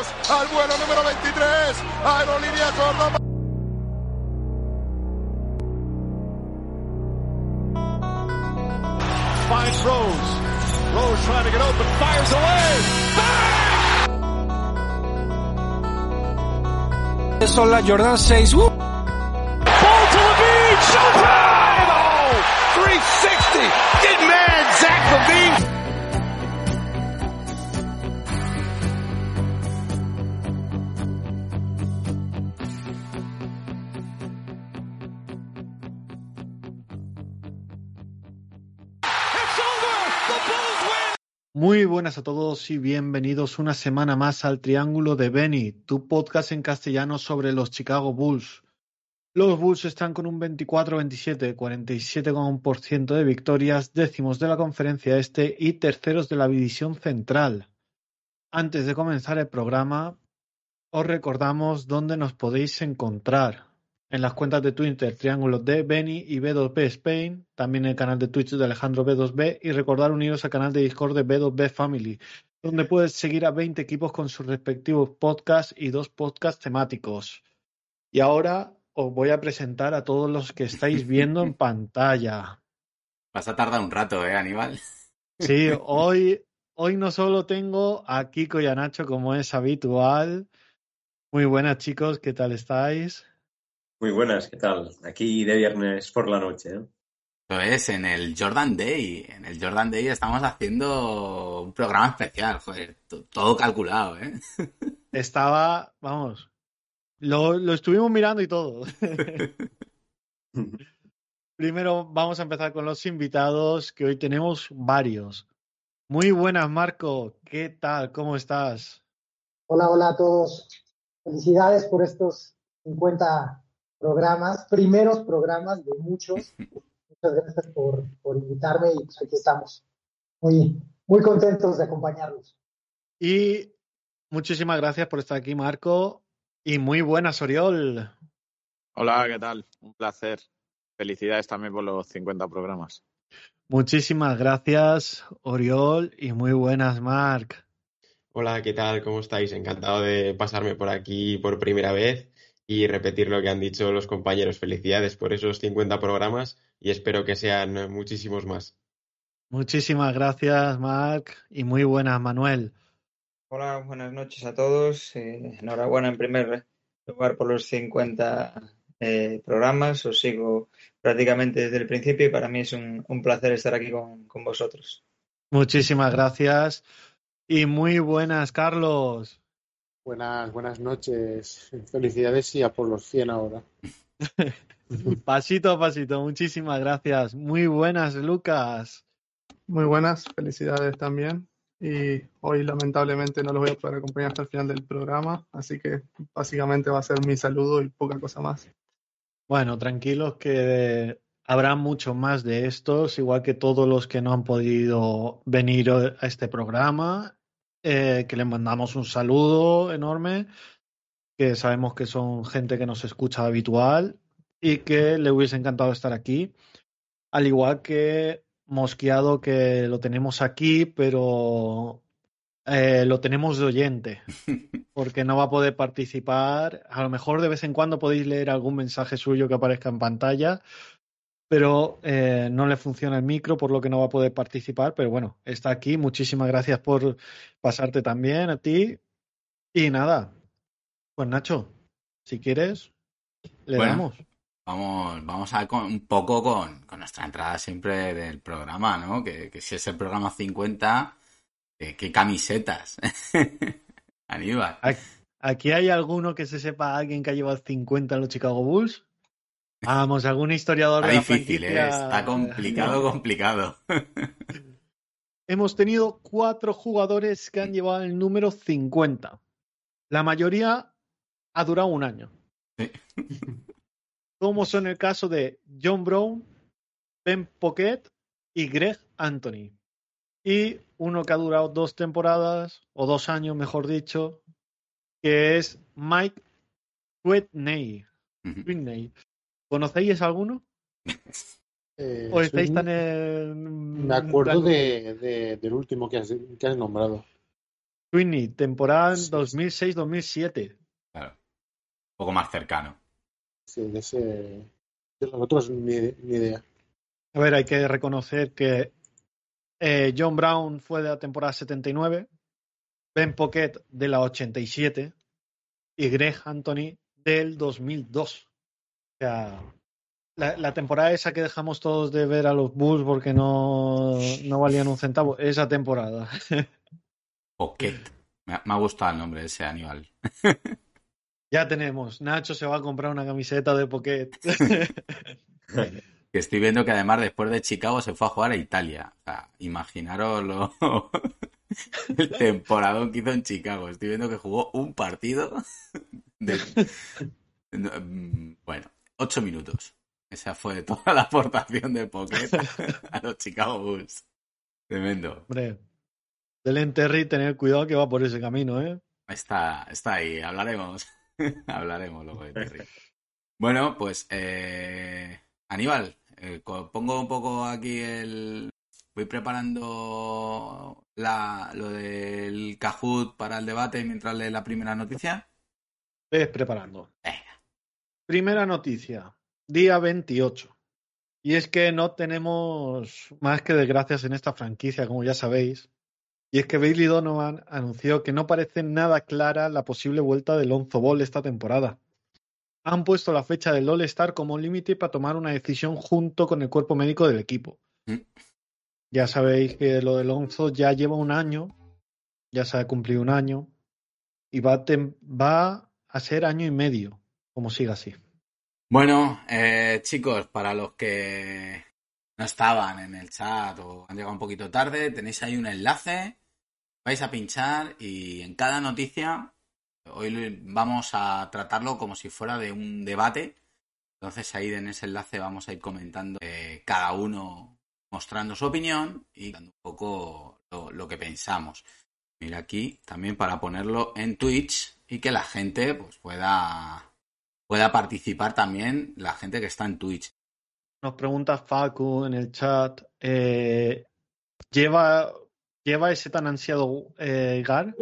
Vamos al vuelo número 23. Aerolínea Córdoba. Finds Rose. Rose trying to get open. Fires away. Bang! Son las Jordan 6. Ball to Levine. Showtime! Oh, 360. Get mad, Zach Levine. Muy buenas a todos y bienvenidos una semana más al Triángulo de Benny, tu podcast en castellano sobre los Chicago Bulls. Los Bulls están con un 24-27, 47,1% de victorias, décimos de la conferencia este y terceros de la división central. Antes de comenzar el programa, os recordamos dónde nos podéis encontrar en las cuentas de Twitter Triángulo de Benny y B2B Spain, también el canal de Twitch de Alejandro B2B y recordar uniros al canal de Discord de B2B Family, donde puedes seguir a 20 equipos con sus respectivos podcasts y dos podcasts temáticos. Y ahora os voy a presentar a todos los que estáis viendo en pantalla. Vas a tardar un rato, ¿eh, Aníbal? Sí, hoy, hoy no solo tengo a Kiko y a Nacho como es habitual. Muy buenas chicos, ¿qué tal estáis? Muy buenas, ¿qué tal? Aquí de viernes por la noche. ¿eh? Es en el Jordan Day. En el Jordan Day estamos haciendo un programa especial, joder, todo calculado, ¿eh? Estaba, vamos, lo, lo estuvimos mirando y todo. Primero vamos a empezar con los invitados, que hoy tenemos varios. Muy buenas, Marco. ¿Qué tal? ¿Cómo estás? Hola, hola a todos. Felicidades por estos 50 programas, primeros programas de muchos. Muchas gracias por, por invitarme y pues aquí estamos. Muy, muy contentos de acompañarlos. Y muchísimas gracias por estar aquí, Marco. Y muy buenas, Oriol. Hola, ¿qué tal? Un placer. Felicidades también por los 50 programas. Muchísimas gracias, Oriol, y muy buenas, Marc. Hola, ¿qué tal? ¿Cómo estáis? Encantado de pasarme por aquí por primera vez y repetir lo que han dicho los compañeros. Felicidades por esos 50 programas y espero que sean muchísimos más. Muchísimas gracias, Marc, y muy buenas, Manuel. Hola, buenas noches a todos. Eh, enhorabuena en primer lugar por los 50 eh, programas. Os sigo prácticamente desde el principio y para mí es un, un placer estar aquí con, con vosotros. Muchísimas gracias. Y muy buenas, Carlos. Buenas, buenas noches. Felicidades y a por los 100 ahora. pasito a pasito, muchísimas gracias. Muy buenas, Lucas. Muy buenas, felicidades también. Y hoy lamentablemente no los voy a poder acompañar hasta el final del programa, así que básicamente va a ser mi saludo y poca cosa más. Bueno, tranquilos que habrá mucho más de estos, igual que todos los que no han podido venir a este programa eh, que les mandamos un saludo enorme, que sabemos que son gente que nos escucha habitual y que le hubiese encantado estar aquí. Al igual que Mosqueado, que lo tenemos aquí, pero eh, lo tenemos de oyente, porque no va a poder participar. A lo mejor de vez en cuando podéis leer algún mensaje suyo que aparezca en pantalla, pero eh, no le funciona el micro, por lo que no va a poder participar. Pero bueno, está aquí. Muchísimas gracias por pasarte también a ti. Y nada, pues Nacho, si quieres, le Bueno. damos. Vamos, vamos a ver con- un poco con, con nuestra entrada siempre del programa, ¿no? Que, que si es el programa 50, eh, ¿qué camisetas? Aníbal. ¿Aquí hay alguno que se sepa alguien que ha llevado 50 en los Chicago Bulls? Vamos, algún historiador Está de la difícil, ¿eh? Está complicado, complicado. Hemos tenido cuatro jugadores que han llevado el número 50. La mayoría ha durado un año. Como son el caso de John Brown, Ben Pocket y Greg Anthony. Y uno que ha durado dos temporadas, o dos años mejor dicho, que es Mike Whitney. Whitney. ¿Conocéis alguno? Eh, ¿O estáis tan en... Me acuerdo de, de- del último que has, que has nombrado. Sweeney, temporada 2006-2007. Claro. Un poco más cercano. Sí, de ese. De los otros ni, ni idea. A ver, hay que reconocer que eh, John Brown fue de la temporada 79, Ben Pocket de la 87 y Greg Anthony del 2002. Sea, la, la temporada esa que dejamos todos de ver a los Bulls porque no, no valían un centavo, esa temporada. Pocket. Me ha, me ha gustado el nombre de ese animal. ya tenemos. Nacho se va a comprar una camiseta de Pocket. Estoy viendo que además después de Chicago se fue a jugar a Italia. O sea, imaginaros lo... el temporadón que hizo en Chicago. Estoy viendo que jugó un partido de... Bueno, ocho minutos. Esa fue toda la aportación de Pocket a los Chicago Bulls. Tremendo. Hombre, Delen Terry, tener cuidado que va por ese camino, ¿eh? Está, está ahí, hablaremos. hablaremos luego de Terry. Bueno, pues eh, Aníbal, eh, pongo un poco aquí el. Voy preparando la, lo del Kahoot para el debate mientras lee la primera noticia. Ves preparando. Venga. Primera noticia, día 28. Y es que no tenemos más que desgracias en esta franquicia, como ya sabéis. Y es que Bailey Donovan anunció que no parece nada clara la posible vuelta del Lonzo Ball esta temporada. Han puesto la fecha del All-Star como límite para tomar una decisión junto con el cuerpo médico del equipo. Mm. Ya sabéis que lo de Lonzo ya lleva un año, ya se ha cumplido un año, y va a, va a ser año y medio, como siga así. Bueno, eh, chicos, para los que no estaban en el chat o han llegado un poquito tarde, tenéis ahí un enlace, vais a pinchar y en cada noticia, hoy vamos a tratarlo como si fuera de un debate. Entonces ahí en ese enlace vamos a ir comentando eh, cada uno mostrando su opinión y dando un poco lo, lo que pensamos. Mira aquí también para ponerlo en Twitch y que la gente pues pueda pueda participar también la gente que está en Twitch. Nos pregunta Facu en el chat, eh, ¿lleva, ¿lleva ese tan ansiado eh, Gar?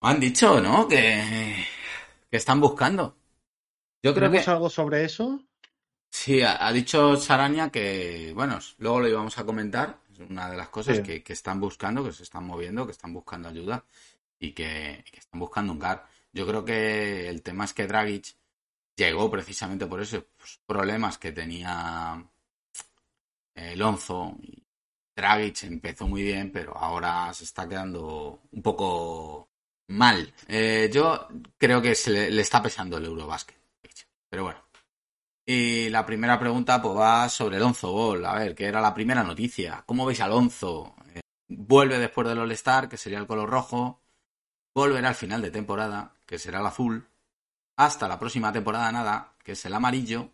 Han dicho, ¿no? Que, que están buscando. Yo creo que ¿Tenemos algo sobre eso? sí, ha, ha dicho Sarania que, bueno, luego lo íbamos a comentar. Es una de las cosas Sí. que, que están buscando, que se están moviendo, que están buscando ayuda y que, que están buscando un GAR. Yo creo que el tema es que Dragic llegó precisamente por esos problemas que tenía eh, Lonzo. Dragic empezó muy bien, pero ahora se está quedando un poco mal. Eh, yo creo que se le, está pesando el Eurobasket. Pero bueno. Y la primera pregunta pues va sobre Lonzo Ball. A ver, ¿qué era la primera noticia? ¿Cómo veis a Lonzo? Eh, vuelve después del All-Star, que sería el color rojo. Volverá al final de temporada, que será el azul. Hasta la próxima temporada nada, que es el amarillo.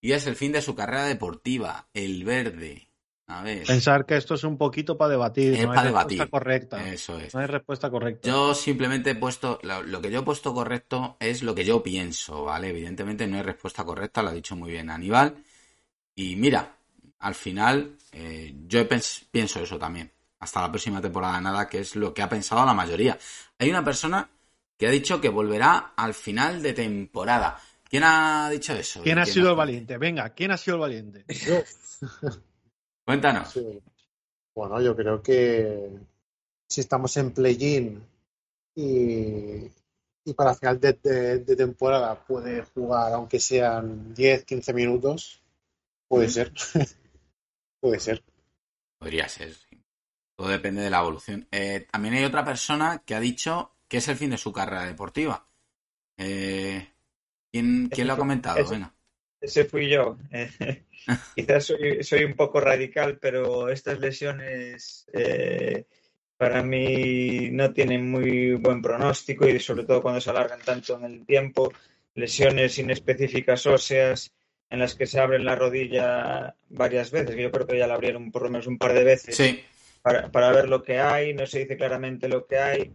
Y es el fin de su carrera deportiva, el verde. A ver. Pensar que esto es un poquito para debatir, Es no hay para respuesta debatir. correcta. Eso es. No hay respuesta correcta. Yo simplemente he puesto, lo, lo que yo he puesto correcto es lo que yo pienso, ¿vale? Evidentemente no hay respuesta correcta, lo ha dicho muy bien Aníbal. Y mira, al final eh, yo pienso eso también. Hasta la próxima temporada nada, que es lo que ha pensado la mayoría. Hay una persona que ha dicho que volverá al final de temporada. ¿Quién ha dicho eso? ¿Quién ha ¿Quién sido el valiente? Venga, ¿quién ha sido el valiente? Yo, Cuéntanos. sí. Bueno, yo creo que si estamos en play-in y, y para final de, de- de temporada puede jugar, aunque sean 10, 15 minutos, puede ser. puede ser. Podría ser. sí. Todo depende de la evolución. Eh, también hay otra persona que ha dicho que es el fin de su carrera deportiva. Eh, ¿quién, quién lo ha comentado? Ese- Venga. Ese fui yo. Eh, quizás soy, soy un poco radical, pero estas lesiones eh, para mí no tienen muy buen pronóstico y sobre todo cuando se alargan tanto en el tiempo. Lesiones inespecíficas óseas en las que se abren la rodilla varias veces, que yo creo que ya la abrieron por lo menos un par de veces Sí, para, para ver lo que hay, no se dice claramente lo que hay.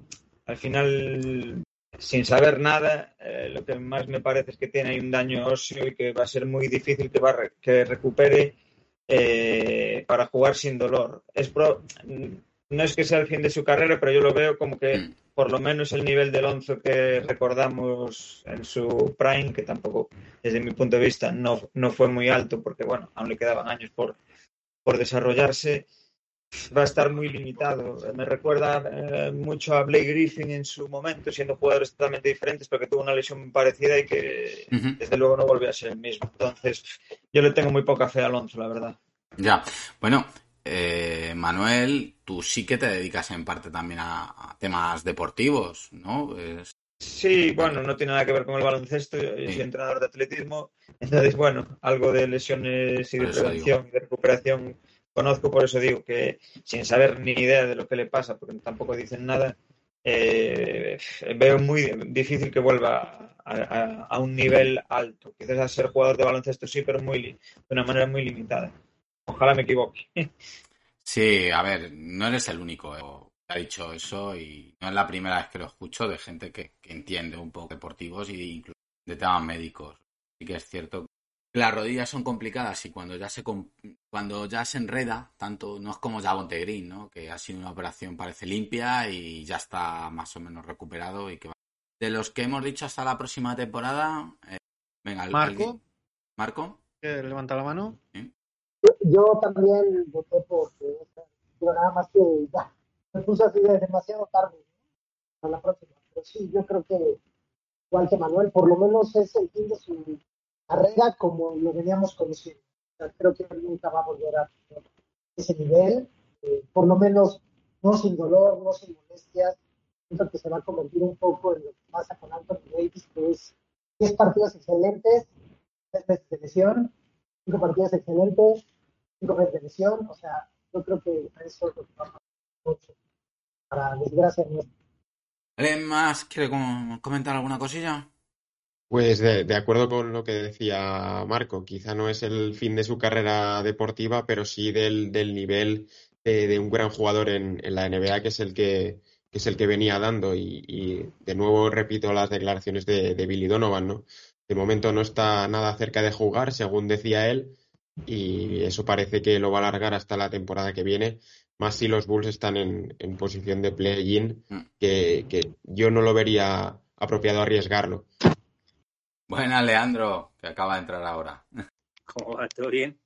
Al final, sin saber nada, eh, lo que más me parece es que tiene ahí un daño óseo y que va a ser muy difícil que, va re- que recupere eh, para jugar sin dolor. Es pro- no es que sea el fin de su carrera, pero yo lo veo como que Mm. por lo menos el nivel de Alonso que recordamos en su prime, que tampoco desde mi punto de vista no, no fue muy alto, porque bueno, aún le quedaban años por, por desarrollarse, va a estar muy limitado. Me recuerda eh, mucho a Blake Griffin en su momento, siendo jugadores totalmente diferentes, pero que tuvo una lesión parecida y que desde luego no volvió a ser el mismo. Entonces, yo le tengo muy poca fe a Alonso, la verdad. Ya, bueno, eh, Manuel, tú sí que te dedicas en parte también a, a temas deportivos, ¿no? Es- Sí, bueno, no tiene nada que ver con el baloncesto. Yo Sí. soy entrenador de atletismo. Entonces, bueno, algo de lesiones y de prevención y de recuperación conozco. Por eso digo que sin saber ni idea de lo que le pasa, porque tampoco dicen nada, eh, veo muy difícil que vuelva a, un nivel alto. Quizás a ser jugador de baloncesto sí, pero muy, de una manera muy limitada. Ojalá me equivoque. Sí, a ver, no eres el único eh, que ha dicho eso y no es la primera vez que lo escucho de gente que, entiende un poco deportivos y incluso de temas médicos. Sí que es cierto las rodillas son complicadas y cuando ya se cuando ya se enreda, tanto no es como Javonte Green, ¿no? Que ha sido una operación parece limpia y ya está más o menos recuperado y que va. De los que hemos dicho hasta la próxima temporada, eh, venga, ¿al- Marco, alguien? Marco, levanta la mano. Yo también voté por pero nada más que ya me puse así de demasiado tarde ¿no? a la próxima. Pero sí, yo creo que igual que Manuel, por lo menos es el fin de su carrera como lo veníamos conociendo. Creo que nunca va a volver a ese nivel, eh, por lo menos no sin dolor, no sin molestias. Siento que se va a convertir un poco en lo que pasa con Anthony Davis, que es 10 partidos excelentes, 3 meses de lesión, 5 partidos excelentes, 5 meses de lesión. O sea, yo creo que eso es lo que va a pasar mucho, para desgracia nuestra. ¿alguien más quiere com- comentar alguna cosilla? Pues de, de acuerdo con lo que decía Marco, quizá no es el fin de su carrera deportiva, pero sí del, del nivel de, de un gran jugador en, en la NBA, que es el que, que es el que venía dando. Y, y de nuevo repito las declaraciones de, de Billy Donovan, ¿no? De momento no está nada cerca de jugar, según decía él, y eso parece que lo va a alargar hasta la temporada que viene, más si los Bulls están en, en posición de play-in, Mm. que, que yo no lo vería apropiado arriesgarlo. Buena, Leandro, que acaba de entrar ahora. ¿Cómo va? ¿Todo bien?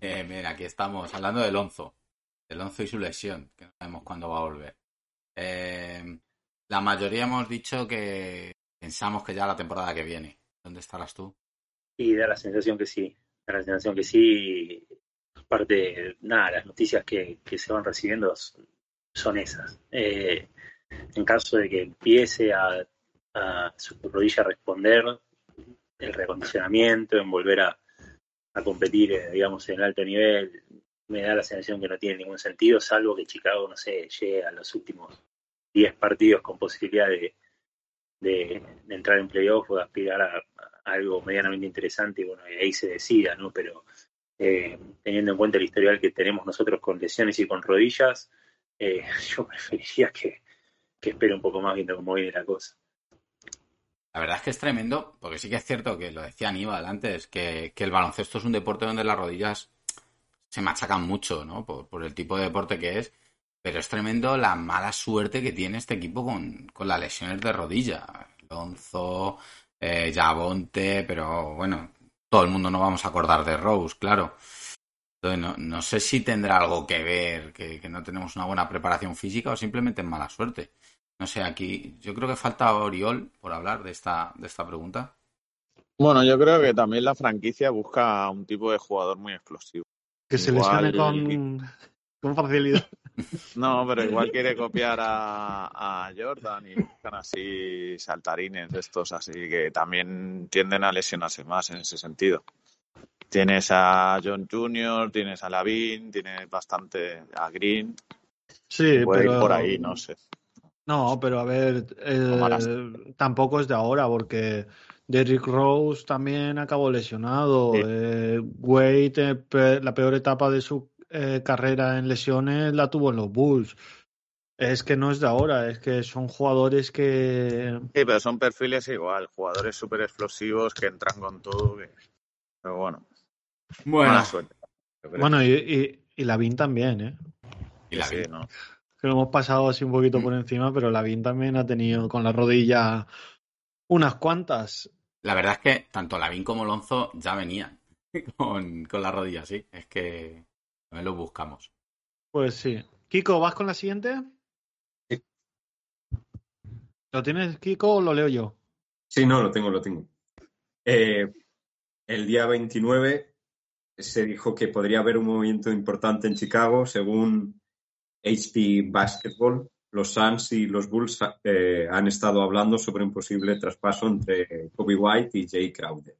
Eh, mira, aquí estamos hablando de Lonzo. De Lonzo y su lesión, que no sabemos cuándo va a volver. Eh, la mayoría hemos dicho que pensamos que ya la temporada que viene. ¿Dónde estarás tú? Y da la sensación que sí, da la sensación que sí. Aparte, nada, las noticias que, que se van recibiendo son, son esas. Eh, en caso de que empiece a, a su rodilla a responder, el recondicionamiento, en volver a, a competir, eh, digamos, en alto nivel, me da la sensación que no tiene ningún sentido, salvo que Chicago, no sé, llegue a los últimos 10 partidos con posibilidad de, de, entrar en playoff o de aspirar a, algo medianamente interesante y bueno, ahí se decida, ¿no? Pero eh, teniendo en cuenta el historial que tenemos nosotros con lesiones y con rodillas, eh, yo preferiría que, que espere un poco más viendo cómo viene la cosa. La verdad es que es tremendo, porque sí que es cierto que lo decía Aníbal antes, que, que el baloncesto es un deporte donde las rodillas se machacan mucho, ¿no? Por, por el tipo de deporte que es. Pero es tremendo la mala suerte que tiene este equipo con, con las lesiones de rodilla. Lonzo, eh, pero bueno, todo el mundo no vamos a acordar de Rose, claro. Entonces, no, no sé si tendrá algo que ver que, que no tenemos una buena preparación física o simplemente mala suerte. No sé, aquí yo creo que falta Oriol por hablar de esta, de esta pregunta. Bueno, yo creo que también la franquicia busca un tipo de jugador muy explosivo. Que se Igual- lesione con, con facilidad. No, pero igual quiere copiar a, a Jordan y buscan así saltarines de estos, así que también tienden a lesionarse más en ese sentido. Tienes a John Jr., tienes a Lavin, tienes bastante a Green, Sí, puede pero... ir por ahí, no sé. No, pero a ver, eh, tampoco es de ahora, porque Derrick Rose también acabó lesionado. Sí. Eh, Wade, eh, pe- la peor etapa de su eh, carrera en lesiones la tuvo en los Bulls. Es que no es de ahora, es que son jugadores que... Sí, pero son perfiles igual, jugadores súper explosivos que entran con todo. que- Pero bueno, Bueno, mala suerte. Bueno, y, y, y Lavin también, ¿eh? y Sí. ¿no? Que lo hemos pasado así un poquito por encima, pero Lavín también ha tenido con la rodilla unas cuantas. La verdad es que tanto Lavín como Lonzo ya venían con, con la rodilla, sí. Es que también lo buscamos. Pues sí. Kiko, ¿vas con la siguiente? Sí. ¿Lo tienes, Kiko, o lo leo yo? Sí, no, lo tengo, lo tengo. Eh, el día 29 se dijo que podría haber un movimiento importante en Chicago, según HP Basketball. Los Suns y los Bulls eh, han estado hablando sobre un posible traspaso entre Kobe White y Jay Crowder.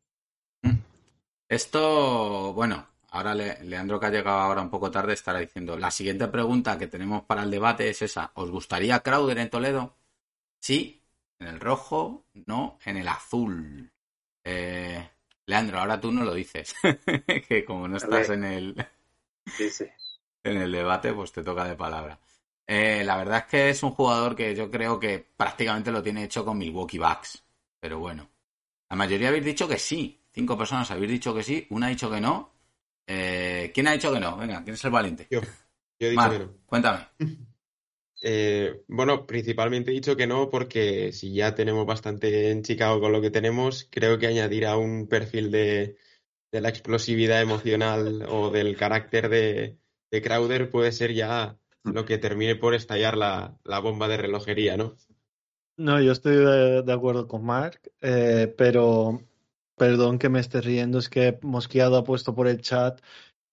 Esto, bueno, ahora Le- Leandro que ha llegado ahora un poco tarde estará diciendo, la siguiente pregunta que tenemos para el debate es esa, ¿os gustaría Crowder en Toledo? Sí, en el rojo, no, en el azul. Eh, Leandro, ahora tú no lo dices, que como no estás en el, Sí, sí. En el debate, pues te toca de palabra. Eh, la verdad es que es un jugador que yo creo que prácticamente lo tiene hecho con Milwaukee Bucks. Pero bueno, la mayoría habéis dicho que sí. Cinco personas habéis dicho que sí, una ha dicho que no. Eh, ¿Quién ha dicho que no? Venga, ¿quién es el valiente? Yo, yo he dicho Marc, que no. cuéntame. Eh, bueno, principalmente he dicho que no porque si ya tenemos bastante en Chicago con lo que tenemos, creo que añadir a un perfil de, de la explosividad emocional o del carácter de, de Crowder puede ser ya lo que termine por estallar la, la bomba de relojería, ¿no? No, yo estoy de, acuerdo con Mark, eh, pero perdón que me esté riendo, es que Mosquiado ha puesto por el chat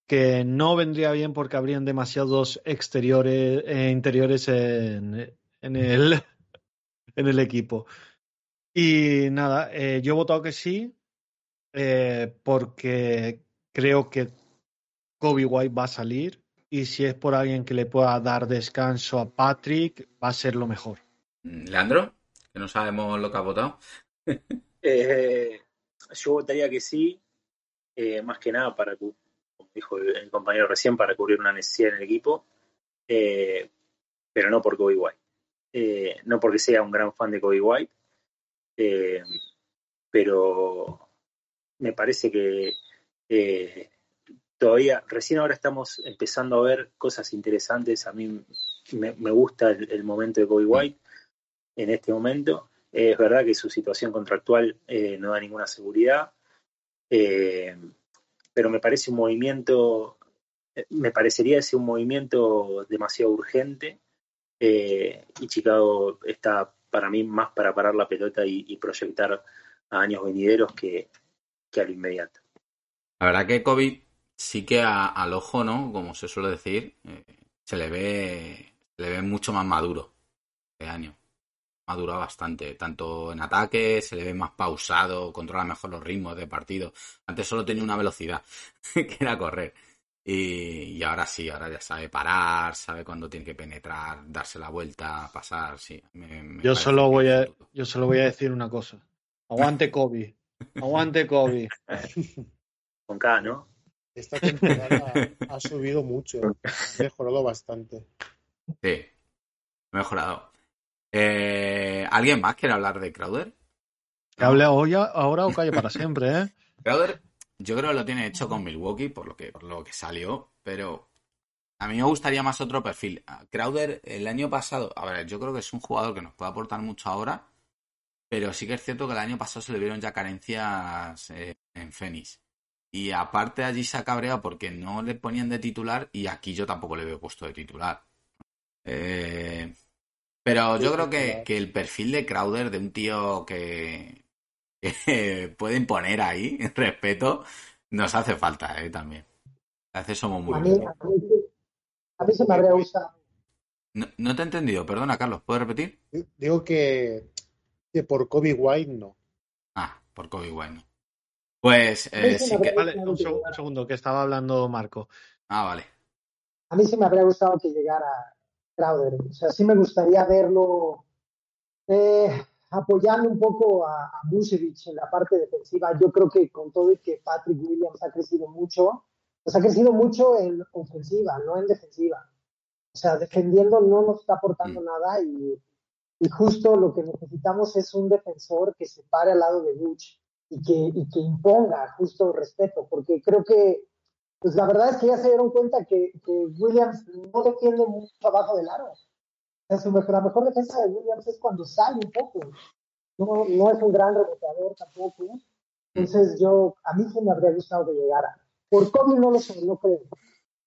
que no vendría bien porque habrían demasiados exteriores e interiores en, en el en el equipo. Y nada, eh, yo he votado que sí, porque creo que Kobe White va a salir y si es por alguien que le pueda dar descanso a Patrick, va a ser lo mejor. Leandro, que no sabemos lo que ha votado. Eh, yo votaría que sí, eh, más que nada para, como dijo el, el compañero recién, para cubrir una necesidad en el equipo, eh, pero no por Kobe White. Eh, no porque sea un gran fan de Kobe White, eh, pero me parece que eh, todavía, recién ahora estamos empezando a ver cosas interesantes. A mí me, me gusta el, el momento de Kobe White en este momento. Eh, es verdad que su situación contractual eh, no da ninguna seguridad, eh, pero me parece un movimiento, eh, me parecería ese un movimiento demasiado urgente y Chicago está para mí más para parar la pelota y, y proyectar a años venideros que, que a lo inmediato. La verdad que Kobe sí que a- al ojo, ¿no? Como se suele decir, eh, se le ve, se le ve mucho más maduro este año. Madura bastante, tanto en ataque, se le ve más pausado, controla mejor los ritmos de partido. Antes solo tenía una velocidad, que era correr. Y, y ahora sí, ahora ya sabe parar, sabe cuándo tiene que penetrar, darse la vuelta, pasar, sí. Me- me Yo solo voy a, yo solo voy a decir una cosa. Aguante Kobe. Aguante Kobe. Con K, ¿no? Esta temporada ha subido mucho, ha mejorado bastante. Sí, mejorado. Eh, ¿Alguien más quiere hablar de Crowder? Que hable ahora, ahora o calle para siempre, ¿eh? Crowder, yo creo que lo tiene hecho con Milwaukee por lo que, por lo que salió, pero a mí me gustaría más otro perfil. Crowder, el año pasado, a ver, yo creo que es un jugador que nos puede aportar mucho ahora, pero sí que es cierto que el año pasado se le vieron ya carencias eh, en Phoenix. Y aparte allí se ha cabreado porque no le ponían de titular y aquí yo tampoco le veo puesto de titular. Eh, pero yo creo que, que el perfil de Crowder, de un tío que, que puede imponer ahí respeto, nos hace falta eh, también. A veces somos muy A mí, a mí, a mí se me habría gustado. No, no te he entendido, perdona, Carlos, ¿puedes repetir? Digo que, que por Kobe White no. Ah, por Kobe Bueno. Pues eh, sí que. Vale, un, que seg- un segundo, que estaba hablando Marco. Ah, vale. a mí sí me habría gustado que llegara Crowder. O sea, sí me gustaría verlo eh, apoyando un poco a, a Vucevic en la parte defensiva. Yo creo que con todo y que Patrick Williams ha crecido mucho, pues ha crecido mucho en ofensiva, no en defensiva. O sea, defendiendo no nos está aportando Mm. nada y, y justo lo que necesitamos es un defensor que se pare al lado de Butch y que, y que imponga justo respeto, porque creo que pues la verdad es que ya se dieron cuenta que, que Williams no defiende mucho abajo del aro. su mejor, la mejor defensa de Williams es cuando sale un poco. No, no es un gran reboteador tampoco. Entonces yo, a mí sí me habría gustado que llegara. Por Kobe no lo sé, no creo.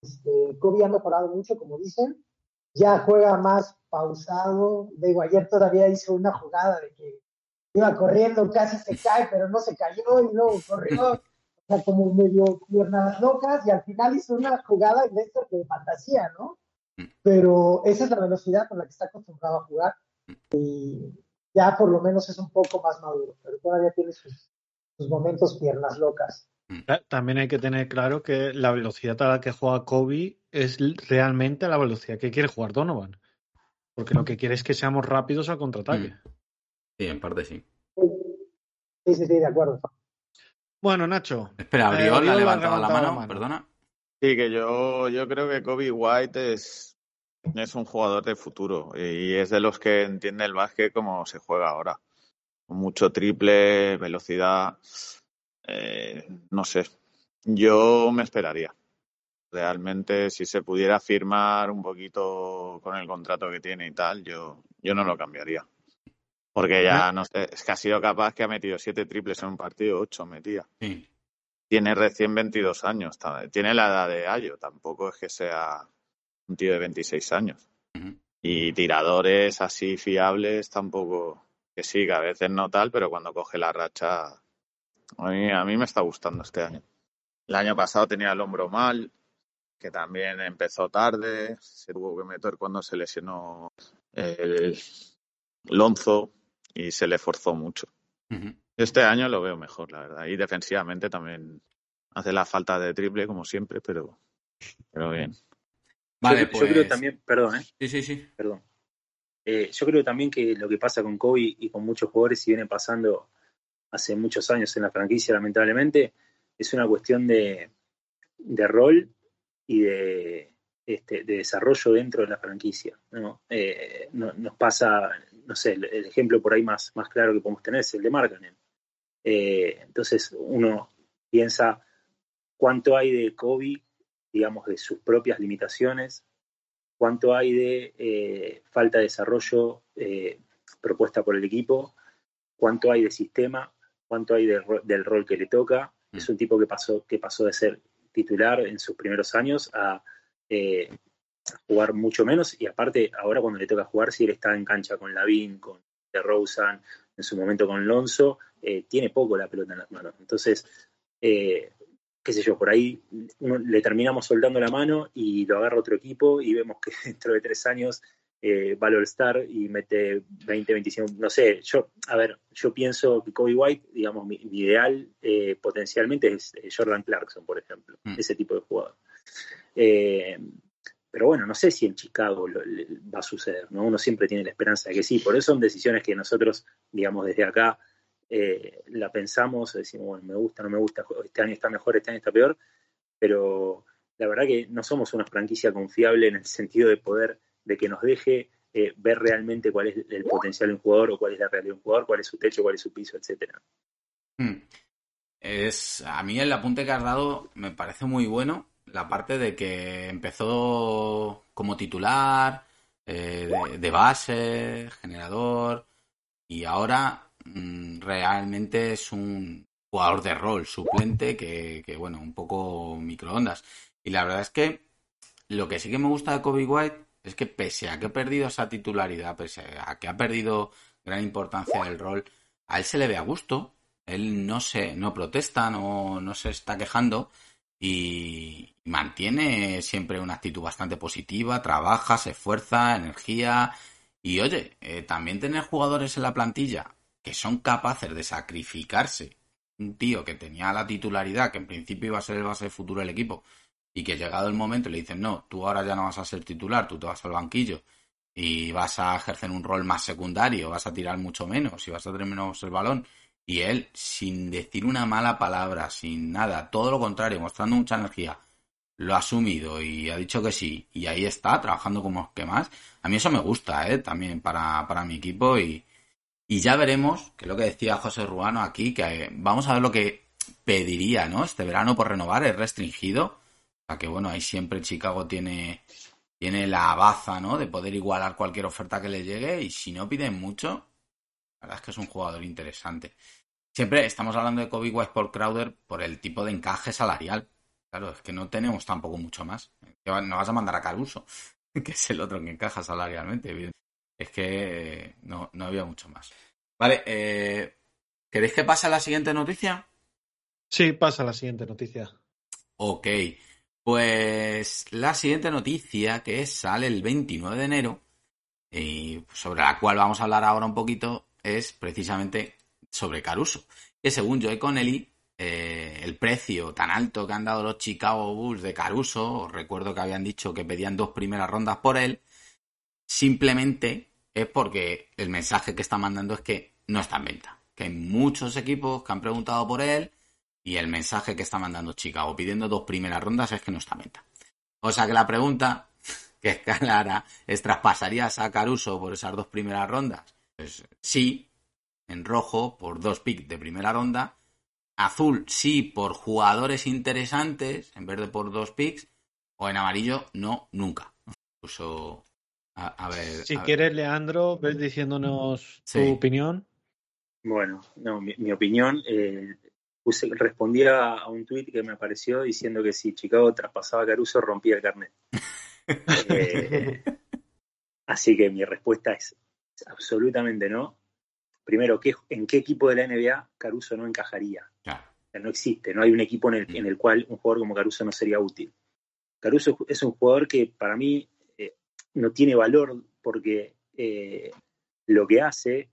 Este, Kobe ha mejorado mucho, como dicen. Ya juega más pausado. Digo, ayer todavía hizo una jugada de que iba corriendo, casi se cae, pero no se cayó y luego corrió. O sea, como medio piernas locas y al final hizo una jugada de esto de fantasía, ¿no? Pero esa es la velocidad con la que está acostumbrado a jugar y ya por lo menos es un poco más maduro, pero todavía tiene sus, sus momentos piernas locas. También hay que tener claro que la velocidad a la que juega Kobe es realmente la velocidad que quiere jugar Donovan. Porque lo que quiere es que seamos rápidos al contraataque. Sí, en parte sí. Sí, sí, sí, de acuerdo. Bueno, Nacho. Espera, Eh, Oriol ha levantado la mano, la mano. perdona. Sí, que yo, yo creo que Kobe White es, es un jugador de futuro y es de los que entiende el básquet como se juega ahora. Con mucho triple, velocidad. eh, no sé. Yo me esperaría. Realmente, si se pudiera firmar un poquito con el contrato que tiene y tal, yo, yo no lo cambiaría. Porque ya, no sé, es que ha sido capaz que ha metido siete triples en un partido, ocho metía. Sí. Tiene recién 22 años, tiene la edad de Ayo, tampoco es que sea un tío de 26 años. Y tiradores así fiables tampoco, que sí, que a veces no tal, pero cuando coge la racha, a mí, a mí me está gustando este año. El año pasado tenía el hombro mal, que también empezó tarde, se tuvo que meter cuando se lesionó el Lonzo y se le forzó mucho. Este año lo veo mejor, la verdad. Y defensivamente también hace la falta de triple, como siempre, pero, pero bien. Vale, yo, yo pues- creo también, perdón, ¿eh? Sí, sí, sí. Perdón. Eh, yo creo también que lo que pasa con Kobe y con muchos jugadores, y viene pasando hace muchos años en la franquicia, lamentablemente, es una cuestión de, de rol y de, este, de desarrollo dentro de la franquicia. ¿no? Eh, no- nos pasa, no sé, el, el ejemplo por ahí más, más claro que podemos tener es el de Markkanen. Eh, entonces uno piensa cuánto hay de Kobe, digamos, de sus propias limitaciones, cuánto hay de eh, falta de desarrollo eh, propuesta por el equipo, cuánto hay de sistema, cuánto hay de del rol que le toca. Es un tipo que pasó, que pasó de ser titular en sus primeros años a eh, jugar mucho menos y aparte ahora cuando le toca jugar, si él está en cancha con Lavin, con DeRozan, en su momento con Lonzo, eh, tiene poco la pelota en las manos. Entonces, eh, qué sé yo, por ahí uno- le terminamos soltando la mano y lo agarra otro equipo y vemos que dentro de tres años eh, va al All-Star y mete 20, 25, no sé, yo, a ver, yo pienso que Kobe White, digamos, mi, mi ideal eh, potencialmente es Jordan Clarkson, por ejemplo, ese tipo de jugador. Eh, pero bueno, no sé si en Chicago lo- le- va a suceder, ¿no? Uno siempre tiene la esperanza de que sí, por eso son decisiones que nosotros, digamos, desde acá eh, la pensamos, decimos, bueno, me gusta, no me gusta, este año está mejor, este año está peor, pero la verdad que no somos una franquicia confiable en el sentido de poder, de que nos deje eh, ver realmente cuál es el potencial de un jugador o cuál es la realidad de un jugador, cuál es su techo, cuál es su piso, etcétera. Hmm. Es, a mí el apunte que has dado me parece muy bueno. La parte de que empezó como titular, eh, de, base, generador, y ahora mm, realmente es un jugador de rol, suplente, que, que, bueno, un poco microondas. Y la verdad es que lo que sí que me gusta de Kobe White es que pese a que ha perdido esa titularidad, pese a que ha perdido gran importancia del rol, a él se le ve a gusto, él no se, no protesta, no, no se está quejando y mantiene siempre una actitud bastante positiva, trabaja, se esfuerza, energía. Y oye, eh, también tener jugadores en la plantilla que son capaces de sacrificarse, un tío que tenía la titularidad, que en principio iba a ser el base futuro del equipo, y que llegado el momento le dicen, no, tú ahora ya no vas a ser titular, tú te vas al banquillo y vas a ejercer un rol más secundario, vas a tirar mucho menos y vas a tener menos el balón. Y él, sin decir una mala palabra, sin nada, todo lo contrario, mostrando mucha energía, lo ha asumido y ha dicho que sí. Y ahí está, trabajando como que más. A mí eso me gusta, ¿eh? También para, para mi equipo. Y, y ya veremos, que es lo que decía José Ruano aquí, que vamos a ver lo que pediría, ¿no? Este verano por renovar, es restringido. Sea que bueno, ahí siempre Chicago tiene tiene la baza, ¿no? De poder igualar cualquier oferta que le llegue y si no piden mucho, la verdad es que es un jugador interesante. Siempre estamos hablando de Kobe White por Crowder por el tipo de encaje salarial. Claro, es que no tenemos tampoco mucho más. No vas a mandar a Caruso, que es el otro que encaja salarialmente. Es que no, no había mucho más. Vale, eh, ¿queréis que pase a la siguiente noticia? Sí, pasa a la siguiente noticia. Ok, pues la siguiente noticia que sale el 29 de enero y sobre la cual vamos a hablar ahora un poquito es precisamente sobre Caruso. Que según Joe Connelly, eh, el precio tan alto que han dado los Chicago Bulls de Caruso, os recuerdo que habían dicho que pedían dos primeras rondas por él, simplemente es porque el mensaje que está mandando es que no está en venta. Que hay muchos equipos que han preguntado por él y el mensaje que está mandando Chicago pidiendo dos primeras rondas es que no está venta. O sea que la pregunta que es clara es ¿traspasarías a Caruso por esas dos primeras rondas? Pues sí, en rojo por dos picks de primera ronda azul sí por jugadores interesantes en vez de por dos picks, o en amarillo no, nunca. Incluso, a, ver. Si quieres, Leandro, ves diciéndonos tu opinión. Bueno, no, mi, opinión, eh, respondía a un tuit que me apareció diciendo que si Chicago traspasaba a Caruso rompía el carnet. Eh, así que mi respuesta es absolutamente no primero, ¿en qué equipo de la NBA Caruso no encajaría? no existe, no hay un equipo en el, mm. en el, cual un jugador como Caruso no sería útil. Caruso es un jugador que para mí eh, no tiene valor porque eh, lo que hace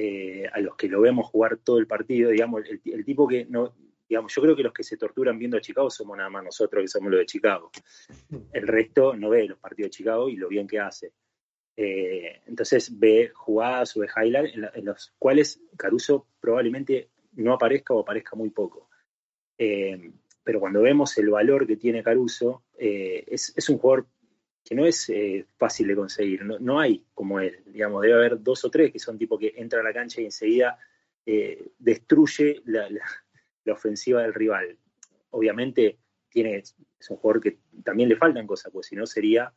eh, a los que lo vemos jugar todo el partido, digamos, el, tipo que no, digamos, yo creo que los que se torturan viendo a Chicago somos nada más nosotros que somos los de Chicago. El resto no ve los partidos de Chicago y lo bien que hace. Eh, entonces ve jugadas o ve highlights en, los cuales Caruso probablemente no aparezca o aparezca muy poco. Eh, pero cuando vemos el valor que tiene Caruso, eh, es, un jugador que no es fácil de conseguir, no, hay como él, digamos, debe haber dos o tres que son tipo que entra a la cancha y enseguida destruye la, ofensiva del rival. Obviamente tiene, es un jugador que también le faltan cosas, pues si no sería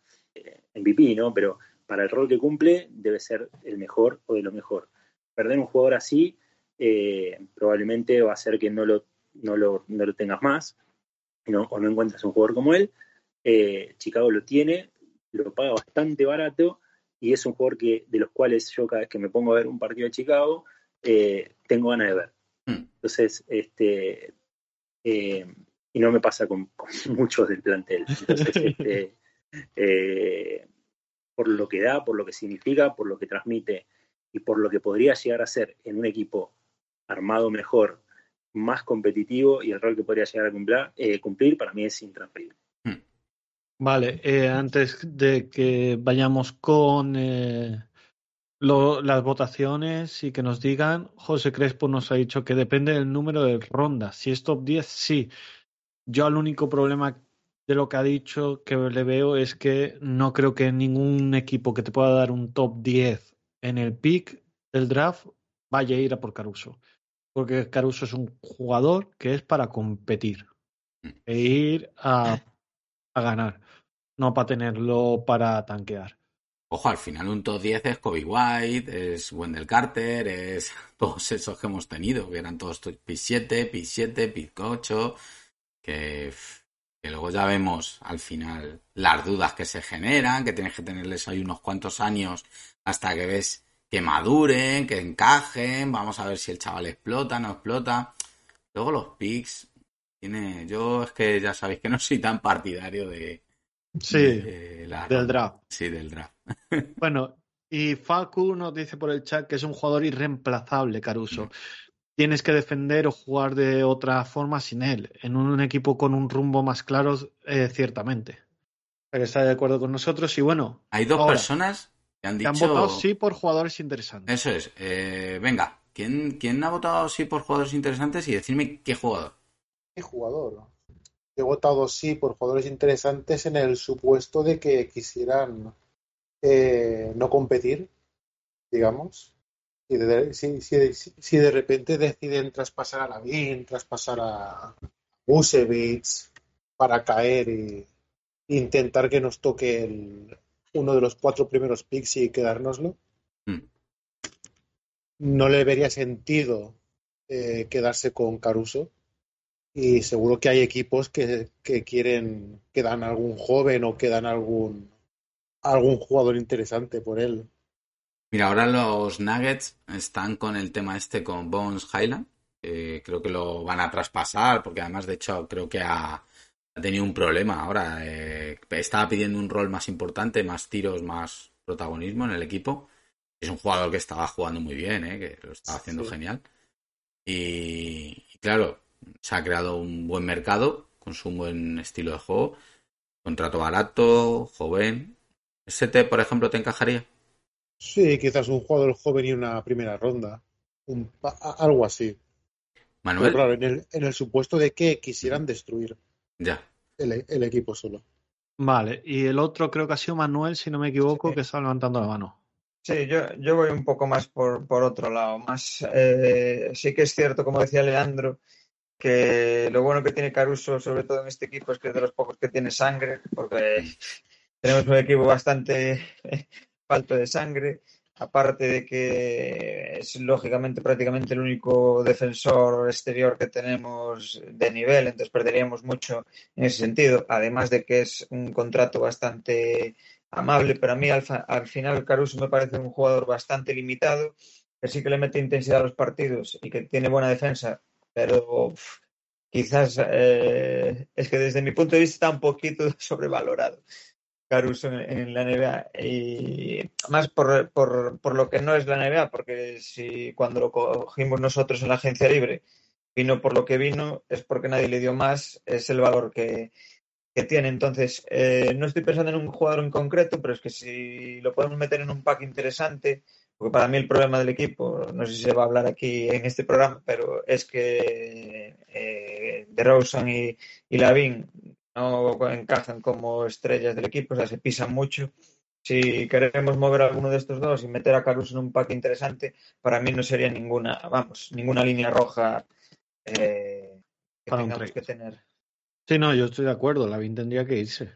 MVP, ¿no? Pero para el rol que cumple debe ser el mejor o de lo mejor. Perder un jugador así eh, probablemente va a hacer que no lo, no lo, tengas más o no encuentres un jugador como él. Eh, Chicago lo tiene, lo paga bastante barato y es un jugador que, de los cuales yo cada vez que me pongo a ver un partido de Chicago eh, tengo ganas de ver. Hmm. Entonces, este, y no me pasa con, muchos del plantel. Entonces, este, por lo que da, por lo que significa, por lo que transmite y por lo que podría llegar a ser en un equipo armado mejor, más competitivo y el rol que podría llegar a cumplir, eh, cumplir para mí es intransferible. Vale, eh, antes de que vayamos con eh, las votaciones y que nos digan, José Crespo nos ha dicho que depende del número de rondas. Si es top 10, sí. Yo el único problema de lo que ha dicho que le veo es que no creo que ningún equipo que te pueda dar un top 10 en el pick del draft vaya a ir a por Caruso. Porque Caruso es un jugador que es para competir e ir a, a ganar, no para tenerlo para tanquear. Ojo, al final un top 10 es Kobe White, es Wendell Carter, es todos esos que hemos tenido, que eran todos pick 7, pick 7, pick 8, que que luego ya vemos al final las dudas que se generan, que tienes que tenerles ahí unos cuantos años hasta que ves que maduren, que encajen, vamos a ver si el chaval explota, no explota. Luego los picks, tiene, yo es que ya sabéis que no soy tan partidario de, sí, del draft. Sí, del draft. bueno, y Facu nos dice por el chat que es un jugador irreemplazable, Caruso tienes que defender o jugar de otra forma sin él. En un equipo con un rumbo más claro, eh, ciertamente. Pero está de acuerdo con nosotros y bueno. Hay dos personas que han dicho. han votado sí por jugadores interesantes. Eso es. Eh, venga, ¿quién, ¿quién ha votado sí por jugadores interesantes y decirme qué jugador? ¿Qué jugador? He votado sí por jugadores interesantes en el supuesto de que quisieran eh, no competir, digamos si de, si, de repente deciden traspasar a Lavín, traspasar a Busevich para caer y, intentar que nos toque el- uno de los cuatro primeros picks y quedárnoslo. Mm. No le vería sentido eh, quedarse con Caruso. Y seguro que hay equipos que, que quieren que dan algún joven o que dan algún algún jugador interesante por él. Mira, ahora los Nuggets están con el tema este con Bones Highland. creo que lo van a traspasar, porque además, de hecho, creo que ha, ha tenido un problema ahora. eh, estaba pidiendo un rol más importante, más tiros, más protagonismo en el equipo. Es un jugador que estaba jugando muy bien, eh, que lo estaba haciendo Sí. genial. Y, y claro, se ha creado un buen mercado con su buen estilo de juego. Contrato barato, joven. ¿Ese te, por ejemplo, te encajaría? Sí, quizás un jugador joven y una primera ronda. Un algo así. Pero Manuel, claro, en el, en el supuesto de que quisieran destruir ya. el, el equipo solo. Vale, y el otro creo que ha sido Manuel, si no me equivoco, Sí. que está levantando la mano. Sí, yo, yo voy un poco más por, por otro lado. Más, eh, sí que es cierto, como decía Leandro, que lo bueno que tiene Caruso, sobre todo en este equipo, es que es de los pocos que tiene sangre, porque tenemos un equipo bastante falto de sangre. Aparte de que es lógicamente prácticamente el único defensor exterior que tenemos de nivel, entonces perderíamos mucho en ese sentido. Además de que es un contrato bastante amable, pero a mí al, al final Caruso me parece un jugador bastante limitado, que sí que le mete intensidad a los partidos y que tiene buena defensa, pero quizás eh, es que desde mi punto de vista está un poquito sobrevalorado Caruso en, en la NBA y más por, por, por lo que no es la NBA, porque si cuando lo cogimos nosotros en la agencia libre vino por lo que vino, es porque nadie le dio más, es el valor que, que tiene. Entonces, eh, no estoy pensando en un jugador en concreto, pero es que si lo podemos meter en un pack interesante, porque para mí el problema del equipo, no sé si se va a hablar aquí en este programa, pero es que eh, DeRozan y, y Lavin no encajan como estrellas del equipo, o sea, se pisan mucho. Si queremos mover a alguno de estos dos y meter a Caruso en un pack interesante, para mí no sería ninguna, vamos, ninguna línea roja eh, que Para tengamos que tener. Sí, no, yo estoy de acuerdo, Lavín tendría que irse.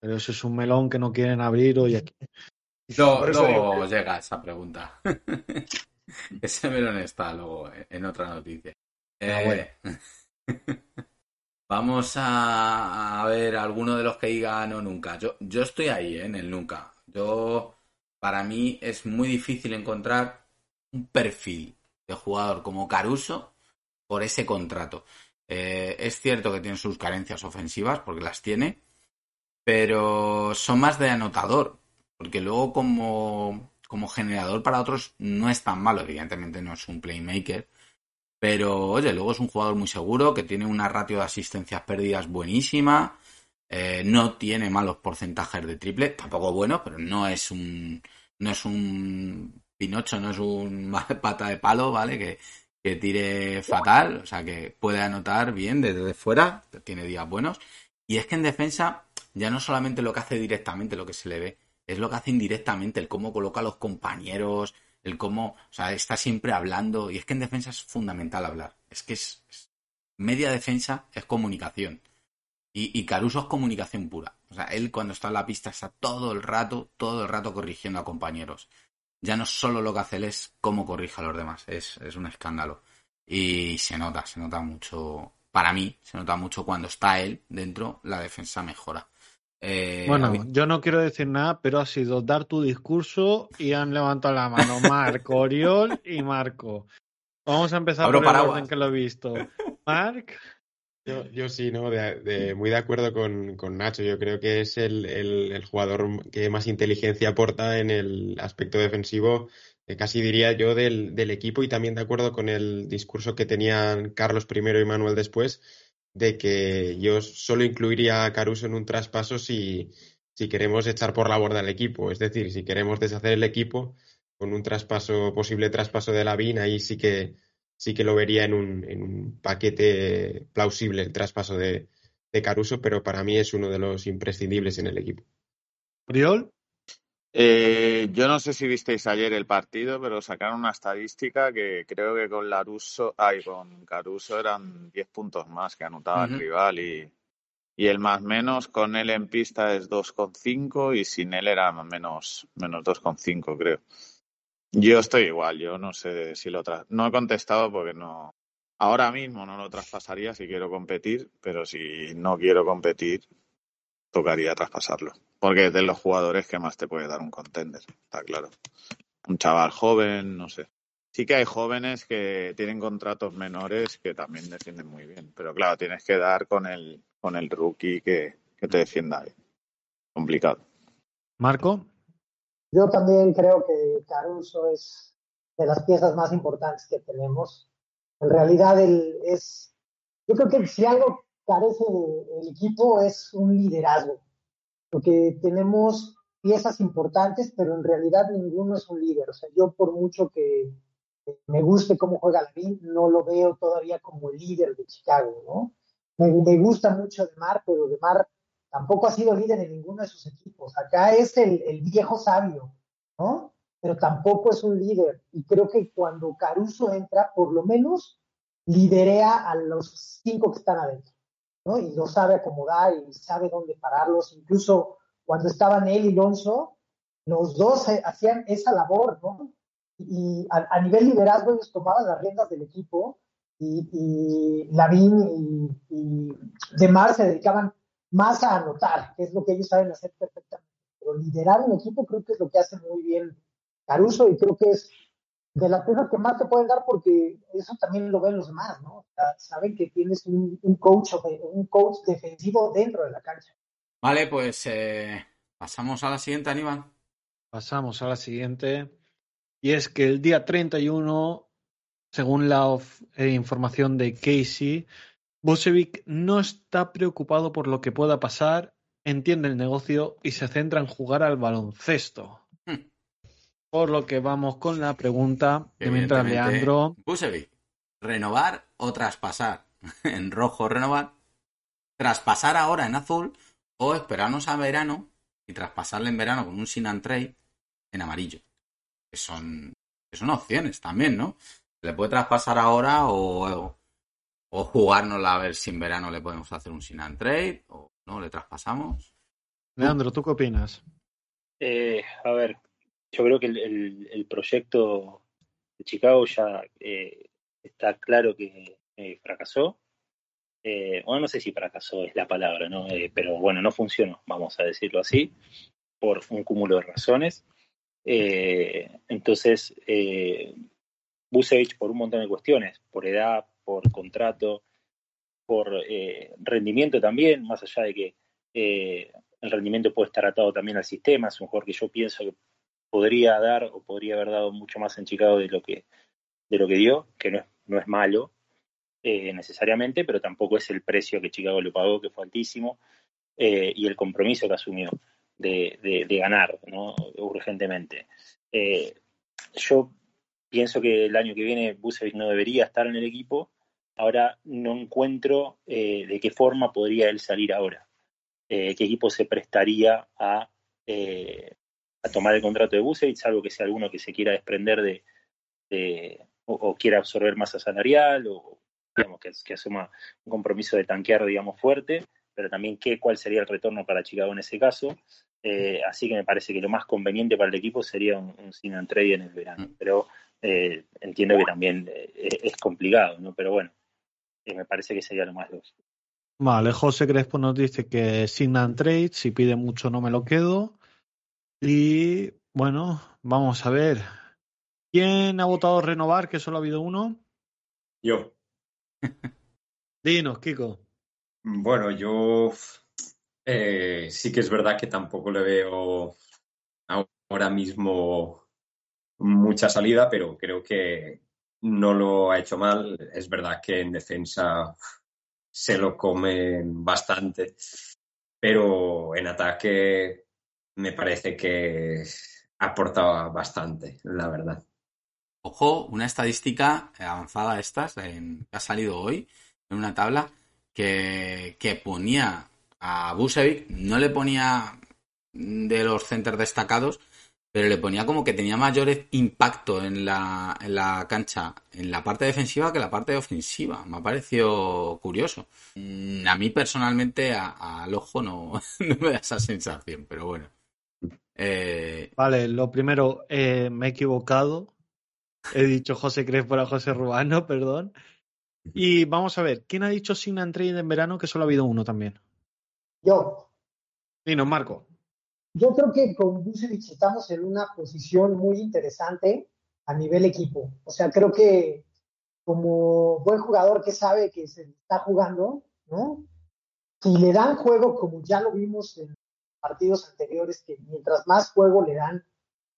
Pero eso es un melón que no quieren abrir hoy aquí. Luego, digo luego llega esa pregunta. Ese melón está luego en otra noticia. Ah, Eh, Vamos a, a ver alguno de los que diga no nunca. Yo, yo estoy ahí, ¿eh? en el nunca. Yo, para mí es muy difícil encontrar un perfil de jugador como Caruso por ese contrato. Eh, es cierto que tiene sus carencias ofensivas, porque las tiene, pero son más de anotador, porque luego como, como generador para otros no es tan malo, evidentemente no es un playmaker, pero oye, luego es un jugador muy seguro, que tiene una ratio de asistencias perdidas buenísima, eh, no tiene malos porcentajes de triple, tampoco bueno, pero no es un no es un Pinocho, no es un pata de palo, ¿vale? Que, que tire fatal, o sea que puede anotar bien desde fuera, tiene días buenos. Y es que en defensa ya no solamente lo que hace directamente, lo que se le ve, es lo que hace indirectamente, el cómo coloca a los compañeros, el cómo, o sea, está siempre hablando. Y es que en defensa es fundamental hablar. Es que es, es- media defensa es comunicación. Y, y Caruso es comunicación pura. O sea, él cuando está en la pista está todo el rato, todo el rato corrigiendo a compañeros. Ya no solo lo que hace él es cómo corrige a los demás. Es, es un escándalo. Y se nota, se nota mucho. Para mí, se nota mucho cuando está él dentro, la defensa mejora. Eh, Bueno, yo no quiero decir nada, pero ha sido dar tu discurso y han levantado la mano Marco, Oriol y Marco. Vamos a empezar Abro por el orden que lo he visto. Marc, Yo, yo sí, ¿no? De, de- muy de acuerdo con, con Nacho. Yo creo que es el, el- el jugador que más inteligencia aporta en el aspecto defensivo, eh, casi diría yo, del, del equipo y también de acuerdo con el discurso que tenían Carlos primero y Manuel después, de que yo solo incluiría a Caruso en un traspaso si, si queremos echar por la borda al equipo. Es decir, si queremos deshacer el equipo con un traspaso, posible traspaso de Lavín, ahí sí que sí que lo vería en un, en un paquete plausible el traspaso de, de Caruso, pero para mí es uno de los imprescindibles en el equipo. Oriol, Eh, yo no sé si visteis ayer el partido, pero sacaron una estadística que creo que con Laruso, ay, con Caruso eran 10 puntos más que anotaba el rival y, y el más menos con él en pista es 2,5 y sin él era menos, menos 2,5 creo. Yo estoy igual, yo no sé si lo tras... No he contestado porque no... Ahora mismo no lo traspasaría si quiero competir, pero si no quiero competir, tocaría traspasarlo. Porque es de los jugadores que más te puede dar un contender, está claro. Un chaval joven, no sé. Sí que hay jóvenes que tienen contratos menores que también defienden muy bien, pero claro, tienes que dar con el, con el rookie que, que te defienda bien. Complicado. Marco. Yo también creo que Caruso es de las piezas más importantes que tenemos. En realidad, él es, yo creo que si algo carece el equipo es un liderazgo, porque tenemos piezas importantes, pero en realidad ninguno es un líder. O sea, yo por mucho que me guste cómo juega Lavín, no lo veo todavía como el líder de Chicago, ¿no? Me, gusta mucho Demar, pero Demar tampoco ha sido líder en ninguno de sus equipos. Acá es el, el viejo sabio, ¿no? Pero tampoco es un líder. Y creo que cuando Caruso entra, por lo menos liderea a los cinco que están adentro, ¿no? Y lo sabe acomodar y sabe dónde pararlos. Incluso cuando estaban él y Lonzo, los dos hacían esa labor, ¿no? Y a, nivel liderazgo ellos tomaban las riendas del equipo y, y Lavín y, y Demar se dedicaban más a anotar, que es lo que ellos saben hacer perfectamente. Pero liderar un equipo creo que es lo que hace muy bien Caruso y creo que es de las cosas que más te pueden dar porque eso también lo ven los demás, ¿no? O sea, saben que tienes un, un, coach, un coach defensivo dentro de la cancha. Vale, pues eh, pasamos a la siguiente, Aníbal. Pasamos a la siguiente. Y es que el día 31, según la eh, información de Casey, Busevic no está preocupado por lo que pueda pasar, entiende el negocio y se centra en jugar al baloncesto. Por lo que vamos con la pregunta de mientras Leandro. Busevic, ¿renovar o traspasar? en rojo, renovar. ¿Traspasar ahora en azul o esperarnos a verano y traspasarle en verano con un sin and trade en amarillo? Que son, que son opciones también, ¿no? Le puede traspasar ahora o, o jugárnosla a ver si en verano le podemos hacer un sin and trade o no le traspasamos. Leandro, ¿tú qué opinas? Eh, a ver, yo creo que el, el, proyecto de Chicago ya eh, está claro que eh, fracasó. Eh, bueno, no sé si fracasó es la palabra, ¿no? Eh, pero bueno, no funcionó, vamos a decirlo así, por un cúmulo de razones. Eh, entonces, Busevich por un montón de cuestiones, por edad, por contrato, por rendimiento también, más allá de que el rendimiento puede estar atado también al sistema, es un jugador que yo pienso que podría dar o podría haber dado mucho más en Chicago de lo que, de lo que dio, que no es, no es malo eh, necesariamente, pero tampoco es el precio que Chicago le pagó, que fue altísimo, eh, y el compromiso que asumió de, de, ganar ¿no? urgentemente. Eh, yo pienso que el año que viene Busevic no debería estar en el equipo, ahora no encuentro de qué forma podría él salir ahora, qué equipo se prestaría a a tomar el contrato de Busevic, salvo que sea alguno que se quiera desprender de, de o, o, quiera absorber masa salarial o digamos que, que, asuma un compromiso de tanquear digamos fuerte, pero también qué cuál sería el retorno para Chicago en ese caso. Eh, así que me parece que lo más conveniente para el equipo sería un, un sin and trade en el verano, pero eh, entiendo que también eh, es complicado, ¿no? Pero bueno, eh, me parece que sería lo más lógico. Vale, José Crespo nos dice que sin and trade, si pide mucho no me lo quedo. Y bueno, vamos a ver. ¿Quién ha votado renovar? Que solo ha habido uno. Yo. Dinos, Kiko. Bueno, yo eh, sí que es verdad que tampoco le veo ahora mismo mucha salida, pero creo que no lo ha hecho mal. Es verdad que en defensa se lo comen bastante, pero en ataque me parece que aportaba bastante, la verdad. Ojo, una estadística avanzada estas, en, ha salido hoy, en una tabla, que, que ponía a Busevic, no le ponía de los centers destacados, pero le ponía como que tenía mayor impacto en la, en la cancha, en la parte defensiva que la parte ofensiva. Me ha parecido curioso. Mm, A mí personalmente, al ojo, no, no me da esa sensación, pero bueno. Eh, Vale, lo primero, eh, me he equivocado. He dicho José Crespo para José Rubano, perdón. Y vamos a ver, ¿quién ha dicho and Trade en verano que solo ha habido uno también? Yo, Dinos, Marco. yo creo que con Vucevic estamos en una posición muy interesante a nivel equipo. O sea, creo que como buen jugador que sabe que se está jugando, ¿no? Si le dan juego, como ya lo vimos en partidos anteriores, que mientras más juego le dan,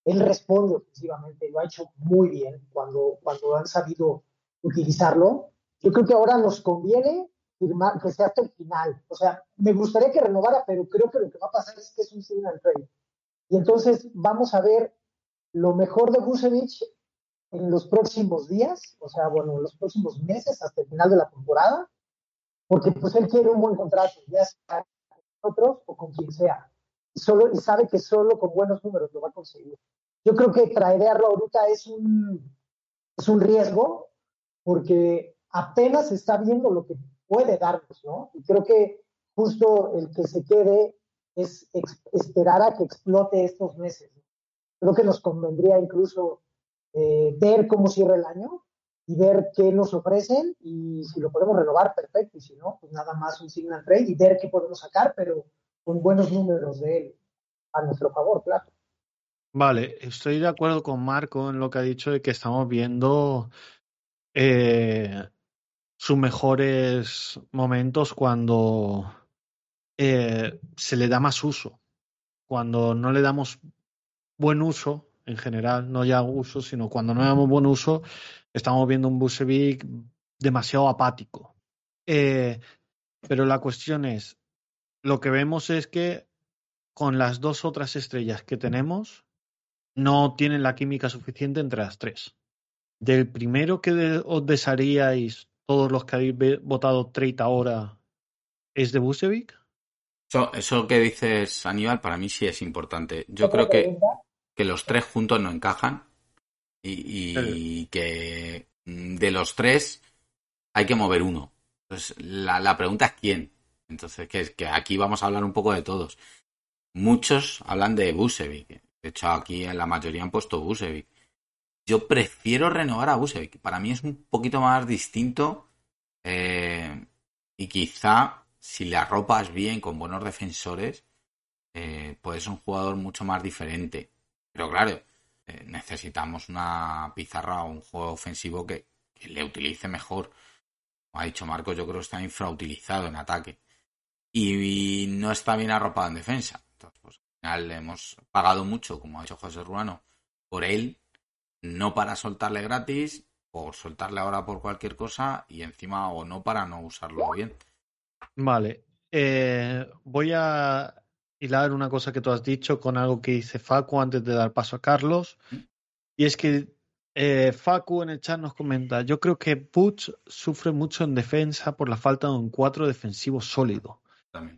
él responde ofensivamente, lo ha hecho muy bien cuando, cuando han sabido utilizarlo. Yo creo que ahora nos conviene firmar, que sea hasta el final. O sea, me gustaría que renovara, pero creo que lo que va a pasar es que es un sign and trade. Y entonces vamos a ver lo mejor de Vucevic en los próximos días, o sea, bueno, en los próximos meses hasta el final de la temporada, porque pues él quiere un buen contrato, ya sea con nosotros o con quien sea. Solo, y sabe que solo con buenos números lo va a conseguir. Yo creo que traerlo ahorita es un, es un riesgo, porque apenas está viendo lo que puede darnos, ¿no? Y creo que justo el que se quede es esperar a que explote estos meses. Creo que nos convendría incluso eh, ver cómo cierra el año y ver qué nos ofrecen y si lo podemos renovar, perfecto, y si no, pues nada más un signal trade y ver qué podemos sacar, pero con buenos números de él a nuestro favor, claro. Vale, estoy de acuerdo con Marco en lo que ha dicho de que estamos viendo eh, sus mejores momentos cuando eh, se le da más uso. Cuando no le damos buen uso, en general, no ya uso, sino cuando no le damos buen uso, estamos viendo un Busevic demasiado apático. Eh, pero la cuestión es, lo que vemos es que con las dos otras estrellas que tenemos, no tienen la química suficiente entre las tres. Del primero que de- os desharíais, todos los que habéis votado trade ahora, es de Busevic. eso, eso que dices, Aníbal, para mí sí es importante. Yo creo que, que los tres juntos no encajan y, y que mm, de los tres hay que mover uno. Entonces, la, la pregunta es quién. Entonces, que, que aquí vamos a hablar un poco de todos. Muchos hablan de Busevic. De hecho, aquí en la mayoría han puesto Busevic. Yo prefiero renovar a Busevic. Para mí es un poquito más distinto eh, y quizá si le arropas bien con buenos defensores, eh, puede ser un jugador mucho más diferente. Pero claro, eh, necesitamos una pizarra o un juego ofensivo que, que le utilice mejor. Como ha dicho Marcos, yo creo que está infrautilizado en ataque. Y, y no está bien arropado en defensa. Entonces, pues al final hemos pagado mucho, como ha dicho José Ruano, por él, no para soltarle gratis, por soltarle ahora por cualquier cosa y encima o no para no usarlo bien. Vale. eh, voy a hilar una cosa que tú has dicho con algo que dice Facu antes de dar paso a Carlos. Y es que eh, Facu en el chat nos comenta, yo creo que Butch sufre mucho en defensa por la falta de un cuatro defensivo sólido.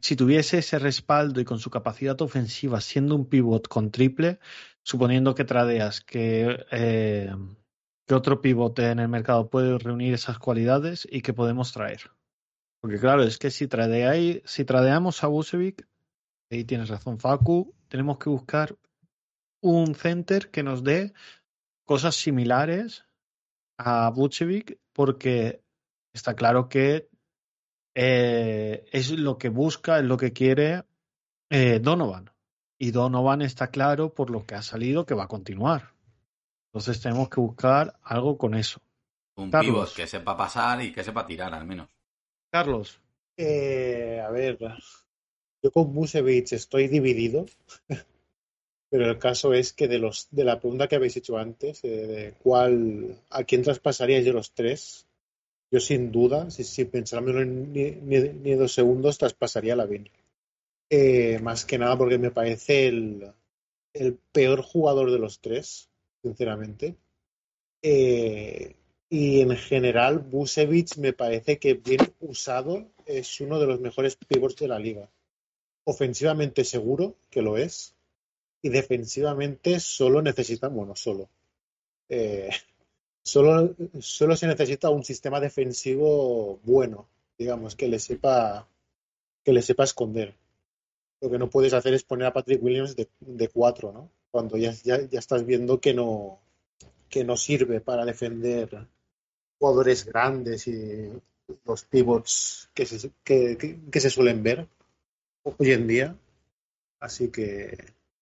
Si tuviese ese respaldo y con su capacidad ofensiva siendo un pivot con triple, suponiendo que tradeas que, eh, otro pivote en el mercado puede reunir esas cualidades y que podemos traer. Porque claro, es que si, tradeáis, si tradeamos a Busevic, ahí tienes razón Facu, tenemos que buscar un center que nos dé cosas similares a Bucevic porque está claro que eh, es lo que busca, es lo que quiere eh, Donovan. Y Donovan está claro por lo que ha salido que va a continuar. Entonces tenemos que buscar algo con eso. Un Carlos. pivot que sepa pasar y que sepa tirar al menos. Carlos, Eh, a ver, yo con Busevich estoy dividido, pero el caso es que de los de la pregunta que habéis hecho antes, eh, de cuál, a quién traspasaríais de los tres, yo sin duda, si, sin pensármelo ni, ni, dos segundos, traspasaría a Lavin. Eh, más que nada porque me parece el, el peor jugador de los tres, sinceramente. Eh, y en general, Busevich me parece que bien usado es uno de los mejores pivots de la liga. Ofensivamente seguro que lo es. y defensivamente solo necesita, bueno, solo. Eh, solo, solo se necesita un sistema defensivo bueno, digamos, que le sepa que le sepa esconder. Lo que no puedes hacer es poner a Patrick Williams de, de cuatro, ¿no? Cuando ya, ya, ya estás viendo que no, que no sirve para defender jugadores grandes y los pivots que se, que, que, que se suelen ver hoy en día. Así que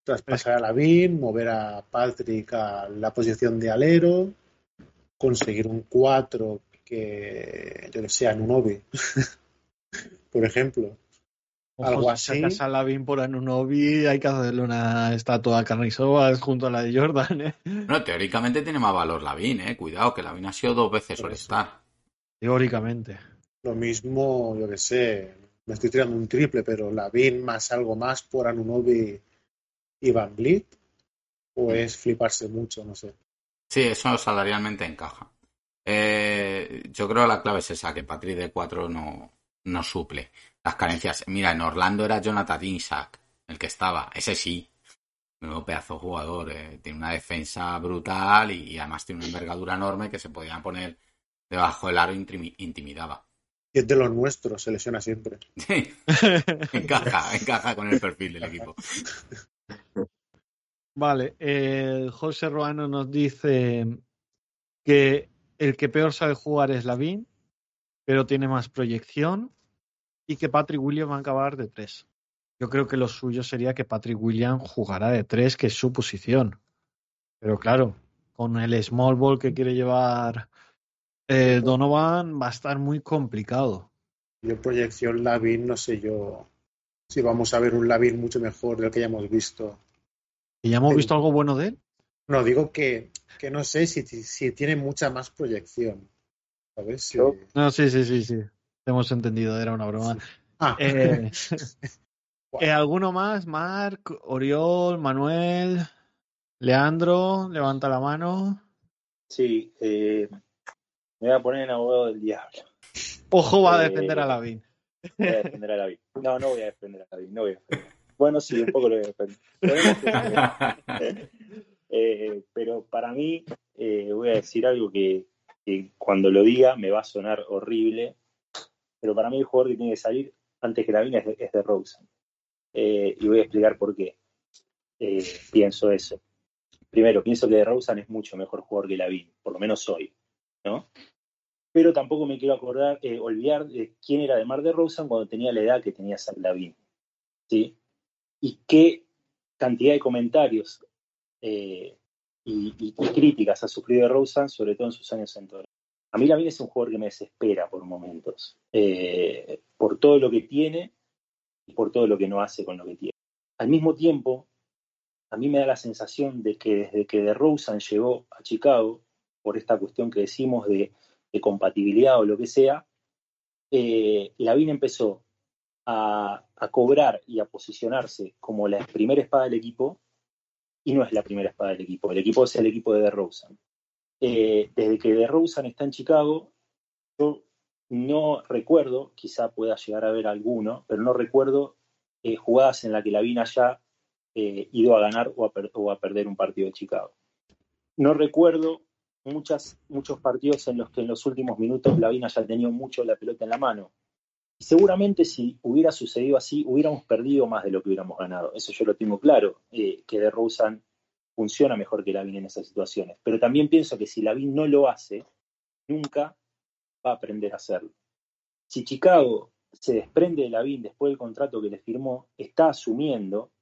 traspasar a Lavin, mover a Patrick a la posición de alero, conseguir un 4 que yo que sé, Anunobi, por ejemplo. Ojo, Algo si así. sacas a Lavin por Anunobi, hay que hacerle una estatua a Carnizoas junto a la de Jordan, ¿eh? Bueno, teóricamente tiene más valor Lavin, eh. Cuidado, que Lavin ha sido dos veces. All-Star. Teóricamente. Lo mismo, yo que sé, me estoy tirando un triple, pero Lavin más algo más por Anunobi y Van Vliet, o es fliparse mucho, no sé. Sí, eso salarialmente encaja. Eh, yo creo que la clave es esa, que Patrick de 4 no, no suple las carencias. Mira, en Orlando era Jonathan Isaac el que estaba. Ese sí. Nuevo pedazo jugador. eh. Tiene una defensa brutal y, y además tiene una envergadura enorme que se podía poner debajo del aro e intimi- intimidaba. Y es de los nuestros, se lesiona siempre. Sí, encaja, encaja con el perfil del equipo. Vale, eh, José Ruano nos dice que el que peor sabe jugar es Lavin, pero tiene más proyección y que Patrick Williams va a acabar de tres. Yo creo que lo suyo sería que Patrick Williams jugara de tres, que es su posición. Pero claro, con el small ball que quiere llevar eh, Donovan va a estar muy complicado. Yo proyección Lavin, no sé yo si vamos a ver un Lavin mucho mejor del que ya hemos visto. ¿Y ya hemos visto algo bueno de él? No, digo que, que no sé si, si tiene mucha más proyección. ¿Sabes? Si- Yo- No, sí, sí, sí, sí. Te hemos entendido, era una broma. Ah, Eh, eh, ¿Alguno más? Marc, Oriol, Manuel, Leandro, levanta la mano. Sí, eh, me voy a poner en abogado del diablo. Ojo, va a Eh, defender a Lavín. Voy a defender a David. No, no voy a defender a David, no voy a defender. Bueno, sí, un poco lo. Podemos defender. Eh, pero para mí, eh, voy a decir algo que, que cuando lo diga me va a sonar horrible, pero para mí el jugador que tiene que salir antes que Lavín es de, es de Rosen. Eh, y voy a explicar por qué eh, pienso eso. Primero, pienso que de Rosen es mucho mejor jugador que Lavín, por lo menos hoy, ¿no? Pero tampoco me quiero acordar, eh, olvidar de quién era de Mar de Rosen cuando tenía la edad que tenía Zach Lavín, ¿sí? Y qué cantidad de comentarios eh, y, críticas ha sufrido de Rosen, sobre todo en sus años en Toronto. A mí Lavín es un jugador que me desespera por momentos, eh, por todo lo que tiene y por todo lo que no hace con lo que tiene. Al mismo tiempo, a mí me da la sensación de que desde que DeRozan llegó a Chicago, por esta cuestión que decimos de, de compatibilidad o lo que sea, eh, Lavín empezó a, cobrar y a posicionarse como la primera espada del equipo y no es la primera espada del equipo. El equipo es el equipo de DeRozan. Eh, desde que DeRozan está en Chicago, yo no recuerdo, quizá pueda llegar a ver alguno, pero no recuerdo eh, jugadas en las que Lavín haya eh, ido a ganar o a, perder un partido de Chicago. No recuerdo muchas, muchos partidos en los que en los últimos minutos Lavín haya tenido mucho la pelota en la mano. Y seguramente si hubiera sucedido así, hubiéramos perdido más de lo que hubiéramos ganado. Eso yo lo tengo claro, eh, que de Rosen funciona mejor que Lavín en esas situaciones. Pero también pienso que si Lavín no lo hace, nunca va a aprender a hacerlo. Si Chicago se desprende de Lavín después del contrato que le firmó, está asumiendo,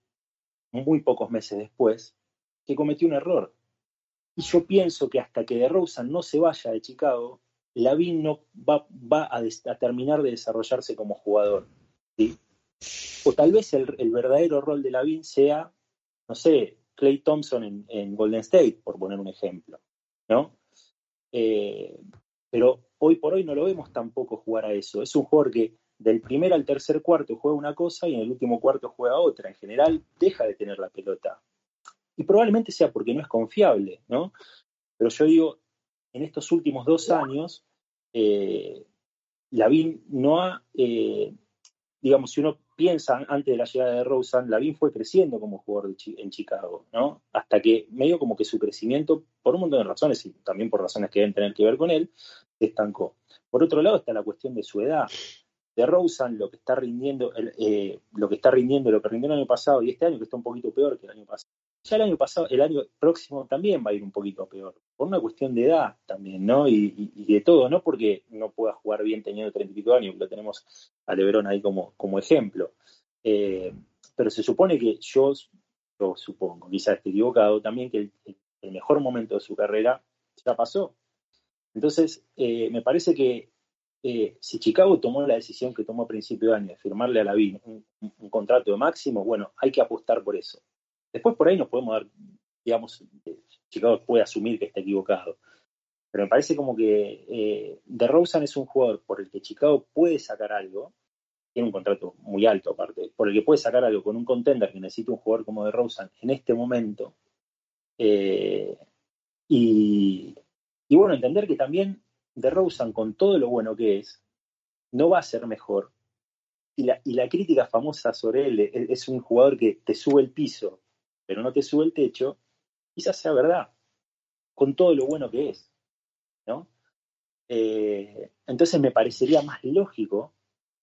muy pocos meses después, que cometió un error. Y yo pienso que hasta que DeRozan no se vaya de Chicago, Lavín no va, a, terminar de desarrollarse como jugador. O tal vez el, verdadero rol de Lavín sea, no sé, Clay Thompson en, en Golden State, por poner un ejemplo. ¿no? Eh, pero hoy por hoy no lo vemos tampoco jugar a eso. Es un jugador que del primer al tercer cuarto juega una cosa y en el último cuarto juega otra. En general deja de tener la pelota. Y probablemente sea porque no es confiable, ¿no? Pero yo digo, en estos últimos dos años, eh, Lavín no ha, eh, digamos, si uno piensa antes de la llegada de Rosen, Lavin fue creciendo como jugador en Chicago, ¿no? Hasta que medio como que su crecimiento, por un montón de razones y también por razones que deben tener que ver con él, se estancó. Por otro lado está la cuestión de su edad. De Rosen, lo que está rindiendo, eh, lo que está rindiendo, lo que rindió el año pasado y este año que está un poquito peor que el año pasado. Ya el año pasado, el año próximo también va a ir un poquito peor, por una cuestión de edad también, ¿no? Y, de todo, no porque no pueda jugar bien teniendo treinta y pico años, lo tenemos a Lebrón ahí como, ejemplo. Eh, pero se supone que yo, yo supongo, quizás esté equivocado, también que el, mejor momento de su carrera ya pasó. Entonces, eh, me parece que eh, si Chicago tomó la decisión que tomó a principio de año de firmarle a la un, un, contrato de máximo, bueno, hay que apostar por eso. Después por ahí nos podemos dar, digamos, Chicago puede asumir que está equivocado. Pero me parece como que eh, DeRozan es un jugador por el que Chicago puede sacar algo, tiene un contrato muy alto aparte, por el que puede sacar algo con un contender que necesita un jugador como DeRozan en este momento. Eh, y, bueno, entender que también DeRozan, con todo lo bueno que es, no va a ser mejor. Y la, y la crítica famosa sobre él es un jugador que te sube el piso pero no te sube el techo, quizás sea verdad, con todo lo bueno que es. ¿no? Eh, entonces me parecería más lógico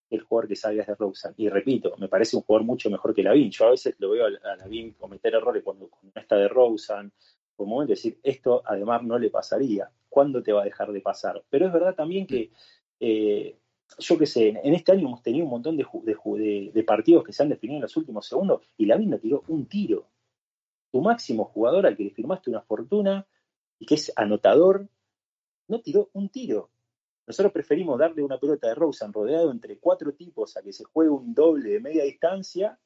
el jugador que salga de Rosen. Y repito, me parece un jugador mucho mejor que Lavin. Yo a veces lo veo a Lavin cometer errores cuando, no está de Rosen, como decir, esto además no le pasaría. ¿Cuándo te va a dejar de pasar? Pero es verdad también que, eh, yo qué sé, en este año hemos tenido un montón de, de, partidos que se han definido en los últimos segundos y Lavin no tiró un tiro tu máximo jugador al que le firmaste una fortuna y que es anotador, no tiró un tiro. Nosotros preferimos darle una pelota de Rosen rodeado entre cuatro tipos a que se juegue un doble de media distancia.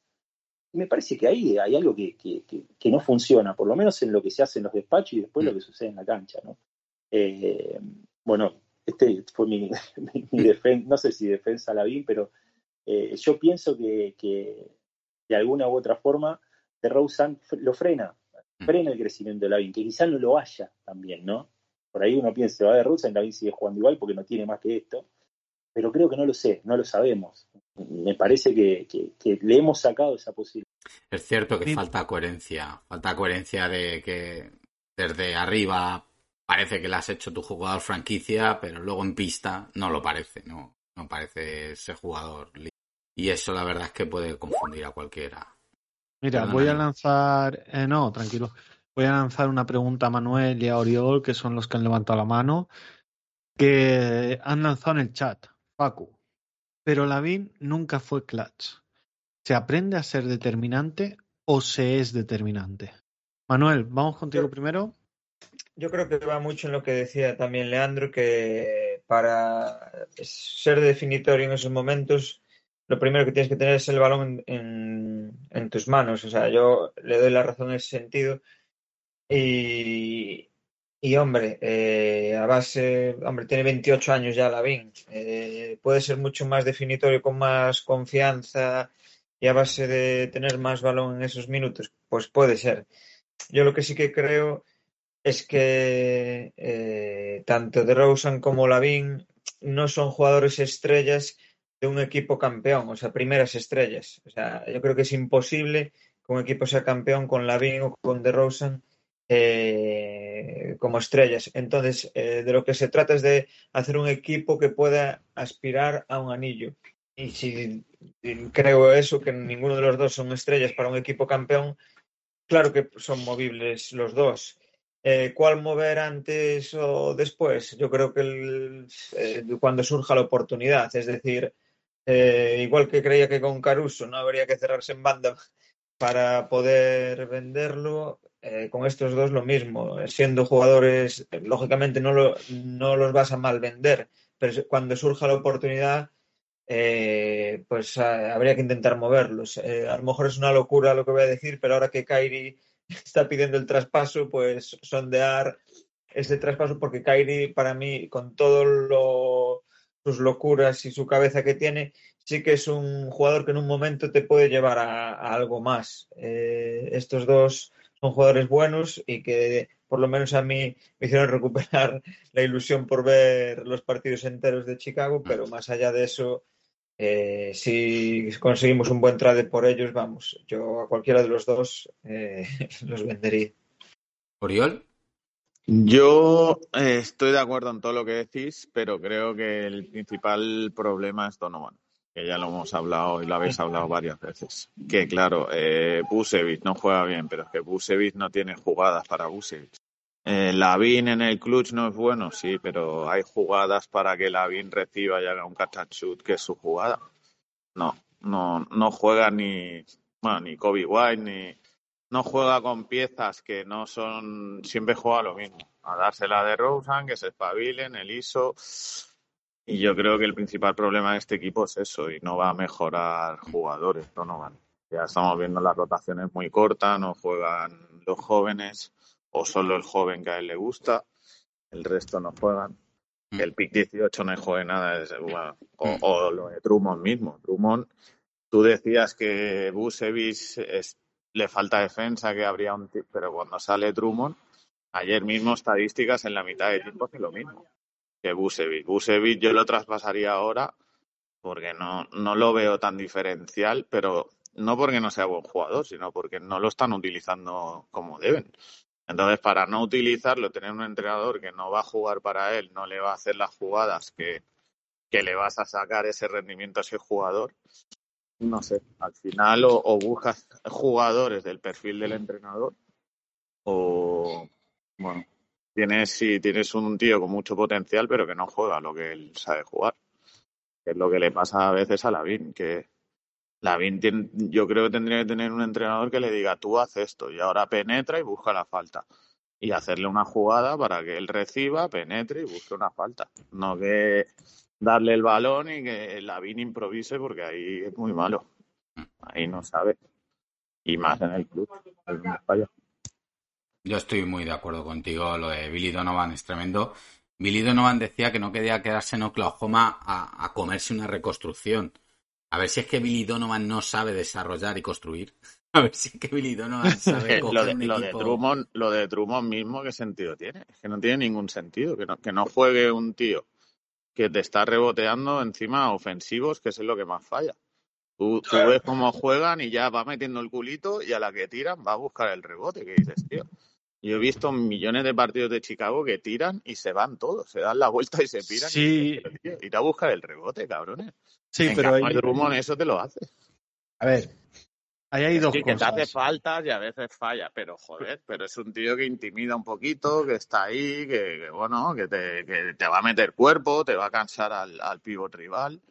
Y me parece que ahí hay algo que, no funciona, por lo menos en lo que se hace en los despachos y después lo que sucede en la cancha. ¿no? Eh, bueno, este fue mi, defensa, no sé si defensa la vi, pero eh, yo pienso que, de alguna u otra forma de Rosen lo frena, mm. frena el crecimiento de Lavin, que quizás no lo haya también, ¿no? Por ahí uno piensa, va de Rosen, Lavin sigue jugando igual porque no tiene más que esto, pero creo que no lo sé, no lo sabemos. Me parece que, le hemos sacado esa posibilidad. Es cierto que falta coherencia, falta coherencia de que desde arriba parece que le has hecho tu jugador franquicia, pero luego en pista no lo parece, no, no parece ese jugador. Y eso la verdad es que puede confundir a cualquiera. Mira, voy a lanzar, eh, no, tranquilo, voy a lanzar una pregunta a Manuel y a Oriol, que son los que han levantado la mano, que han lanzado en el chat, Facu. Pero Lavín nunca fue clutch. ¿Se aprende a ser determinante o se es determinante? Manuel, vamos contigo primero. Yo creo que va mucho en lo que decía también Leandro, que para ser definitorio en esos momentos lo primero que tienes que tener es el balón en, tus manos. O sea, yo le doy la razón en ese sentido. Y, y hombre, eh, a base, hombre, tiene 28 años ya Lavín. Eh, puede ser mucho más definitorio con más confianza y a base de tener más balón en esos minutos. Pues puede ser. Yo lo que sí que creo es que eh, tanto de Rosen como Lavín no son jugadores estrellas de un equipo campeón, o sea, primeras estrellas. O sea, yo creo que es imposible que un equipo sea campeón con Lavin o con DeRozan eh, como estrellas. Entonces, eh, de lo que se trata es de hacer un equipo que pueda aspirar a un anillo. Y si creo eso, que ninguno de los dos son estrellas para un equipo campeón, claro que son movibles los dos. Eh, ¿Cuál mover antes o después? Yo creo que cuando surja la oportunidad, es decir, eh, igual que creía que con Caruso no habría que cerrarse en banda para poder venderlo, eh, con estos dos lo mismo. Siendo jugadores, lógicamente no, los vas a mal vender, pero cuando surja la oportunidad, eh, pues habría que intentar moverlos. a lo mejor es una locura lo que voy a decir, pero ahora que Kairi está pidiendo el traspaso, pues sondear ese traspaso, porque Kairi para mí, con todo lo sus locuras y su cabeza que tiene, sí que es un jugador que en un momento te puede llevar a, algo más. Eh, estos dos son jugadores buenos y que por lo menos a mí me hicieron recuperar la ilusión por ver los partidos enteros de Chicago, pero más allá de eso, Eh, si conseguimos un buen trade por ellos, vamos, yo a cualquiera de los dos eh, los vendería. ¿Oriol? Yo eh, estoy de acuerdo en todo lo que decís, pero creo que el principal problema es Donovan, que ya lo hemos hablado y lo habéis hablado varias veces. Que claro, eh, Busevich no juega bien, pero es que Busevich no tiene jugadas para Busevich. Eh, Lavín en el clutch no es bueno, sí, pero hay jugadas para que Lavín reciba y haga un catch que es su jugada. No, no, no juega ni, bueno, ni Kobe White, ni, no juega con piezas que no son, siempre juega lo mismo, a dársela de Rosen, que se espabilen, el ISO. Y yo creo que el principal problema de este equipo es eso, y no va a mejorar jugadores, no, no van. Ya estamos viendo las rotaciones muy cortas, no juegan los jóvenes o solo el joven que a él le gusta, el resto no juegan. Que el pick 18 no juegue nada, es, bueno, o, o, lo de Drummond mismo. Drummond, tú decías que Busevich es, le falta defensa, que habría un... Pero cuando sale Drummond, ayer mismo estadísticas en la mitad de tiempo hace lo mismo que Busevich. Busevich yo lo traspasaría ahora porque no, no lo veo tan diferencial, pero no porque no sea buen jugador, sino porque no lo están utilizando como deben. Entonces, para no utilizarlo, tener un entrenador que no va a jugar para él, no le va a hacer las jugadas que, que le vas a sacar ese rendimiento a ese jugador, no sé, al final o, o buscas jugadores del perfil del entrenador o, bueno, tienes, si tienes un tío con mucho potencial, pero que no juega lo que él sabe jugar. Que es lo que le pasa a veces a Lavín, que Lavín tiene, yo creo que tendría que tener un entrenador que le diga, tú haz esto, y ahora penetra y busca la falta. Y hacerle una jugada para que él reciba, penetre y busque una falta. No que darle el balón y que Lavín improvise, porque ahí es muy malo. Ahí no sabe. Y más en el club. Un. Yo estoy muy de acuerdo contigo. Lo de Billy Donovan es tremendo. Billy Donovan decía que no quería quedarse en Oklahoma a, a, comerse una reconstrucción. A ver si es que Billy Donovan no sabe desarrollar y construir. A ver si es que Billy Donovan sabe lo, de, lo, de Drummond, lo de Drummond mismo, ¿qué sentido tiene? Es que no tiene ningún sentido. Que no, que no juegue un tío que te está reboteando encima ofensivos, que es lo que más falla. Tú, tú ves cómo juegan y ya va metiendo el culito y a la que tiran va a buscar el rebote. ¿Qué dices, tío? Yo he visto millones de partidos de Chicago que tiran y se van todos, se dan la vuelta y se piran. Sí. Y tío, ir a buscar el rebote, cabrones. Sí, en pero hay... hay... Drummond eso te lo hace. A ver, ahí hay dos sí, cosas. que te hace faltas y a veces falla, pero joder, pero es un tío que intimida un poquito, que está ahí, que, que bueno, que te, que te, va a meter cuerpo, te va a cansar al, al pivot rival.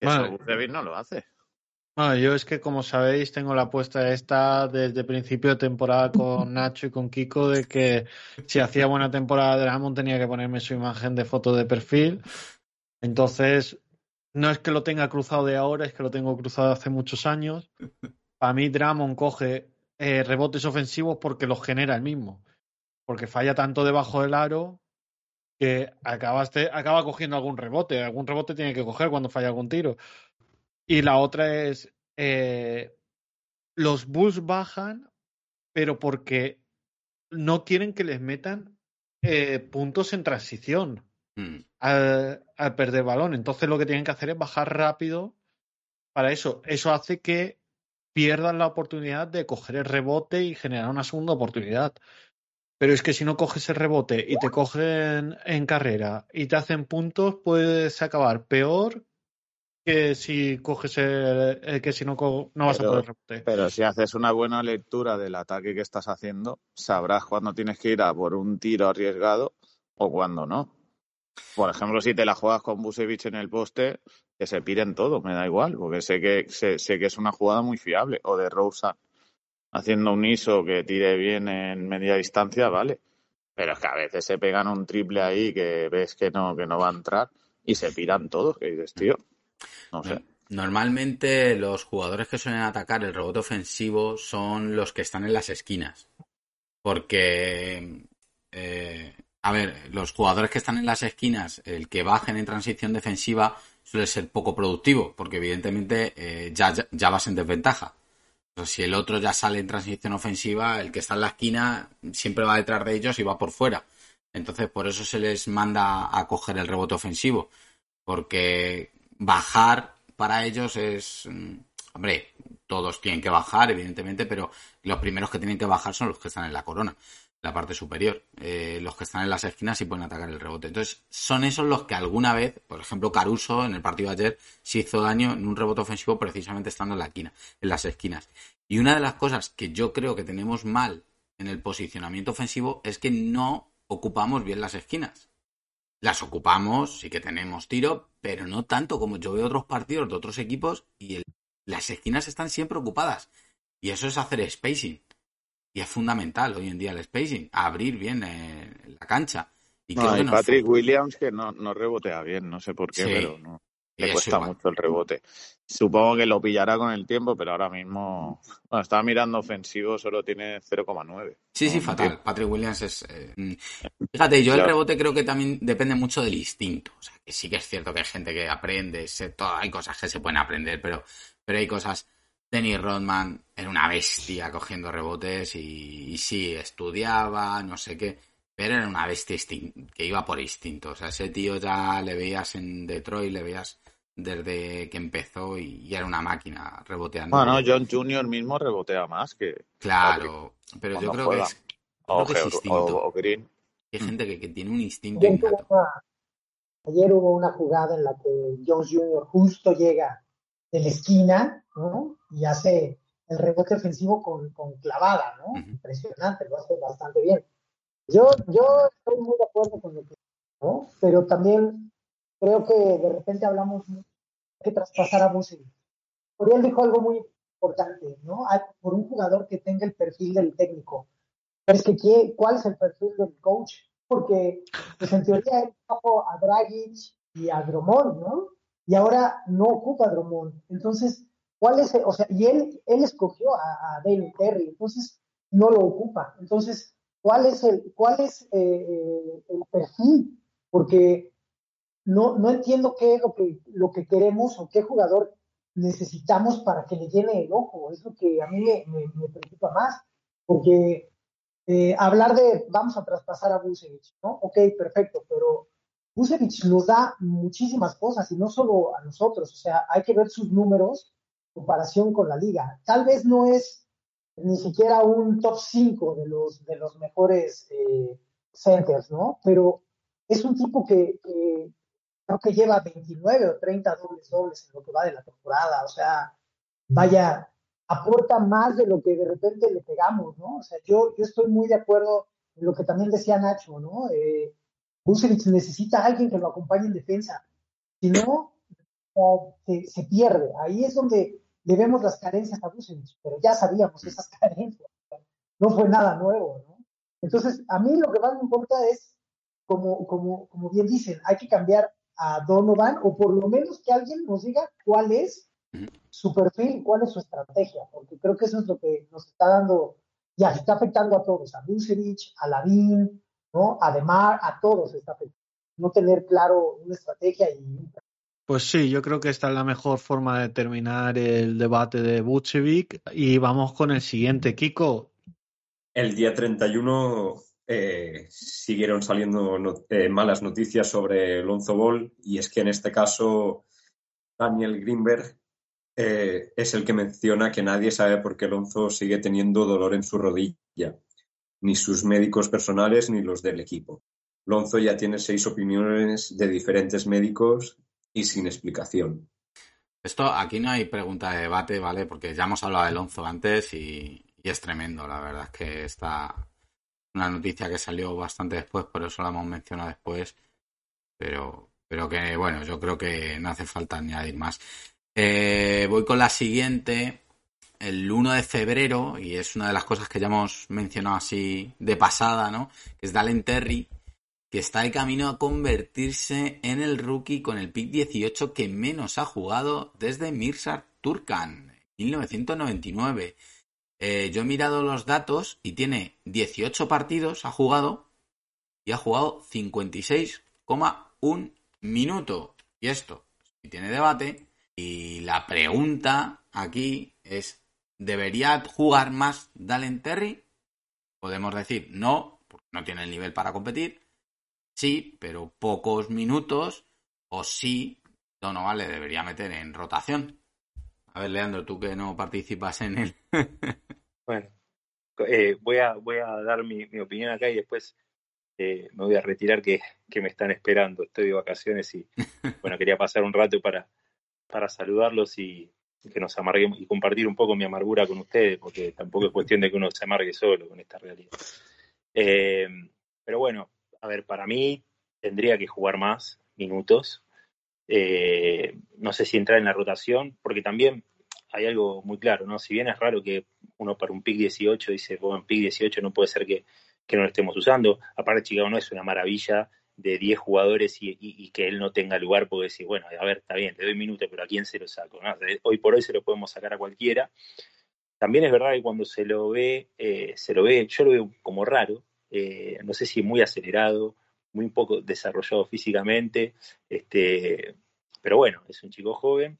Eso Vale. No lo hace. Bueno, yo es que, como sabéis, tengo la apuesta esta desde principio de temporada con Nacho y con Kiko de que si hacía buena temporada de Ramón tenía que ponerme su imagen de foto de perfil. Entonces, no es que lo tenga cruzado de ahora, es que lo tengo cruzado hace muchos años. Para mí, Dramon coge eh, rebotes ofensivos porque los genera el mismo. Porque falla tanto debajo del aro que acabaste, acaba cogiendo algún rebote. Algún rebote tiene que coger cuando falla algún tiro. Y la otra es, eh, los Bulls bajan, pero porque no quieren que les metan eh, puntos en transición Mm. al, al, perder balón. Entonces lo que tienen que hacer es bajar rápido para eso. Eso hace que pierdan la oportunidad de coger el rebote y generar una segunda oportunidad. Pero es que si no coges el rebote y te cogen en carrera y te hacen puntos, puedes acabar peor que si coges el, el que si no, no vas a poder rebote. Pero si haces una buena lectura del ataque que estás haciendo, sabrás cuándo tienes que ir a por un tiro arriesgado o cuándo no. Por ejemplo, si te la juegas con Busevich en el poste, que se piren todo, me da igual, porque sé que, sé, sé que es una jugada muy fiable. O de Rosa haciendo un ISO que tire bien en media distancia, vale. Pero es que a veces se pegan un triple ahí que ves que no, que no va a entrar y se piran todos, que dices, tío. No sé. Normalmente los jugadores que suelen atacar el rebote ofensivo son los que están en las esquinas. Porque, eh, a ver, los jugadores que están en las esquinas, el que bajen en transición defensiva suele ser poco productivo, porque evidentemente eh, ya, ya, ya, vas en desventaja. Pero si el otro ya sale en transición ofensiva, el que está en la esquina siempre va detrás de ellos y va por fuera. Entonces, por eso se les manda a coger el rebote ofensivo. Porque bajar para ellos es, mm, hombre, todos tienen que bajar, evidentemente, pero los primeros que tienen que bajar son los que están en la corona, la parte superior. Eh, los que están en las esquinas sí pueden atacar el rebote. Entonces, son esos los que alguna vez, por ejemplo, Caruso en el partido de ayer se hizo daño en un rebote ofensivo precisamente estando en la esquina, en las esquinas. Y una de las cosas que yo creo que tenemos mal en el posicionamiento ofensivo es que no ocupamos bien las esquinas. Las ocupamos, sí que tenemos tiro, pero no tanto como yo veo otros partidos de otros equipos y el- las esquinas están siempre ocupadas. Y eso es hacer spacing. Y es fundamental hoy en día el spacing, abrir bien eh, la cancha. Y No, y Patrick. Williams que no, no rebotea bien, no sé por qué, Sí. pero no. Le cuesta igual. mucho el rebote. Supongo que lo pillará con el tiempo, pero ahora mismo, bueno, estaba mirando ofensivo, solo tiene 0,9. Sí, sí, fatal. tío. Patrick Williams es. eh, mm. Fíjate, yo el rebote creo que también depende mucho del instinto. O sea, que sí que es cierto que hay gente que aprende, se- todo- hay cosas que se pueden aprender, pero, pero hay cosas. Dennis Rodman era una bestia cogiendo rebotes y, y sí, estudiaba, no sé qué, pero era una bestia que iba por instinto. O sea, ese tío ya le veías en Detroit, le veías desde que empezó y, y era una máquina reboteando. Bueno, John Jr. mismo rebotea más que Claro, pero yo creo juega. que es, o, creo que es Geo- instinto. o- o Green. Hay gente que, que tiene un instinto Ayer, una- hubo una jugada en la que Jones Jr. justo llega de la esquina, ¿no? Y hace el rebote ofensivo con, con clavada, ¿no? Impresionante, lo hace bastante bien. Yo, yo estoy muy de acuerdo con lo que, ¿no? Pero también creo que de repente hablamos que traspasar a Busi. Oriel dijo algo muy importante, ¿no? Por un jugador que tenga el perfil del técnico. Pero es que, ¿qué- ¿cuál es el perfil del coach? Porque, pues en teoría, él trajo a Dragic y a Drummond, ¿no? Y ahora no ocupa a Drummond. Entonces, ¿cuál es? el- o sea, y él, él escogió a, a David Terry, entonces no lo ocupa. Entonces, ¿cuál es el, cuál es eh, eh, el perfil? Porque no, no entiendo qué es lo que, lo que queremos o qué jugador necesitamos para que le llene el ojo. Es lo que a mí me, me- me preocupa más. Porque eh, hablar de vamos a traspasar a Busevich, ¿no? Ok, perfecto, pero Busevich nos da muchísimas cosas y no solo a nosotros. O sea, hay que ver sus números comparación con la liga. Tal vez no es ni siquiera un top 5 de los, de mejores eh, centers, ¿no? Pero es un tipo que, creo que lleva 29 o 30 dobles dobles en lo que va de la temporada. O sea, vaya, aporta más de lo que de repente le pegamos, ¿no? O sea, yo, estoy muy de acuerdo en lo que también decía Nacho, ¿no? Eh, necesita alguien que lo acompañe en defensa. Si no, se, se pierde. Ahí es donde le vemos las carencias a Vucevic, pero ya sabíamos esas carencias. No fue nada nuevo, ¿no? Entonces, a mí lo que más me importa es, como, como, como bien dicen, hay que cambiar a Donovan, o por lo menos que alguien nos diga cuál es su perfil, cuál es su estrategia, porque creo que eso es lo que nos está dando, ya está afectando a todos, a Vucevic, a Lavín, ¿no? A Demar, a todos está afectando. No tener claro una estrategia y Pues sí, yo creo que esta es la mejor forma de terminar el debate de Vucevic y vamos con el siguiente, Kiko. El día 31 eh, siguieron saliendo eh, malas noticias sobre Lonzo Ball y es que en este caso Daniel Greenberg eh, es el que menciona que nadie sabe por qué Lonzo sigue teniendo dolor en su rodilla, ni sus médicos personales ni los del equipo. Lonzo ya tiene seis opiniones de diferentes médicos sin explicación. Esto aquí no hay pregunta de debate, ¿vale? Porque ya hemos hablado de Lonzo antes y, es tremendo, la verdad es que está una noticia que salió bastante después, por eso la hemos mencionado después, pero, pero que bueno, yo creo que no hace falta añadir más. Eh, voy con la siguiente, el 1 de febrero, y es una de las cosas que ya hemos mencionado así de pasada, ¿no? Es Dalen Terry, que está de camino a convertirse en el rookie con el pick 18 que menos ha jugado desde Mirsad Turkan, 1999. Eh, yo he mirado los datos y tiene 18 partidos, ha jugado y ha jugado 56,1 minuto. Y esto, si tiene debate, y la pregunta aquí es, ¿debería jugar más Dalen Terry? Podemos decir no, porque no tiene el nivel para competir. Sí, pero pocos minutos. O sí, Donovan le debería meter en rotación. A ver, Leandro, tú que no participas en él. bueno, eh, voy, a, voy a dar mi, mi opinión acá y después eh, me voy a retirar que, que, me están esperando. Estoy de vacaciones y bueno, quería pasar un rato para, para saludarlos y que nos amarguemos y compartir un poco mi amargura con ustedes, porque tampoco es cuestión de que uno se amargue solo con esta realidad. Eh, pero bueno, a ver, para mí tendría que jugar más minutos. Eh, no sé si entrar en la rotación, porque también hay algo muy claro, ¿no? Si bien es raro que uno para un pick 18 dice, bueno, pick 18 no puede ser que, que no lo estemos usando. Aparte, Chicago no es una maravilla de 10 jugadores y, que él no tenga lugar, porque decir, bueno, a ver, está bien, te doy minutos, pero ¿a quién se lo saco? Hoy por hoy se lo podemos sacar a cualquiera. También es verdad que cuando se lo ve, eh, se lo ve, yo lo veo como raro, eh, no sé si muy acelerado, muy poco desarrollado físicamente, este, pero bueno, es un chico joven.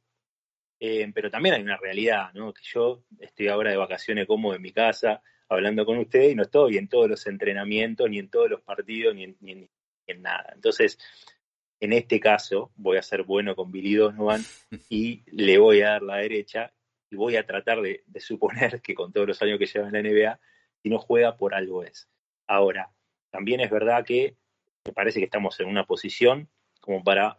Eh, pero también hay una realidad, ¿no? Que yo estoy ahora de vacaciones como en mi casa, hablando con ustedes y no estoy en todos los entrenamientos, ni en todos los partidos, ni en, ni en, ni en nada. Entonces, en este caso, voy a ser bueno con Billy Donovan y le voy a dar la derecha y voy a tratar de, de, suponer que con todos los años que lleva en la NBA, si no juega por algo es. Ahora, también es verdad que me parece que estamos en una posición como para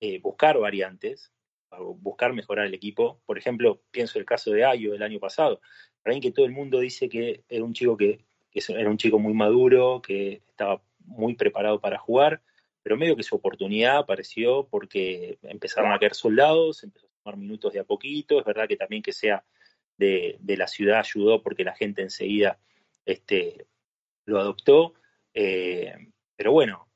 eh, buscar variantes, para buscar mejorar el equipo. Por ejemplo, pienso el caso de Ayo del año pasado. Mí que todo el mundo dice que era un chico que, era un chico muy maduro, que estaba muy preparado para jugar, pero medio que su oportunidad apareció porque empezaron a caer soldados, empezó a tomar minutos de a poquito, es verdad que también que sea de, de la ciudad ayudó porque la gente enseguida este, lo adoptó, eh, pero bueno,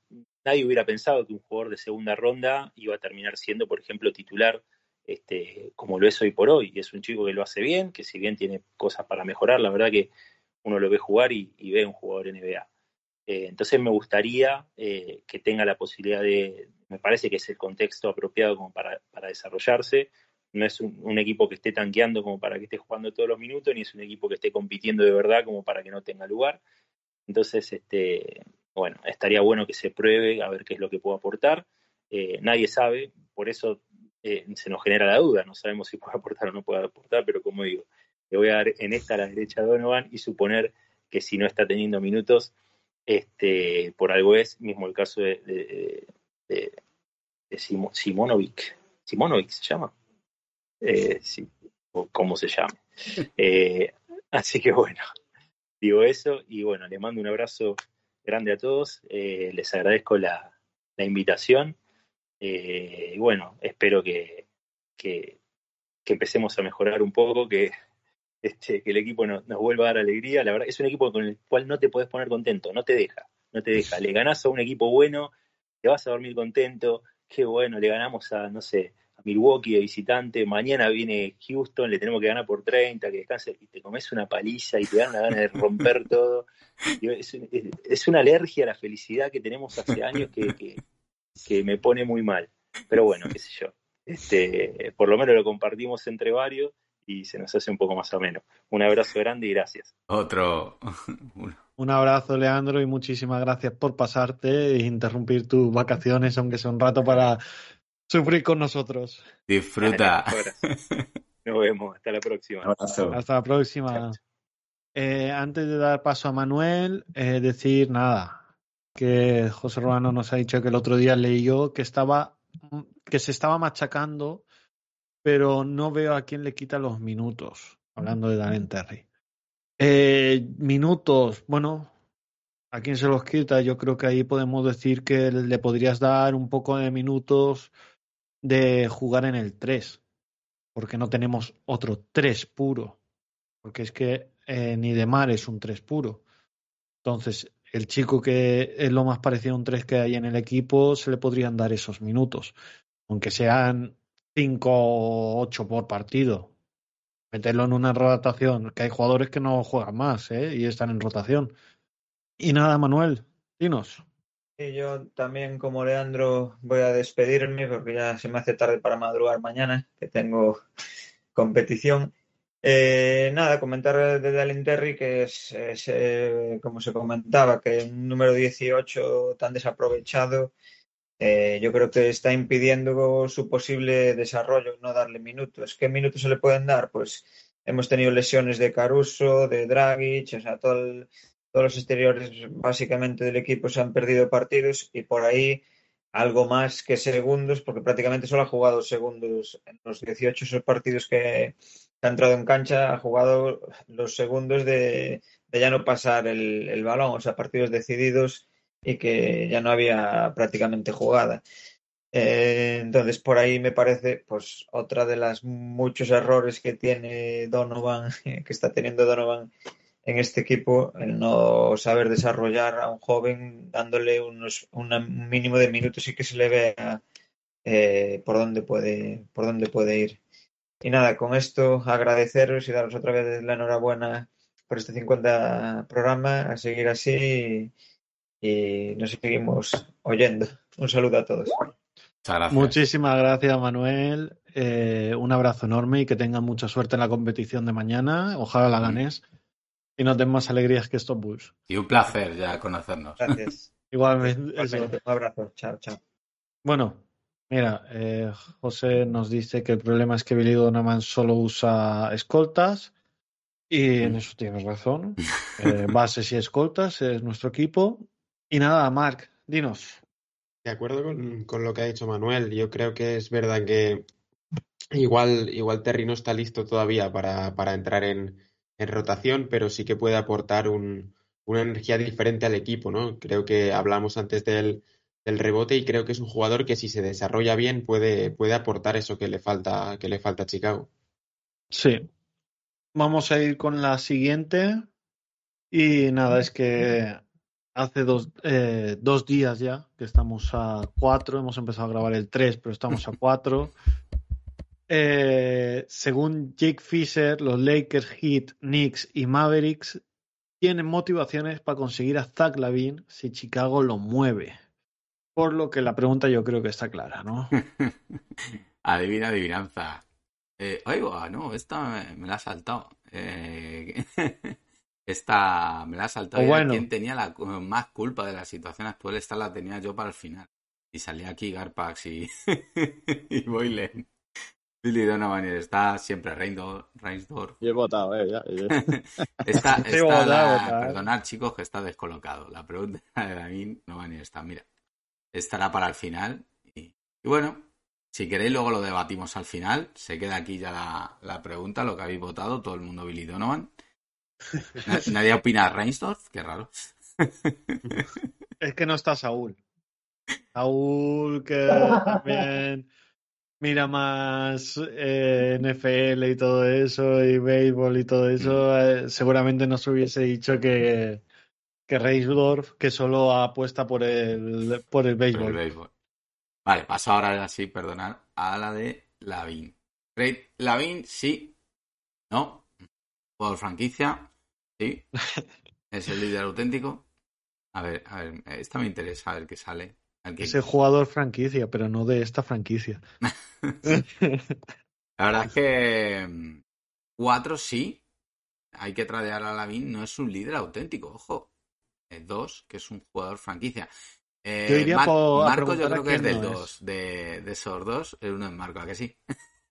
nadie hubiera pensado que un jugador de segunda ronda iba a terminar siendo, por ejemplo, titular este, como lo es hoy por hoy, es un chico que lo hace bien, que si bien tiene cosas para mejorar, la verdad que uno lo ve jugar y, y ve un jugador NBA. Eh, entonces me gustaría eh, que tenga la posibilidad de, me parece que es el contexto apropiado como para, para desarrollarse. No es un, un, equipo que esté tanqueando como para que esté jugando todos los minutos, ni es un equipo que esté compitiendo de verdad como para que no tenga lugar. Entonces, este, bueno, estaría bueno que se pruebe a ver qué es lo que puede aportar. Eh, nadie sabe, por eso eh, se nos genera la duda, no sabemos si puede aportar o no puede aportar, pero como digo, le voy a dar en esta a la derecha a Donovan y suponer que si no está teniendo minutos, este, por algo es, mismo el caso de, de, de, de Simo, Simonovic, Simonovic se llama, eh, sí, o cómo se llama. Eh, así que bueno, digo eso y bueno, le mando un abrazo grande a todos, eh, les agradezco la, la invitación eh, y bueno, espero que, que, que, empecemos a mejorar un poco, que este, que el equipo no, nos vuelva a dar alegría. La verdad, es un equipo con el cual no te puedes poner contento, no te deja, no te deja. Le ganás a un equipo bueno, te vas a dormir contento, qué bueno, le ganamos a, no sé, Milwaukee de visitante, mañana viene Houston, le tenemos que ganar por 30, que descanse, y te comes una paliza y te dan la gana de romper todo. Es, es, una alergia a la felicidad que tenemos hace años que, que, que me pone muy mal. Pero bueno, qué sé yo. Este, por lo menos lo compartimos entre varios y se nos hace un poco más ameno. Un abrazo grande y gracias. Otro. un abrazo, Leandro, y muchísimas gracias por pasarte e interrumpir tus vacaciones, aunque sea un rato para sufrir con nosotros. Disfruta. Nos vemos. Hasta la próxima. Abrazo. Hasta la próxima. Eh, antes de dar paso a Manuel, eh, decir nada. Que José Romano nos ha dicho que el otro día leí yo que estaba que se estaba machacando pero no veo a quién le quita los minutos, hablando de Daniel Terry. Eh, minutos, bueno, ¿a quién se los quita? Yo creo que ahí podemos decir que le podrías dar un poco de minutos de jugar en el 3, porque no tenemos otro 3 puro, porque es que eh, ni de mar es un 3 puro. Entonces, el chico que es lo más parecido a un 3 que hay en el equipo, se le podrían dar esos minutos, aunque sean 5 o 8 por partido. Meterlo en una rotación, que hay jugadores que no juegan más ¿eh? y están en rotación. Y nada, Manuel, dinos. Y yo también, como Leandro, voy a despedirme porque ya se me hace tarde para madrugar mañana, que tengo competición. Eh, nada, comentar de Dallin Terry que es, es eh, como se comentaba, que un número 18 tan desaprovechado eh, yo creo que está impidiendo su posible desarrollo, no darle minutos. ¿Qué minutos se le pueden dar? Pues hemos tenido lesiones de Caruso, de Dragic, o sea, todo el, todos los exteriores básicamente del equipo se han perdido partidos y por ahí algo más que segundos, porque prácticamente solo ha jugado segundos en los 18 partidos que ha entrado en cancha, ha jugado los segundos de, ya no pasar el, balón, o sea, partidos decididos y que ya no había prácticamente jugada. Eh, entonces, por ahí me parece, pues, otra de las muchos errores que tiene Donovan, que está teniendo Donovan en este equipo el no saber desarrollar a un joven dándole unos un mínimo de minutos y que se le vea eh, por dónde puede por dónde puede ir. Y nada con esto agradeceros y daros otra vez la enhorabuena por este 50 programa a seguir así y, nos seguimos oyendo. Un saludo a todos. Muchísimas gracias, Manuel. Eh, un abrazo enorme y que tengan mucha suerte en la competición de mañana. Ojalá la ganes y nos den más alegrías que estos Bulls. Y un placer ya conocernos. Gracias. Igualmente. Un abrazo. Chao, chao. Bueno, mira, eh, José nos dice que el problema es que Billy Donovan solo usa escoltas. Y en eso tienes razón. Eh, bases y escoltas es nuestro equipo. Y nada, Marc, dinos. De acuerdo con, con, lo que ha dicho Manuel, yo creo que es verdad que igual, igual Terry no está listo todavía para, para entrar en, en rotación, pero sí que puede aportar un, una energía diferente al equipo, ¿no? Creo que hablamos antes del, del, rebote y creo que es un jugador que si se desarrolla bien puede, puede aportar eso que le falta, que le falta a Chicago. Sí. Vamos a ir con la siguiente. Y nada, es que hace dos, eh, dos días ya que estamos a cuatro, hemos empezado a grabar el tres, pero estamos a cuatro. Eh, según Jake Fisher, los Lakers, Heat, Knicks y Mavericks tienen motivaciones para conseguir a Zach Lavin si Chicago lo mueve. Por lo que la pregunta yo creo que está clara, ¿no? Adivina, adivinanza. Eh, oiga, no, esta me, la ha saltado. Eh, esta me la ha saltado. Bueno. ¿Quién tenía la más culpa de la situación actual? Esta la tenía yo para el final. Y salía aquí Garpax y, y Boylen. Billy Donovan está siempre Reinsdorf. Y he votado, eh. Ya, está, está la, perdonad, chicos, que está descolocado. La pregunta de David no va ni está. Mira, estará para el final. Y, bueno, si queréis, luego lo debatimos al final. Se queda aquí ya la, la pregunta, lo que habéis votado, todo el mundo Billy Donovan. Nadie opina Reinsdorf, qué raro. Es que no está Saúl. Saúl, que también mira más eh, NFL y todo eso, y béisbol y todo eso, eh, seguramente nos hubiese dicho que, que Reisdorf, que solo apuesta por el, por el béisbol. Por el béisbol. Vale, paso ahora así, perdonad, a la de Lavin. Lavin, sí. No. Jugador franquicia. Sí. Es el líder auténtico. A ver, a ver, esta me interesa, a ver qué sale. Es el jugador franquicia, pero no de esta franquicia. La verdad es que mm, cuatro sí. Hay que tradear a Lavín, no es un líder auténtico, ojo. dos, que es un jugador franquicia. Eh, Marco yo creo que es del dos. De, de, esos dos, el uno es Marco, ¿a que sí?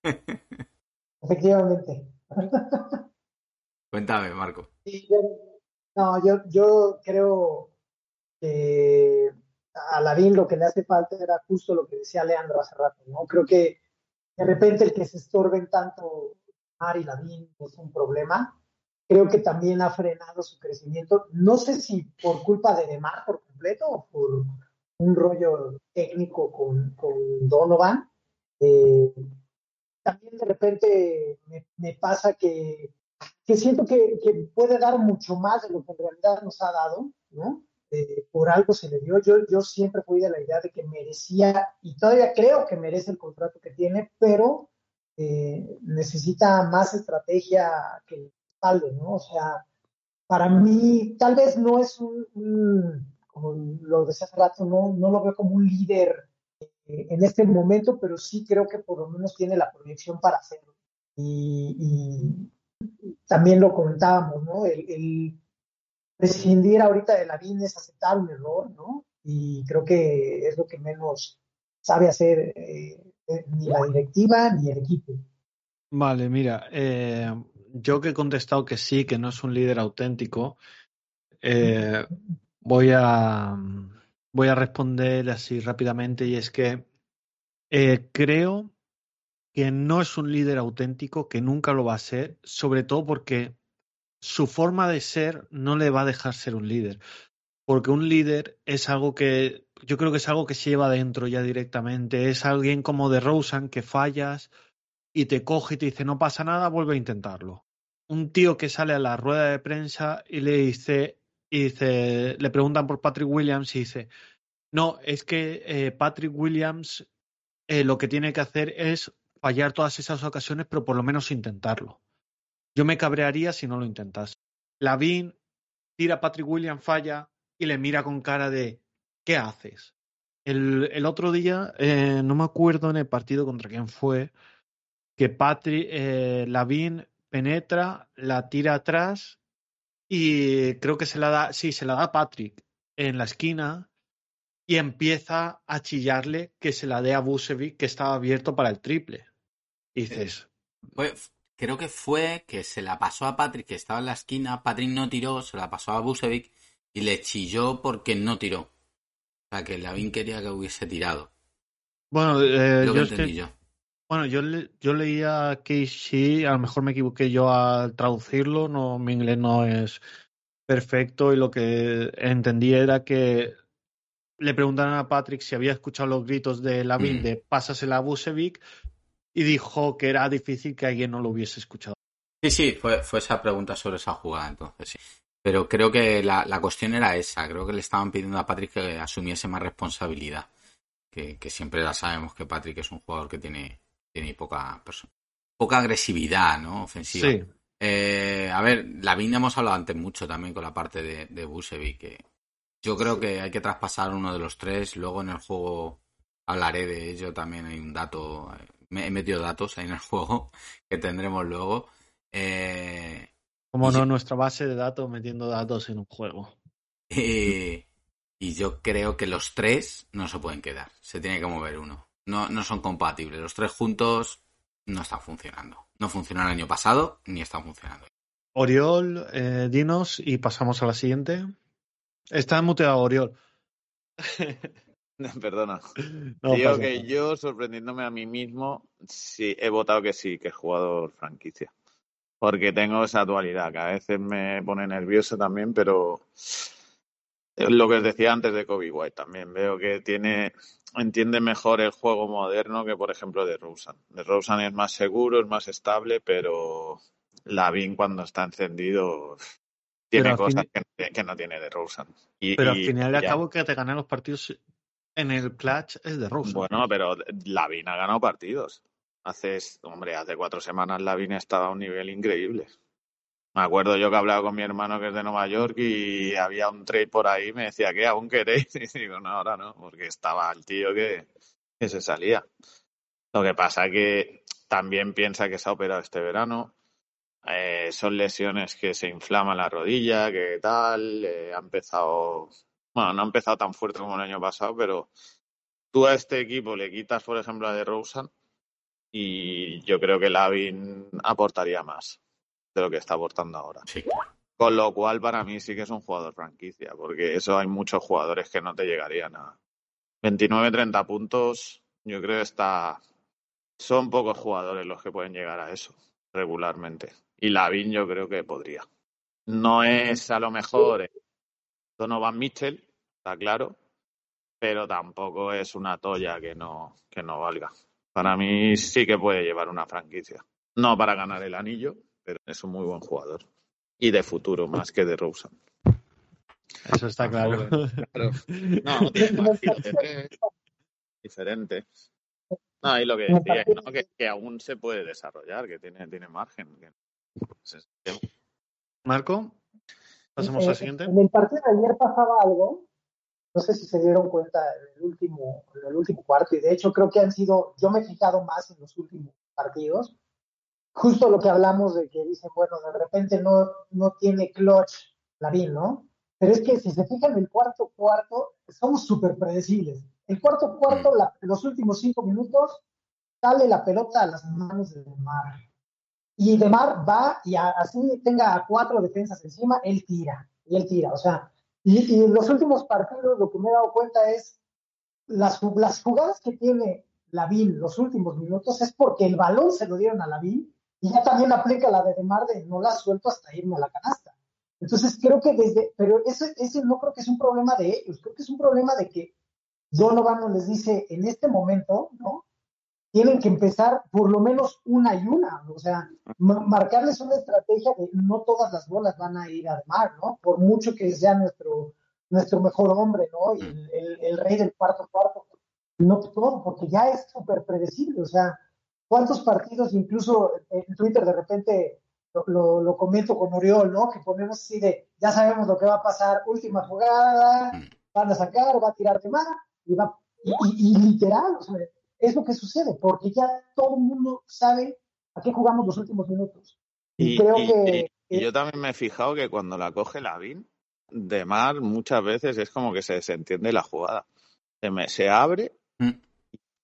Efectivamente. Cuéntame, Marco. no, yo, yo creo que a Lavín lo que le hace falta era justo lo que decía Leandro hace rato, ¿no? Creo que de repente el que se estorben tanto Mar y Lavín es un problema. Creo que también ha frenado su crecimiento. No sé si por culpa de Demar por completo o por un rollo técnico con, con Donovan. Eh, también de repente me, pasa que, que siento que, que, puede dar mucho más de lo que en realidad nos ha dado, ¿no? Eh, por algo se le dio. Yo, siempre fui de la idea de que merecía, y todavía creo que merece el contrato que tiene, pero eh, necesita más estrategia que le respalde, ¿no? O sea, para mí, tal vez no es un, como lo decía hace rato, no, no lo veo como un líder eh, en este momento, pero sí creo que por lo menos tiene la proyección para hacerlo. Y, también lo comentábamos, ¿no? el, el prescindir ahorita de la BIN es aceptar un error, ¿no? y creo que es lo que menos sabe hacer eh, eh, ni la directiva ni el equipo. Vale, mira, eh, yo que he contestado que sí, que no es un líder auténtico, voy a voy a responder así rápidamente y es que creo que no es un líder auténtico, que nunca lo va a ser, sobre todo porque su forma de ser no le va a dejar ser un líder. Porque un líder es algo que yo creo que es algo que se lleva dentro ya directamente. Es alguien como de Rosen que fallas y te coge y te dice no pasa nada, vuelve a intentarlo. Un tío que sale a la rueda de prensa y le dice, dice, le preguntan por Patrick Williams y dice, no, es que eh, Patrick Williams eh, lo que tiene que hacer es fallar todas esas ocasiones, pero por lo menos intentarlo. Yo me cabrearía si no lo intentas. Lavin tira a Patrick Williams, falla y le mira con cara de ¿qué haces? El, el otro día, eh, no me acuerdo en el partido contra quién fue, que Patrick eh, Lavin penetra, la tira atrás y creo que se la da, sí, se la da a Patrick en la esquina y empieza a chillarle que se la dé a Busevic que estaba abierto para el triple. Y dices, Fue- creo que fue que se la pasó a Patrick, que estaba en la esquina. Patrick no tiró, se la pasó a Busevic y le chilló porque no tiró. O sea, que Lavin quería que hubiese tirado. bueno, eh, yo es que- yo. Bueno, yo, le- yo leía que sí, a lo mejor me equivoqué yo al traducirlo, no, mi inglés no es perfecto y lo que entendí era que le preguntaron a Patrick si había escuchado los gritos de Lavin Mm. de pásasela a Busevic y dijo que era difícil que alguien no lo hubiese escuchado. Sí, sí, fue, fue esa pregunta sobre esa jugada, entonces sí. Pero creo que la, la cuestión era esa. Creo que le estaban pidiendo a Patrick que asumiese más responsabilidad. Que, que siempre la sabemos que Patrick es un jugador que tiene, tiene poca, poca agresividad, ¿no? Ofensiva. Sí, Eh, a ver, Lavín hemos hablado antes mucho también con la parte de, de Busevic, que yo creo que hay que traspasar uno de los tres. Luego en el juego hablaré de ello también. Hay un dato, eh, me he metido datos ahí en el juego que tendremos luego. Eh, como Y no nuestra base de datos metiendo datos en un juego. y, y yo creo que los tres no se pueden quedar. Se tiene que mover uno. No, no son compatibles. Los tres juntos no están funcionando. No funcionó el año pasado ni están funcionando. Oriol, eh, dinos y pasamos a la siguiente. Está muteado Oriol. Perdona. No Digo pasa que yo, sorprendiéndome a mí mismo, sí he votado que sí, que es jugador franquicia. Porque tengo esa dualidad, que a veces me pone nervioso también, pero es lo que os decía antes de Kobe White también. Veo que tiene, entiende mejor el juego moderno que, por ejemplo, de Rosen. De Rosen es más seguro, es más estable, pero Lavin cuando está encendido tiene cosas fin- que, que no tiene de Rosen. Y, Pero al y- final de ya. cabo que te ganan los partidos en el clutch es de Rosen. Bueno, pero Lavin ha ganado partidos. Hace, hombre, hace cuatro semanas Lavin estaba a un nivel increíble. Me acuerdo yo que hablaba con mi hermano que es de Nueva York y había un trade por ahí me decía, ¿qué? ¿Aún queréis? Y digo, no, ahora no, porque estaba el tío que, que se salía. Lo que pasa que también piensa que se ha operado este verano. Eh, son lesiones que se inflaman la rodilla, que tal. eh, ha empezado, bueno, no ha empezado tan fuerte como el año pasado, pero tú a este equipo le quitas, por ejemplo, a de Rosen y yo creo que Lavin aportaría más de lo que está aportando ahora. Sí. Con lo cual, para mí sí que es un jugador franquicia, porque eso hay muchos jugadores que no te llegarían a 29-30 puntos. Yo creo que está. Son pocos jugadores los que pueden llegar a eso regularmente. Y Lavin yo creo que podría. No es a lo mejor Donovan Mitchell, está claro, pero tampoco es una toalla que no, que no valga. Para mí sí que puede llevar una franquicia. No para ganar el anillo, pero es un muy buen jugador. Y de futuro más que de Rosen. Eso está claro. Claro. No, tiene más tiros de tres. Diferente. No, y lo que decía, ¿no? que, que aún se puede desarrollar, que tiene, tiene margen. que-. Marco, pasamos Eh, al siguiente. En el partido de ayer pasaba algo, no sé si se dieron cuenta en el último, en el último cuarto, y de hecho creo que han sido, yo me he fijado más en los últimos partidos, justo lo que hablamos de que dicen, bueno, de repente no, no tiene clutch Lavín, ¿no? pero es que si se fijan el cuarto cuarto, somos súper predecibles. El cuarto cuarto, la, los últimos cinco minutos, sale la pelota a las manos de Demar. Y Demar va y a- así tenga cuatro defensas encima, él tira. Y él tira. O sea, y, y en los últimos partidos lo que me he dado cuenta es las, las jugadas que tiene Lavín los últimos minutos es porque el balón se lo dieron a Lavín y ya también aplica la de Demar de no la suelto hasta irme a la canasta. Entonces creo que desde, pero ese, ese no creo que es un problema de ellos, creo que es un problema de que Donovan les dice en este momento, ¿no? Tienen que empezar por lo menos una y una, o sea, ma- marcarles una estrategia de no todas las bolas van a ir a Demar, ¿no? Por mucho que sea nuestro, nuestro mejor hombre, ¿no? Y el, el- el rey del cuarto cuarto, no todo, porque ya es súper predecible, o sea, ¿cuántos partidos, incluso en Twitter de repente lo, lo, lo comento con Oriol, ¿no? Que ponemos así de, ya sabemos lo que va a pasar, última jugada, van a sacar, va a tirar de más, y va, y, y- y literal, o sea, es lo que sucede, porque ya todo el mundo sabe a qué jugamos los últimos minutos. Y, Y, creo y- que y- y yo también me he fijado que cuando la coge Lavín, de mar muchas veces es como que se desentiende la jugada. Se, me- se abre Mm.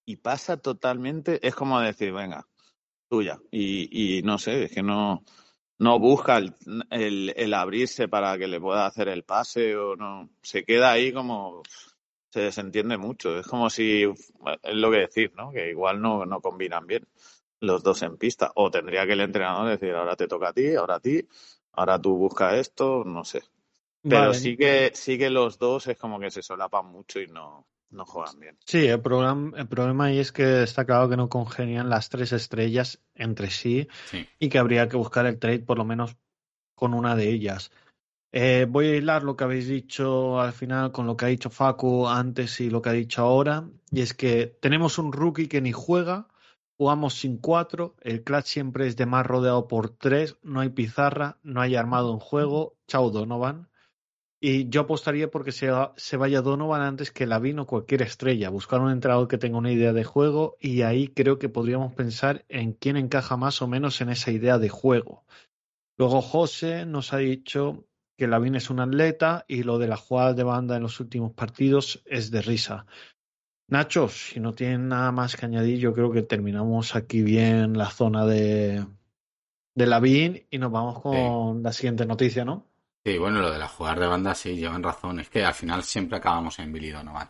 y pasa totalmente, es como decir, venga, tuya. Y, y no sé, es que no, no busca el, el, el abrirse para que le pueda hacer el pase o no. Se queda ahí como se desentiende mucho. Es como si, es lo que decir, ¿no? Que igual no, no combinan bien los dos en pista. O tendría que el entrenador decir, ahora te toca a ti, ahora a ti, ahora tú busca esto, no sé. Pero Vale. sí que, sí que los dos es como que se solapan mucho y no, no juegan bien. Sí, el, programa, el problema ahí es que está claro que no congenian las tres estrellas entre sí Sí. y que habría que buscar el trade por lo menos con una de ellas. Eh, voy a hilar lo que habéis dicho al final con lo que ha dicho Facu antes y lo que ha dicho ahora. Y es que tenemos un rookie que ni juega, jugamos sin cuatro, el clutch siempre es de más rodeado por tres, no hay pizarra, no hay armado en juego. Chao Donovan. Y yo apostaría porque se, se vaya Donovan antes que Lavin o cualquier estrella. Buscar un entrenador que tenga una idea de juego y ahí creo que podríamos pensar en quién encaja más o menos en esa idea de juego. Luego José nos ha dicho que Lavin es un atleta y lo de las jugadas de banda en los últimos partidos es de risa. Nacho, si no tienen nada más que añadir, yo creo que terminamos aquí bien la zona de, de Lavin y nos vamos con la siguiente noticia, ¿no? Sí, bueno, lo de la jugar de banda sí, llevan razón. Es que al final siempre acabamos en Billy Donovan.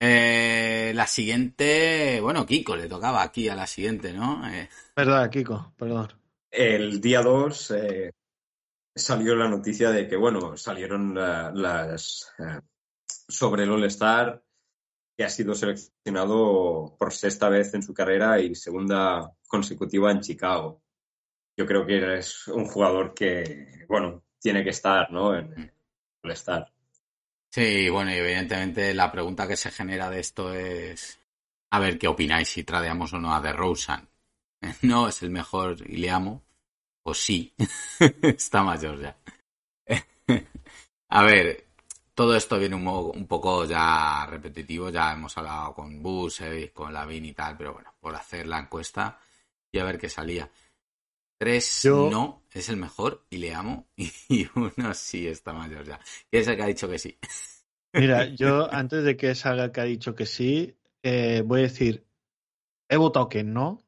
Eh, la siguiente, bueno, Kiko le tocaba aquí a la siguiente, ¿no? Eh, Verdad, Kiko, perdón. El día 2 eh, salió la noticia de que, bueno, salieron la- las eh, sobre el All-Star, que ha sido seleccionado por sexta vez en su carrera y segunda consecutiva en Chicago. Yo creo que es un jugador que, bueno, tiene que estar, ¿no? En All-Star. Sí, bueno, y evidentemente la pregunta que se genera de esto es a ver qué opináis si tradeamos o no a DeRozan. No es el mejor y le amo. O sí, está mayor ya. A ver, todo esto viene un, poco ya repetitivo, ya hemos hablado con Buse, con Lavin y tal, pero bueno, por hacer la encuesta y a ver qué salía. Tres Yo- no, es el mejor y le amo, y uno sí está mayor ya. Y es el que ha dicho que sí. Mira, yo antes de que salga que ha dicho que sí, eh, voy a decir, he votado que no.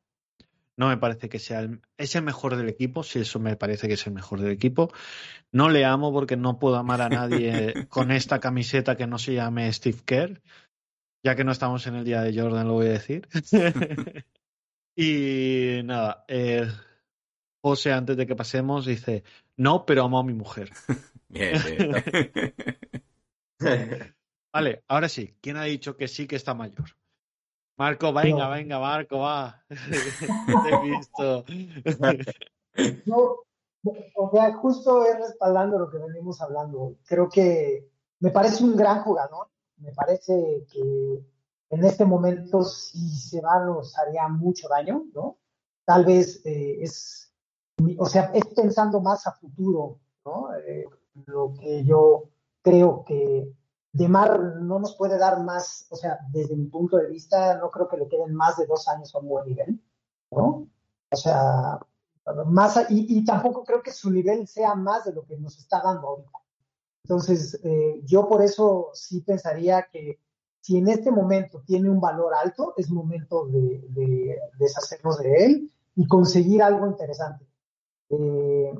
No me parece que sea el, es el mejor del equipo, si eso me parece que es el mejor del equipo. No le amo porque no puedo amar a nadie con esta camiseta que no se llame Steve Kerr. Ya que no estamos en el día de Jordan, lo voy a decir. y nada, eh, José, antes de que pasemos, dice, no, pero amo a mi mujer. Bien, bien. Vale, ahora sí, ¿quién ha dicho que sí que está mayor? Marco, venga, No. venga, Marco, va. Te he visto. Yo, o sea, justo es respaldando lo que venimos hablando. Creo que me parece un gran jugador. Me parece que en este momento, si se va, nos haría mucho daño, ¿no? Tal vez eh, es, o sea, es pensando más a futuro, ¿no? Eh, lo que yo creo que Demar no nos puede dar más, o sea, desde mi punto de vista, no creo que le queden más de dos años a un buen nivel, ¿no? O sea, más y, y tampoco creo que su nivel sea más de lo que nos está dando ahorita. Entonces, eh, yo por eso sí pensaría que si en este momento tiene un valor alto, es momento de, de deshacernos de él y conseguir algo interesante. Eh,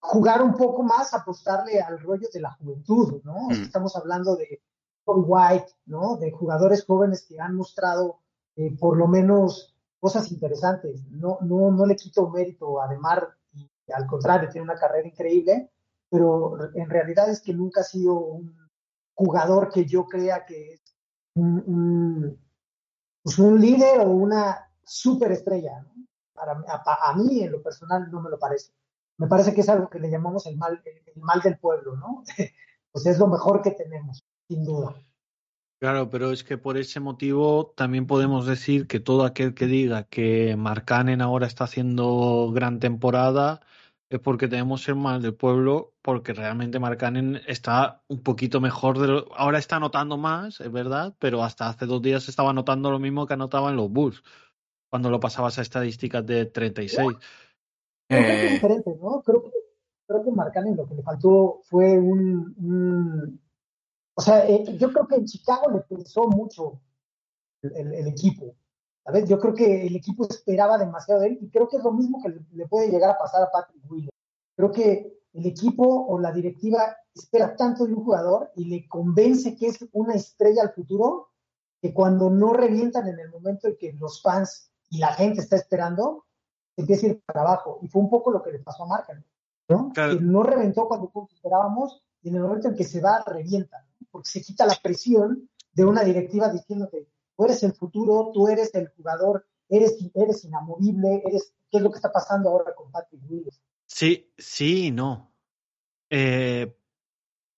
jugar un poco más, apostarle al rollo de la juventud, ¿no? Mm. Estamos hablando de Kobe White, ¿no? De jugadores jóvenes que han mostrado eh, por lo menos cosas interesantes. No, no, no le quito mérito a Demar, y al contrario, tiene una carrera increíble, pero en realidad es que nunca ha sido un jugador que yo crea que es un, un, pues un líder o una superestrella. ¿no? Para, a, a, mí, en lo personal, no me lo parece. Me parece que es algo que le llamamos el mal, el mal del pueblo, ¿no? pues es lo mejor que tenemos, sin duda. Claro, pero es que por ese motivo también podemos decir que todo aquel que diga que Marcanen ahora está haciendo gran temporada es porque tenemos el mal del pueblo, porque realmente Marcanen está un poquito mejor de lo... ahora está anotando más, es verdad, pero hasta hace dos días estaba anotando lo mismo que anotaban los Bulls cuando lo pasabas a estadísticas de 36. Creo que es diferente, ¿no? Creo que, creo que Marcanen lo que le faltó fue un, un o sea, eh, yo creo que en Chicago le pensó mucho el, el, el, equipo. ¿sabes? Yo creo que el equipo esperaba demasiado de él y creo que es lo mismo que le, le, puede llegar a pasar a Patrick Williams. Creo que el equipo o la directiva espera tanto de un jugador y le convence que es una estrella al futuro que cuando no revientan en el momento en que los fans y la gente está esperando, empieza a ir para abajo. Y fue un poco lo que le pasó a Marca, ¿no? Claro. Que no reventó cuando todos esperábamos y en el momento en que se va, revienta porque se quita la presión de una directiva diciéndote, tú eres el futuro, tú eres el jugador, eres, eres inamovible, eres, ¿qué es lo que está pasando ahora con Patrick Willis? Sí, sí y no. Eh,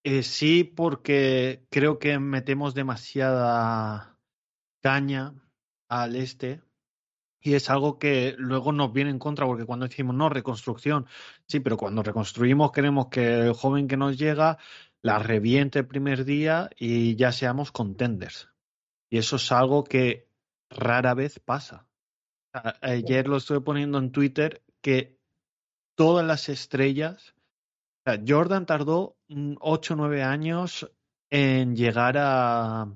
eh, sí, porque creo que metemos demasiada caña al este y es algo que luego nos viene en contra porque cuando decimos no, reconstrucción, sí, pero cuando reconstruimos queremos que el joven que nos llega la reviente el primer día y ya seamos contenders. Y eso es algo que rara vez pasa. Ayer lo estuve poniendo en Twitter que todas las estrellas, Jordan tardó 8 o 9 años en llegar a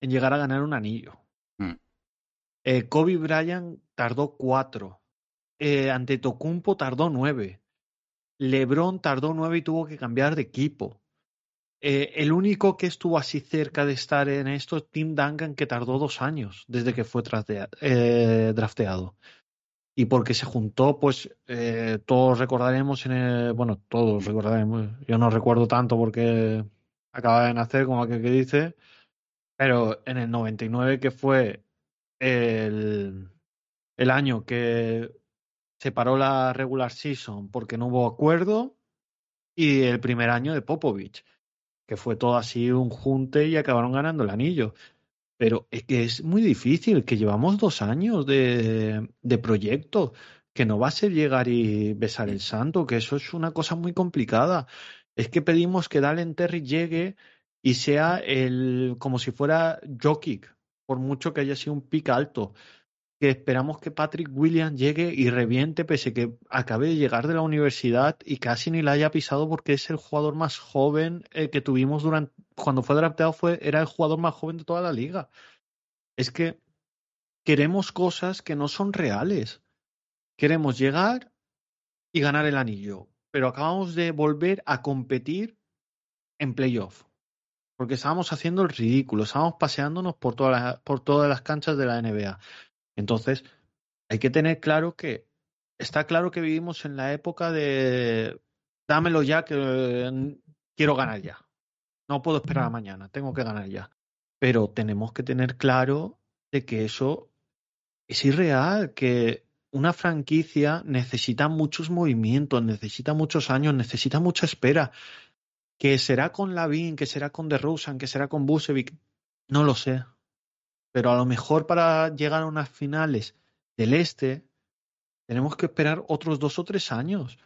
en llegar a ganar un anillo. Mm. Eh, Kobe Bryant tardó 4. Eh, ante Tocumpo tardó 9. LeBron tardó 9 y tuvo que cambiar de equipo. Eh, el único que estuvo así cerca de estar en esto es Tim Duncan, que tardó dos años desde que fue eh, drafteado. Y porque se juntó, pues todos recordaremos en el. Bueno, todos recordaremos. Yo no recuerdo tanto porque acaba de nacer, como aquel que dice. Pero en el 99, que fue el, el año que se paró la regular season porque no hubo acuerdo, y el primer año de Popovich que fue todo así un junte y acabaron ganando el anillo. Pero es que es muy difícil, que llevamos dos años de, de proyecto, que no va a ser llegar y besar el santo, que eso es una cosa muy complicada. Es que pedimos que Dalen Terry llegue y sea el como si fuera Jokic, por mucho que haya sido un pick alto que esperamos que Patrick Williams llegue y reviente pese que acabe de llegar de la universidad y casi ni la haya pisado porque es el jugador más joven eh, que tuvimos durante cuando fue drafteado fue era el jugador más joven de toda la liga. Es que queremos cosas que no son reales. Queremos llegar y ganar el anillo, pero acabamos de volver a competir en playoff. Porque estábamos haciendo el ridículo, estábamos paseándonos por, toda la, por todas las canchas de la NBA. Entonces, hay que tener claro que está claro que vivimos en la época de dámelo ya que quiero ganar ya. No puedo esperar a mañana, tengo que ganar ya. Pero tenemos que tener claro de que eso es irreal, que una franquicia necesita muchos movimientos, necesita muchos años, necesita mucha espera. Que será con Lavin, que será con DeRozan, que será con Busevic, no lo sé. Pero a lo mejor para llegar a unas finales del este tenemos que esperar otros dos o tres años.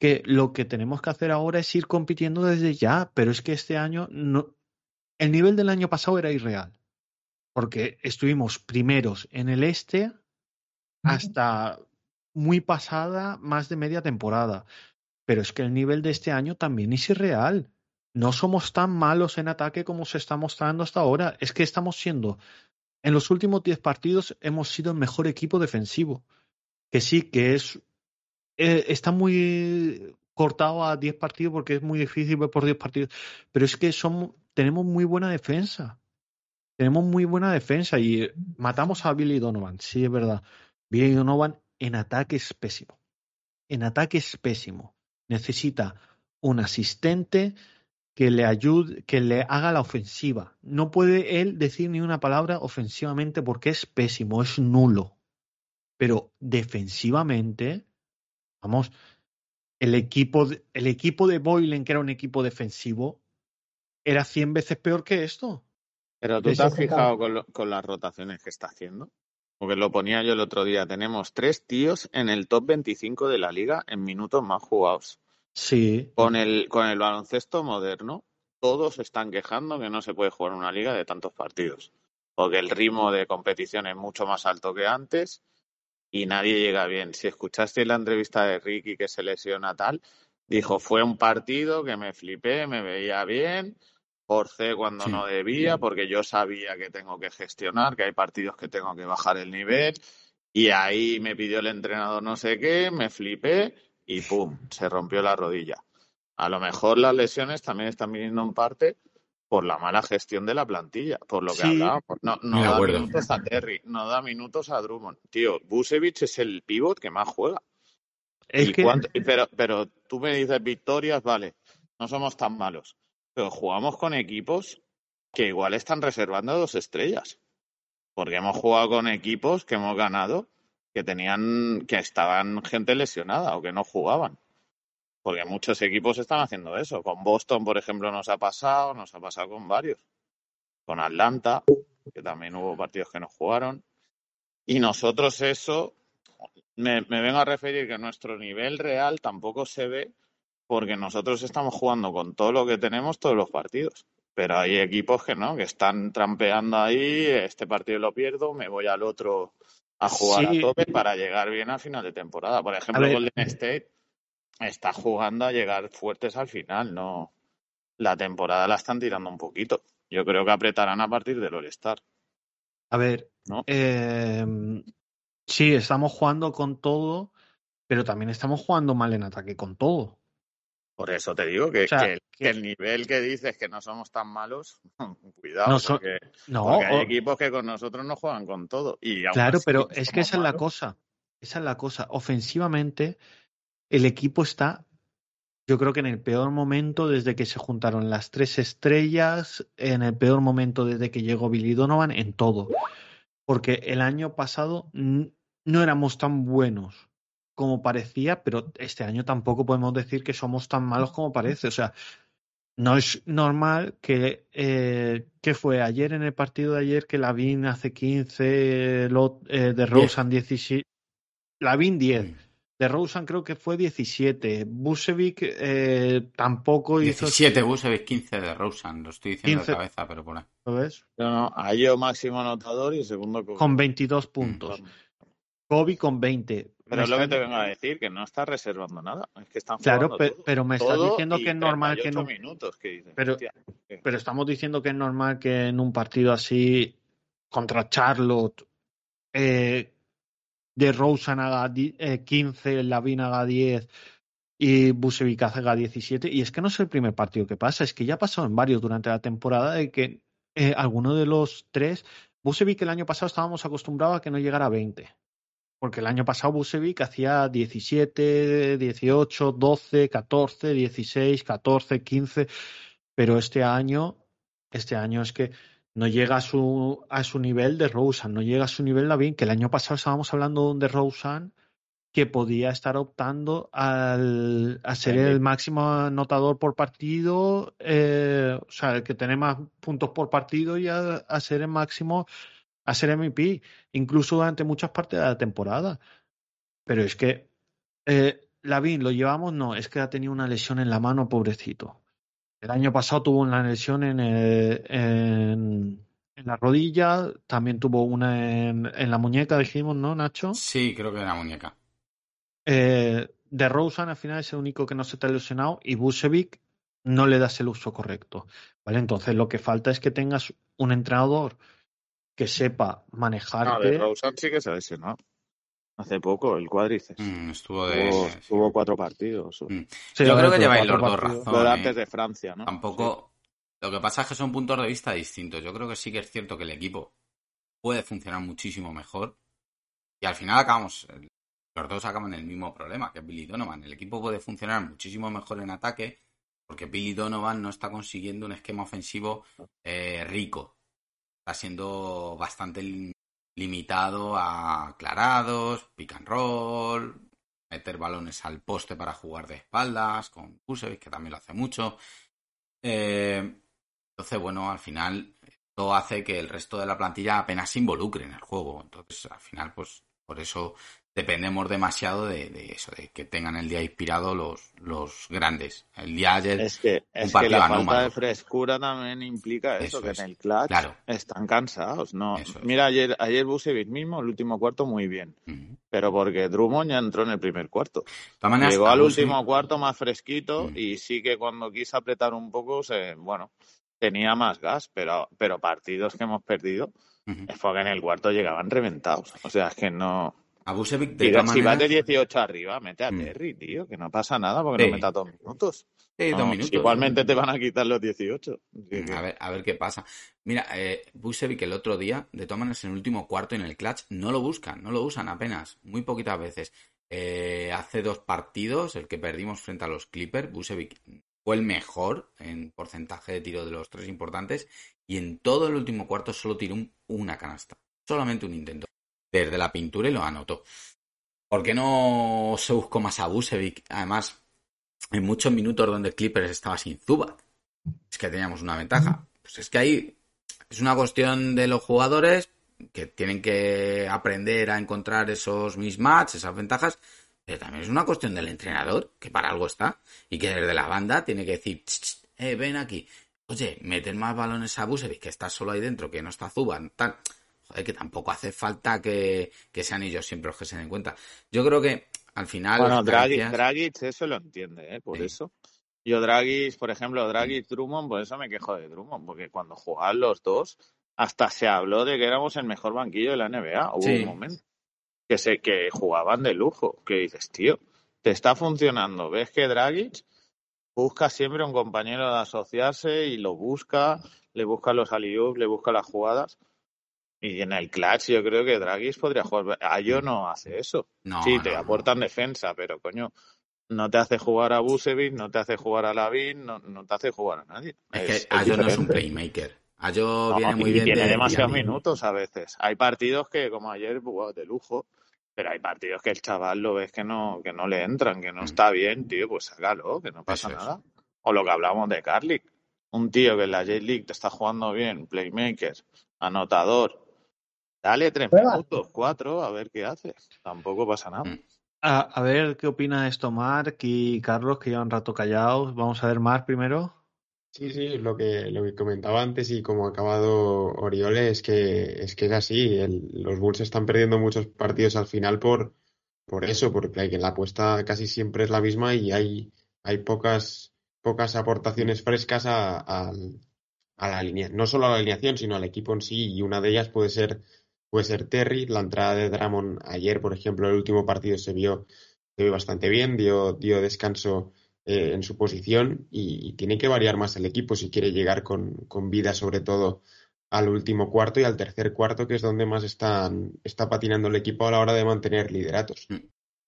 Que lo que tenemos que hacer ahora es ir compitiendo desde ya, pero es que este año no, el nivel del año pasado era irreal, porque estuvimos primeros en el este hasta muy pasada, más de media temporada. Pero es que el nivel de este año también es irreal. no somos tan malos en ataque como se está mostrando hasta ahora. Es que estamos siendo, en los últimos 10 partidos hemos sido el mejor equipo defensivo. Que sí, que es, eh, está muy cortado a 10 partidos porque es muy difícil ver por 10 partidos. Pero es que somos, tenemos muy buena defensa. Tenemos muy buena defensa y matamos a Billy Donovan, sí es verdad. Billy Donovan en ataque es pésimo. En ataque es pésimo. Necesita un asistente que le ayude, que le haga la ofensiva. No puede él decir ni una palabra ofensivamente porque es pésimo, es nulo. Pero defensivamente, vamos, el equipo, de, el equipo de Boylen, que era un equipo defensivo, era 100 veces peor que esto. Pero tú te has fijado con, lo, con las rotaciones que está haciendo. Porque lo ponía yo el otro día. Tenemos tres tíos en el top 25 de la liga en minutos más jugados. Sí. Con el, con el baloncesto moderno, todos están quejando que no se puede jugar una liga de tantos partidos. Porque el ritmo de competición es mucho más alto que antes y nadie llega bien. Si escuchaste la entrevista de Ricky que se lesiona tal, dijo, fue un partido que me flipé, me veía bien, forcé cuando sí. no debía, porque yo sabía que tengo que gestionar, que hay partidos que tengo que bajar el nivel, y ahí me pidió el entrenador no sé qué, me flipé y pum, se rompió la rodilla. A lo mejor las lesiones también están viniendo en parte por la mala gestión de la plantilla, por lo que sí. hablábamos. No, no da acuerdo. minutos a Terry, no da minutos a Drummond. Tío, Busevich es el pivot que más juega. Es ¿Y que... cuánto... pero, pero tú me dices victorias, vale, no somos tan malos. Pero jugamos con equipos que igual están reservando dos estrellas. Porque hemos jugado con equipos que hemos ganado que tenían, que estaban gente lesionada o que no jugaban. Porque muchos equipos están haciendo eso. Con Boston, por ejemplo, nos ha pasado, nos ha pasado con varios. Con Atlanta, que también hubo partidos que no jugaron. Y nosotros eso, me, me vengo a referir que nuestro nivel real tampoco se ve porque nosotros estamos jugando con todo lo que tenemos todos los partidos. Pero hay equipos que no, que están trampeando ahí, este partido lo pierdo, me voy al otro a jugar sí. a tope para llegar bien al final de temporada. Por ejemplo, Golden State está jugando a llegar fuertes al final, no la temporada la están tirando un poquito. Yo creo que apretarán a partir del All-Star. A ver, ¿no? eh, sí, estamos jugando con todo, pero también estamos jugando mal en ataque con todo. Por eso te digo que, o sea, que, que, el nivel que dices que no somos tan malos, cuidado, no, so, porque, no, porque, hay o, equipos que con nosotros no juegan con todo. Y claro, pero es que esa malos. es la cosa. Esa es la cosa. Ofensivamente, el equipo está, yo creo que en el peor momento desde que se juntaron las tres estrellas, en el peor momento desde que llegó Billy Donovan, en todo. Porque el año pasado no éramos tan buenos como parecía, pero este año tampoco podemos decir que somos tan malos como parece. O sea, no es normal que, eh, que fue ayer en el partido de ayer que Lavin hace 15, lo, eh, de Rosen 17, Lavin 10. De Rosen creo que fue 17. Busevic eh, tampoco 17, hizo. 17, Busevic 15 de Rosen. Lo estoy diciendo 15. de cabeza, pero por ahí. ¿Lo ves? No, no, a yo máximo anotador y segundo con, con 22 puntos. Mm. Kobe con 20. Pero es lo que te vengo a decir, que no está reservando nada. Es que están claro, pero, pero, me estás diciendo que es normal que no. minutos que dicen, pero, hostia, pero estamos diciendo que es normal que en un partido así contra Charlotte eh, de Rosen haga eh, 15, Lavin haga 10 y Busevic haga 17. Y es que no es el primer partido que pasa, es que ya ha pasado en varios durante la temporada de que eh, alguno de los tres. Busevic el año pasado estábamos acostumbrados a que no llegara a 20 porque el año pasado Busevic hacía 17, 18, 12, 14, 16, 14, 15, pero este año, este año es que no llega a su, a su nivel de Rosen, no llega a su nivel Lavin, que el año pasado estábamos hablando de Rosen que podía estar optando al, a ser el máximo anotador por partido, eh, o sea, el que tiene más puntos por partido y a, a ser el máximo a ser MVP, incluso durante muchas partes de la temporada. Pero es que eh, Lavín lo llevamos, no, es que ha tenido una lesión en la mano, pobrecito. El año pasado tuvo una lesión en, el, en, en la rodilla, también tuvo una en, en, la muñeca, dijimos, ¿no, Nacho? Sí, creo que en la muñeca. Eh, de Rosen al final es el único que no se está lesionado y Busevic no le das el uso correcto. ¿Vale? Entonces lo que falta es que tengas un entrenador que sepa No, manejarte. de Rosen sí que se lesionó. Hace poco, el cuádriceps. Mm, estuvo de. Tuvo, sí. tuvo cuatro partidos. Mm. Sí, Yo creo que lleváis los dos partidos. Lo de razón. antes ¿eh? de Francia, ¿no? Tampoco. Lo que pasa es que son puntos de vista distintos. Yo creo que sí que es cierto que el equipo puede funcionar muchísimo mejor. Y al final acabamos. Los dos acaban el mismo problema que Billy Donovan. El equipo puede funcionar muchísimo mejor en ataque porque Billy Donovan no está consiguiendo un esquema ofensivo eh, rico. Está siendo bastante lim- limitado a aclarados, pick and roll, meter balones al poste para jugar de espaldas, con Kusevic, que también lo hace mucho. Eh, entonces, bueno, al final esto hace que el resto de la plantilla apenas se involucre en el juego. Entonces, al final, pues por eso dependemos demasiado de, de eso, de que tengan el día inspirado los, los grandes. El día ayer, Es que, es que la falta anómalo. de frescura también implica eso, Eso que es. en el clutch Claro. están cansados. No, Eso es. mira ayer, ayer Busevic mismo, el último cuarto muy bien, Ujú. pero porque Drummond ya entró en el primer cuarto. Llegó al Busevic- último cuarto más fresquito Mm. y sí que cuando quiso apretar un poco, se, bueno, tenía más gas, pero, pero partidos que hemos perdido es porque en el cuarto llegaban reventados. O sea, es que no. A Busevic, de Si, todas si vas de maneras, 18 arriba, mete a Mm. Terry, tío, que no pasa nada porque Sí. no meta dos minutos. sí, dos No, minutos. Igualmente te van a quitar los 18. Así que- A ver, a ver qué pasa. Mira, eh, Busevic el otro día, de todas maneras, en el último cuarto en el clutch, no lo buscan, no lo usan apenas, muy poquitas veces. Eh, hace dos partidos, el que perdimos frente a los Clippers, Busevic fue el mejor en porcentaje de tiro de los tres importantes y en todo el último cuarto solo tiró un- una canasta, solamente un intento. Desde la pintura y lo anotó. ¿Por qué no se buscó más a Busevic? Además, en muchos minutos donde Clippers estaba sin Zubat. Es que teníamos una ventaja. Pues es que ahí es una cuestión de los jugadores que tienen que aprender a encontrar esos mismatches, esas ventajas, pero también es una cuestión del entrenador, que para algo está, y que desde la banda tiene que decir, "Ch, ch, eh, ven aquí, oye, meten más balones a Busevic, que está solo ahí dentro, que no está Zuban, tal. Joder, que tampoco hace falta que, que sean ellos siempre los que se den cuenta. Yo creo que al final Bueno, Dragic, Dragic eso lo entiende, ¿eh? Por Sí. eso. Yo Dragic, por ejemplo, Dragic, Drummond, por eso me quejo de Drummond, porque cuando jugaban los dos, hasta se habló de que éramos el mejor banquillo de la NBA. Hubo Sí. un momento que se que jugaban de lujo, que dices, tío, te está funcionando. Ves que Dragic busca siempre un compañero de asociarse y lo busca, le busca los alley le busca las jugadas. Y en el clutch yo creo que Dragic podría jugar. Ayo no hace eso. No, sí, te no, no. aportan defensa, pero coño, no te hace jugar a Busevic, no te hace jugar a Lavin, no, no te hace jugar a nadie. Es que Ayo no es un playmaker. Ayo viene muy y bien tiene de demasiados Miami. minutos a veces. Hay partidos que, como ayer, jugó de lujo, pero hay partidos que el chaval lo ves que no, que no le entran, que no Mm. está bien, tío, pues sácalo, que no pasa Eso es. nada. O lo que hablamos de Carlick. Un tío que en la J-League te está jugando bien, playmaker, anotador. Dale tres Prueba. minutos, cuatro, a ver qué haces. Tampoco pasa nada. Mm. A, a ver qué opina esto Mark y Carlos, que llevan un rato callados. Vamos a ver Mark primero. Sí, sí, lo que, lo que comentaba antes y como ha acabado Oriole es que es que es así. el- los Bulls están perdiendo muchos partidos al final por, por eso, porque hay- la apuesta casi siempre es la misma y hay, hay pocas, pocas aportaciones frescas a, al- a la alineación, no solo a la alineación, sino al equipo en sí, y una de ellas puede ser, puede ser Terry. La entrada de Drummond ayer, por ejemplo, el último partido se vio, se vio bastante bien, dio, dio descanso eh, en su posición y, y tiene que variar más el equipo si quiere llegar con, con vida, sobre todo al último cuarto y al tercer cuarto, que es donde más están, está patinando el equipo a la hora de mantener lideratos.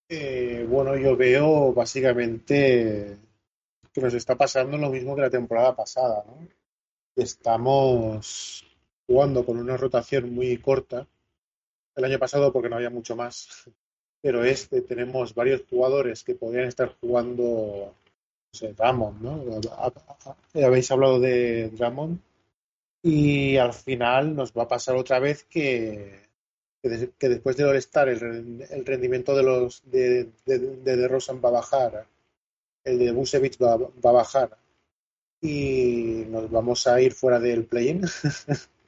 Eh, bueno, yo veo básicamente que nos está pasando lo mismo que la temporada pasada, ¿no? Estamos jugando con una rotación muy corta. El año pasado porque no había mucho más, pero este tenemos varios jugadores que podrían estar jugando, no sé, Drummond, ¿no? Ha- ha- ha- Habéis hablado de Drummond y al final nos va a pasar otra vez que que, des- que después del All-Star el, el rendimiento de los de, de, de DeRozan va a bajar, el de Busevich va, va a bajar y nos vamos a ir fuera del play-in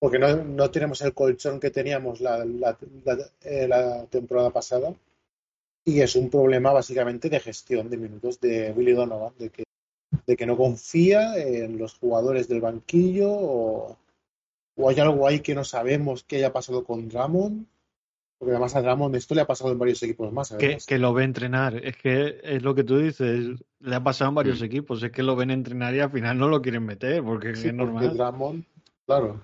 porque no, no tenemos el colchón que teníamos la, la, la- eh, la temporada pasada y es un problema básicamente de gestión de minutos de Willy Donovan, de que de que no confía en los jugadores del banquillo o, o hay algo ahí que no sabemos que haya pasado con Ramón. Porque además a Ramón esto le ha pasado en varios equipos más. Que, que lo ve entrenar. Es que es lo que tú dices. Le ha pasado en varios Mm. equipos. Es que lo ven entrenar y al final no lo quieren meter porque Sí, es porque normal. Ramón, claro.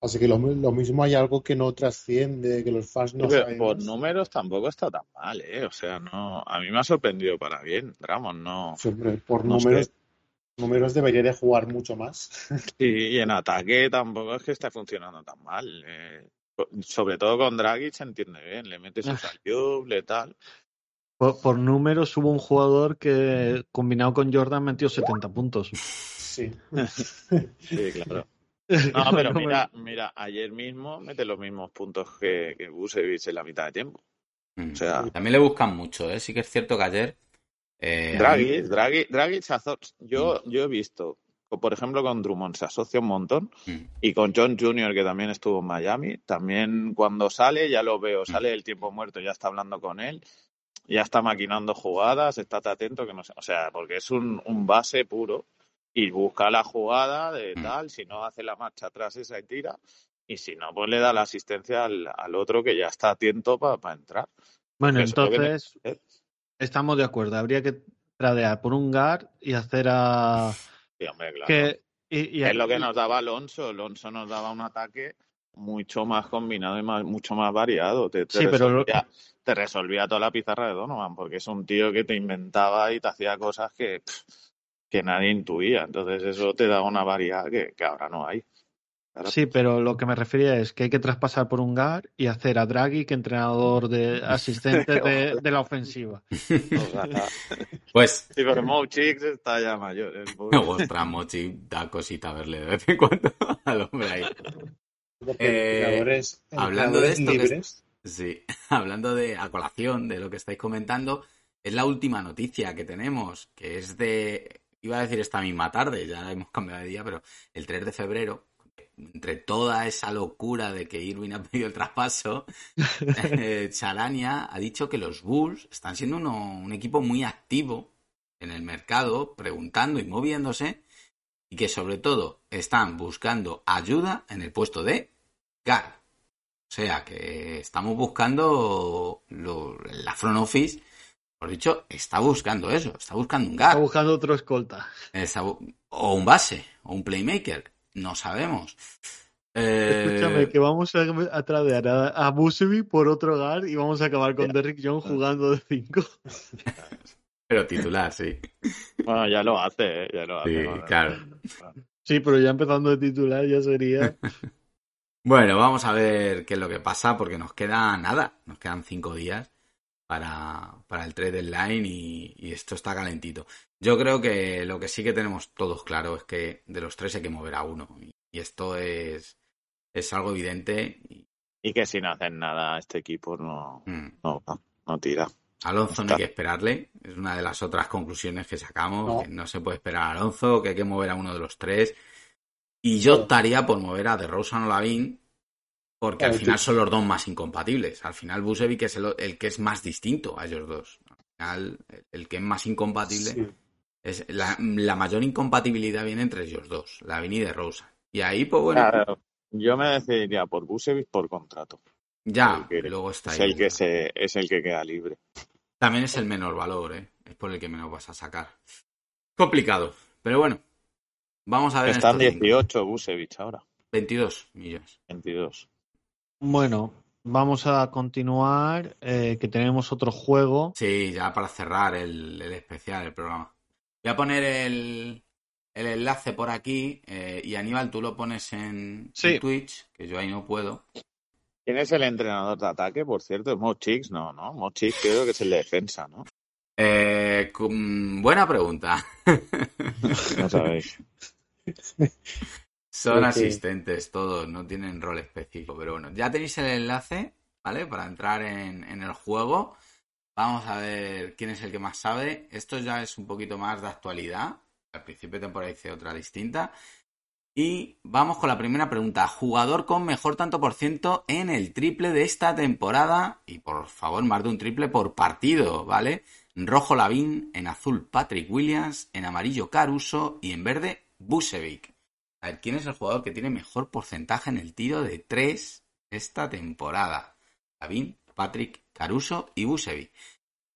Así que lo, lo mismo hay algo que no trasciende, que los fans no Pero saben. por números tampoco está tan mal, ¿eh? O sea, no, a mí me ha sorprendido para bien. Ramón no. Sí, hombre, por No sé. números, números debería de jugar mucho más. Sí, y en ataque tampoco es que esté funcionando tan mal. eh, sobre todo con Dragic se entiende bien, le mete sus alley le tal. Por, por números hubo un jugador que combinado con Jordan metió 70 puntos. Sí. Sí, claro. No, pero mira, mira, ayer mismo mete los mismos puntos que, que Busevich en la mitad de tiempo. Mm. O sea, También le buscan mucho, ¿eh? Sí que es cierto que ayer... eh, Dragic, Dragic, Dragic se aso- yo, yo he visto, por ejemplo, con Drummond se asocia un montón Mm. y con John Jr., que también estuvo en Miami, también cuando sale ya lo Mm. veo, sale el tiempo muerto, ya está hablando con él, ya está maquinando jugadas, estate atento, que no sé, o sea, porque es un, un base puro y busca la jugada de Mm. tal, si no hace la marcha atrás esa y tira, y si no, pues le da la asistencia al, al otro que ya está atento para entrar. Bueno, es entonces estamos de acuerdo. Habría que tradear por un guard y hacer a Sí, hombre, claro. que y, y- es lo que nos daba Alonso. Alonso nos daba un ataque mucho más combinado y más, mucho más variado. Te, te Sí, pero lo- te resolvía toda la pizarra de Donovan, porque es un tío que te inventaba y te hacía cosas que, pff, que nadie intuía. Entonces eso te da una variedad que, que ahora no hay. Ahora- Sí, pero lo que me refería es que hay que traspasar por un guard y hacer a Draghi que entrenador de asistente de, de la ofensiva. o sea, Pues, sí, pero Mo Chicks está ya mayor. el pobre. ostras, Mochi, da cosita verle de vez en cuando al hombre ahí. Eh, hablando de esto, que. Sí, hablando de a colación de lo que estáis comentando, es la última noticia que tenemos, que es de, iba a decir esta misma tarde, ya hemos cambiado de día, pero el 3 de febrero, entre toda esa locura de que Irving ha pedido el traspaso, eh, Charania ha dicho que los Bulls están siendo uno- un equipo muy activo en el mercado, preguntando y moviéndose, y que sobre todo están buscando ayuda en el puesto de guard. O sea que estamos buscando lo- la front office, por dicho, está buscando eso, está buscando un Está guard, buscando otro escolta. está o un base, o un playmaker, no sabemos. Eh, Escúchame, que vamos a, a tradear a, a por otro guard y vamos a acabar con Derrick Jones jugando de 5. pero titular, sí. Bueno, ya lo hace, ¿eh? ya lo hace. Sí, claro. Sí, pero ya empezando de titular ya sería. Bueno, vamos a ver qué es lo que pasa, porque nos queda nada, nos quedan cinco días para, para el trade deadline y, y esto está calentito. Yo creo que lo que sí que tenemos todos claro es que de los tres hay que mover a uno. Y, y esto es, es algo evidente. Y, Y que si no hacen nada, este equipo no, mm, no, no tira. Alonso no hay que esperarle, es una de las otras conclusiones que sacamos, No. que no se puede esperar a Alonso, que hay que mover a uno de los tres. Y yo optaría por mover a DeRozan o Lavin, porque al final son los dos más incompatibles. Al final Busevic es el, el que es más distinto a ellos dos. Al final, el, el que es más incompatible Sí. es la, la mayor incompatibilidad viene entre ellos dos, Lavin y DeRozan. Y ahí, pues bueno, Claro, yo me decidiría por Busevich por contrato. ya, que- luego está Es ahí. el que se, es el que queda libre. También es el menor valor, ¿eh? Es por el que menos vas a sacar. Complicado, pero bueno. Vamos a ver. Están estos cinco. 18 Busevich ahora, 22 millones. 22. Bueno, vamos a continuar, eh, que tenemos otro juego. Sí, ya para cerrar el, el especial, el programa. Voy a poner el, el enlace por aquí eh, y Aníbal, tú lo pones en, Sí. en Twitch, que yo ahí no puedo. ¿Quién es el entrenador de ataque, por cierto? ¿Es Mo Chicks? No, no. Mo Chicks creo que es el de defensa, ¿no? Eh, buena pregunta. No sabéis. Son asistentes todos, no tienen rol específico, pero bueno, ya tenéis el enlace, ¿vale? Para entrar en, en el juego. Vamos a ver quién es el que más sabe. Esto ya es un poquito más de actualidad. Al principio de temporada hice otra distinta. Y vamos con la primera pregunta. Jugador con mejor tanto por ciento en el triple de esta temporada. Y por favor, más de un triple por partido, ¿vale? En rojo Lavín, en azul Patrick Williams, en amarillo Caruso y en verde Busevic. A ver, ¿quién es el jugador que tiene mejor porcentaje en el tiro de tres esta temporada? Lavín, Patrick, Caruso y Busevic.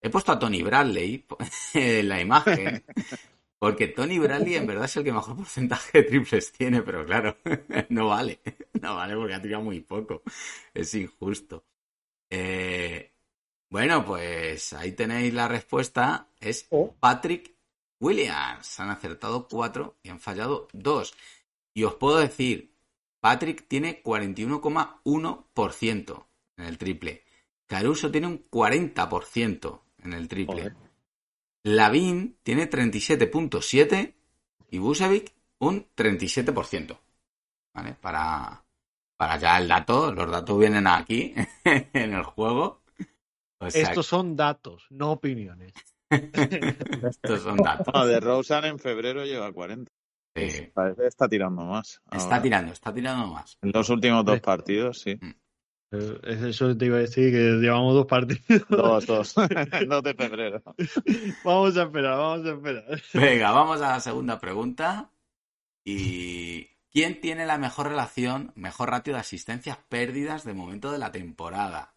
He puesto a Tony Bradley en la imagen, porque Tony Bradley en verdad es el que mejor porcentaje de triples tiene, pero claro, no vale. No vale porque ha tirado muy poco. Es injusto. Eh, bueno, pues ahí tenéis la respuesta. Es Patrick Williams. Han acertado cuatro y han fallado dos. Y os puedo decir, Patrick tiene 41,1% en el triple. Caruso tiene un 40% en el triple. Lavín tiene 37.7 y Busevic un 37%. ¿Vale? Para, para ya el dato, los datos vienen aquí en el juego. O sea, Estos son datos, no opiniones. estos son datos. No, de Rosen en febrero lleva 40. Sí. Parece que está tirando más. Está ahora. tirando, está tirando más. En los últimos dos partidos, sí. Eh, Eso te iba a decir, que llevamos dos partidos. Dos, dos. dos de febrero. vamos a esperar, vamos a esperar. Venga, vamos a la segunda pregunta. ¿Y quién tiene la mejor relación, mejor ratio de asistencias pérdidas de momento de la temporada?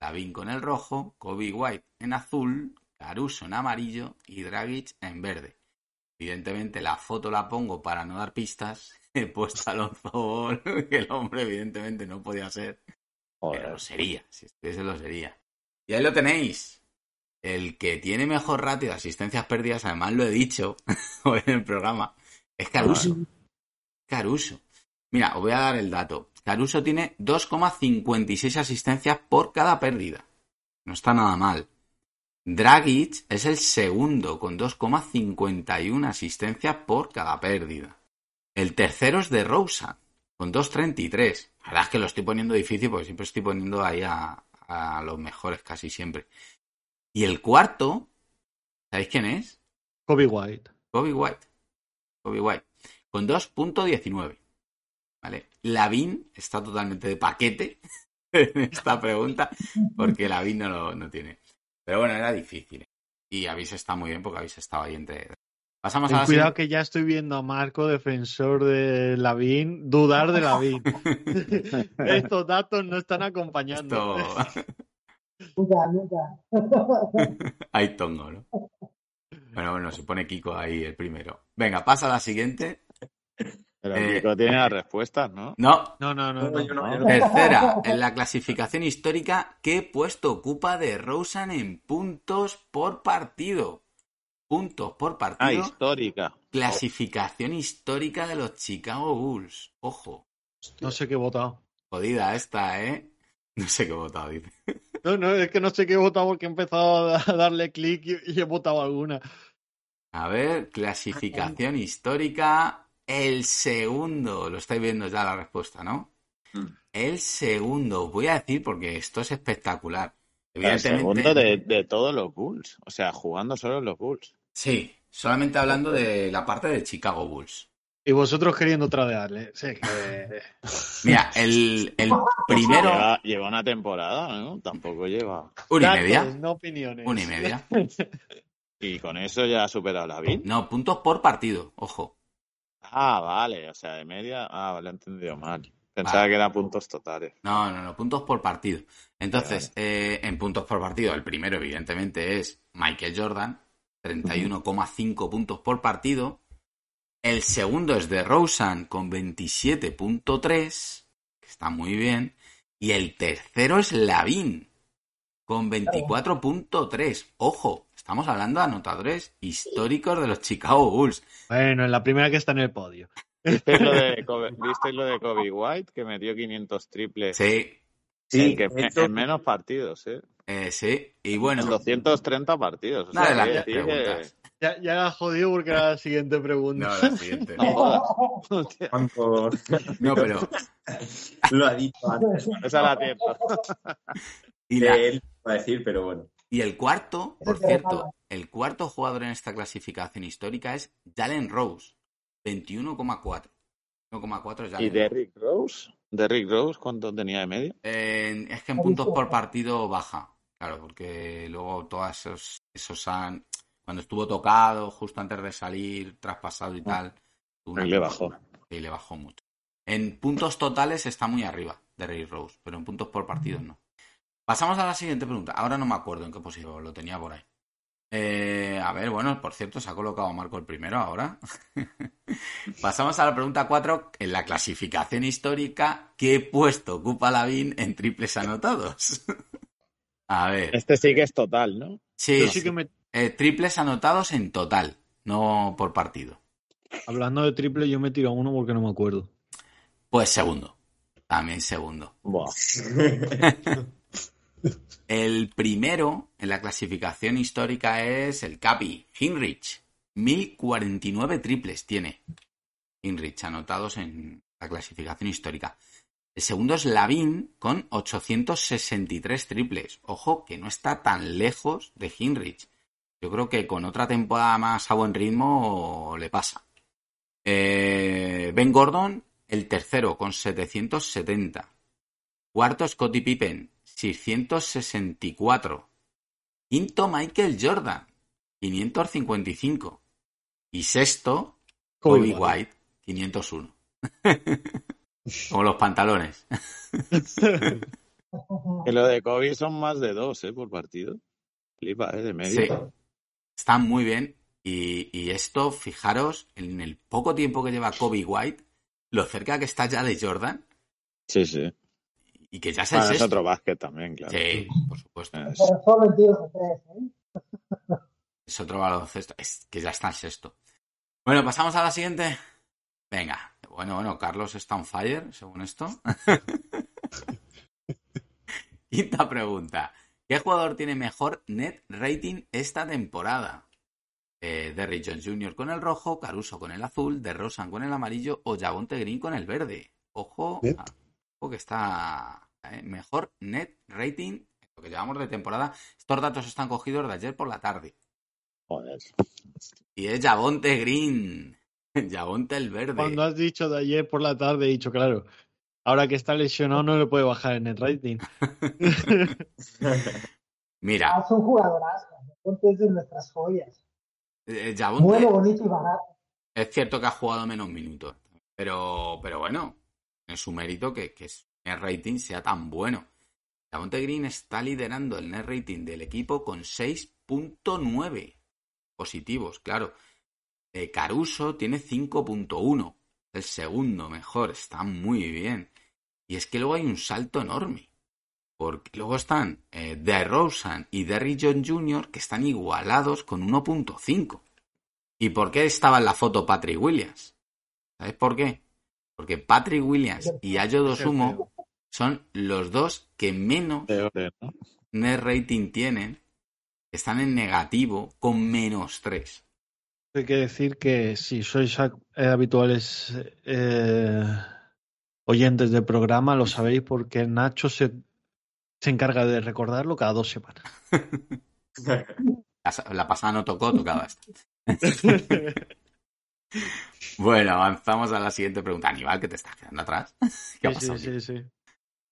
Lavin con el rojo, Kobe White en azul, Caruso en amarillo y Dragic en verde. Evidentemente la foto la pongo para no dar pistas. He puesto a Alonso Ball, que el hombre evidentemente no podía ser. Pero lo sería, si estuviese lo sería. Y ahí lo tenéis. El que tiene mejor ratio de asistencias perdidas, además lo he dicho hoy en el programa, es Caruso. Caruso. Mira, os voy a dar el dato. Caruso tiene 2,56 asistencias por cada pérdida. No está nada mal. Dragic es el segundo con 2,51 asistencias por cada pérdida. El tercero es de Rosa con 2,33. La verdad es que lo estoy poniendo difícil porque siempre estoy poniendo ahí a, a los mejores casi siempre. Y el cuarto, ¿sabéis quién es? Kobe White. Kobe White. Kobe White. Con 2.19. ¿Vale? Lavín está totalmente de paquete en esta pregunta porque Lavín no lo no tiene. Pero bueno, era difícil. Y habéis estado muy bien porque habéis estado ahí entre. Pasamos a la cuidado que ya estoy viendo a Marco, defensor de Lavín, dudar de Lavín. Estos datos no están acompañando. Esto... Nunca, nunca. Hay tongo, ¿no? Bueno, bueno, se pone Kiko ahí el primero. Venga, pasa a la siguiente. Pero Eh, tiene las respuestas, ¿no? No, No, no, no. no. yo no, yo no. Tercera, en la clasificación histórica, ¿qué puesto ocupa de Rosen en puntos por partido? Puntos por Ah, partido. histórica. Clasificación histórica de los Chicago Bulls. Ojo, No sé qué he votado. jodida esta, ¿eh? No sé qué he votado, dice. No, no, es que no sé qué he votado porque he empezado a darle clic y, y he votado alguna. A ver, clasificación histórica. El segundo, lo estáis viendo ya la respuesta, ¿no? Mm. El segundo, voy a decir porque esto es espectacular. El segundo de, de todos los Bulls. O sea, jugando solo en los Bulls. sí, solamente hablando de la parte de Chicago Bulls. Y vosotros queriendo tradearle. Sí, que... Mira, el, el primero, Lleva, lleva una temporada, ¿no? Tampoco lleva. una y media, No opiniones. una y media. Y con eso ya ha superado la VIN. No, puntos por partido, ojo. Ah, vale. O sea, de media. Ah, vale, he entendido mal. Pensaba Vale. que eran puntos totales. No, no, no, puntos por partido. Entonces, eh, en puntos por partido, el primero, evidentemente, es Michael Jordan, 31,5 puntos por partido. El segundo es de Rosen con 27.3, que está muy bien. Y el tercero es Lavin, con 24.3. Ojo, estamos hablando de anotadores históricos de los Chicago Bulls. Bueno, en la primera que está en el podio. ¿Visteis lo de Kobe, ¿visteis lo de Kobe White? Que metió 500 triples Sí, en, que- esto- en menos partidos, ¿eh? eh, sí. Y bueno, En 230 partidos. O de sea, las que-. Ya, ya la has jodido porque era la siguiente pregunta. No, la siguiente. No No, pero Lo ha dicho antes. Esa la tiempo. y la, él va a decir, pero bueno. Y el cuarto, por cierto, el cuarto jugador en esta clasificación histórica es Jalen Rose, 21,4. 1,4 es ¿Y. Derrick Rose? ¿Derrick Rose cuánto tenía de media? Eh, es que en puntos por partido baja. Claro, porque luego todos esos, esos han, cuando estuvo tocado, justo antes de salir, traspasado y tal. tuvo una- Le bajó. Sí, le bajó mucho. En puntos totales está muy arriba de Ray Rose, pero en puntos por partido no. Pasamos a la siguiente pregunta. Ahora no me acuerdo en qué posición, lo tenía por ahí. Eh, a ver, bueno, por cierto, se ha colocado Marco el primero ahora. Pasamos a la pregunta 4. En la clasificación histórica, ¿qué puesto ocupa Lavín en triples anotados? a ver. Este sí que es total, ¿no? Sí, Yo sí que me- eh, triples anotados en total, no por partido. hablando de triple, yo me tiro a uno porque no me acuerdo. Pues segundo. También segundo. Buah. El primero en la clasificación histórica es el Capi, Hinrich. 1049 triples tiene Hinrich anotados en la clasificación histórica. El segundo es Lavin con 863 triples. Ojo, que no está tan lejos de Hinrich. Yo creo que con otra temporada más a buen ritmo le pasa. Eh, ben Gordon, el tercero, con 770. Cuarto, Scottie Pippen, 664. Quinto, Michael Jordan, 555. Y sexto, Kobe Kobe White. White, 501. Como los pantalones. Que lo de Kobe son más de dos, ¿eh? Por partido. Flipa, ¿eh? De medio. Sí. Está muy bien. Y, y esto, fijaros, en el poco tiempo que lleva Kobe White, lo cerca que está ya de Jordan Sí, sí. Y que ya es el Bueno, es otro básquet también, claro. Sí, por supuesto. Es- en ¿eh? Es otro baloncesto. Es que ya está el sexto. Bueno, pasamos a la siguiente. Venga. Bueno, bueno, Carlos está on fire, según esto. Quinta pregunta. ¿Qué jugador tiene mejor net rating esta temporada? Eh, Derrick Jones Jr. con el rojo, Caruso con el azul, DeRozan con el amarillo o Javonte Green con el verde. Ojo, ojo que está mejor net rating lo que llevamos de temporada. Estos datos están cogidos de ayer por la tarde. Joder. Y es Javonte Green. Javonte el verde. Cuando has dicho de ayer por la tarde, he dicho, claro, ahora que está lesionado no le puede bajar el net rating. Mira, Ah, son jugadoras. Entonces, de nuestras joyas. eh, Javonte Bueno, bonito y barato. es cierto que ha jugado menos minutos. Pero, pero bueno, es su mérito que, que su net rating sea tan bueno. Javonte Green está liderando el net rating del equipo con 6.9 positivos, claro. Eh, Caruso tiene 5.1, el segundo mejor, está muy bien. Y es que luego hay un salto enorme. Porque luego están eh, DeRozan y Derrick Jones Jr. que están igualados con 1.5. ¿Y por qué estaba en la foto Patrick Williams? ¿Sabes por qué? Porque Patrick Williams y Ayo Dosumo son los dos que menos net rating tienen. Están en negativo con menos 3. Hay que decir que si sois eh, habituales eh, oyentes del programa, lo sabéis porque Nacho se, se encarga de recordarlo cada dos semanas. La, la pasada no tocó, tocaba esta. Bueno, avanzamos a la siguiente pregunta. Aníbal, que te estás quedando atrás. ¿Qué ha Sí, pasado? sí, aquí? sí, sí.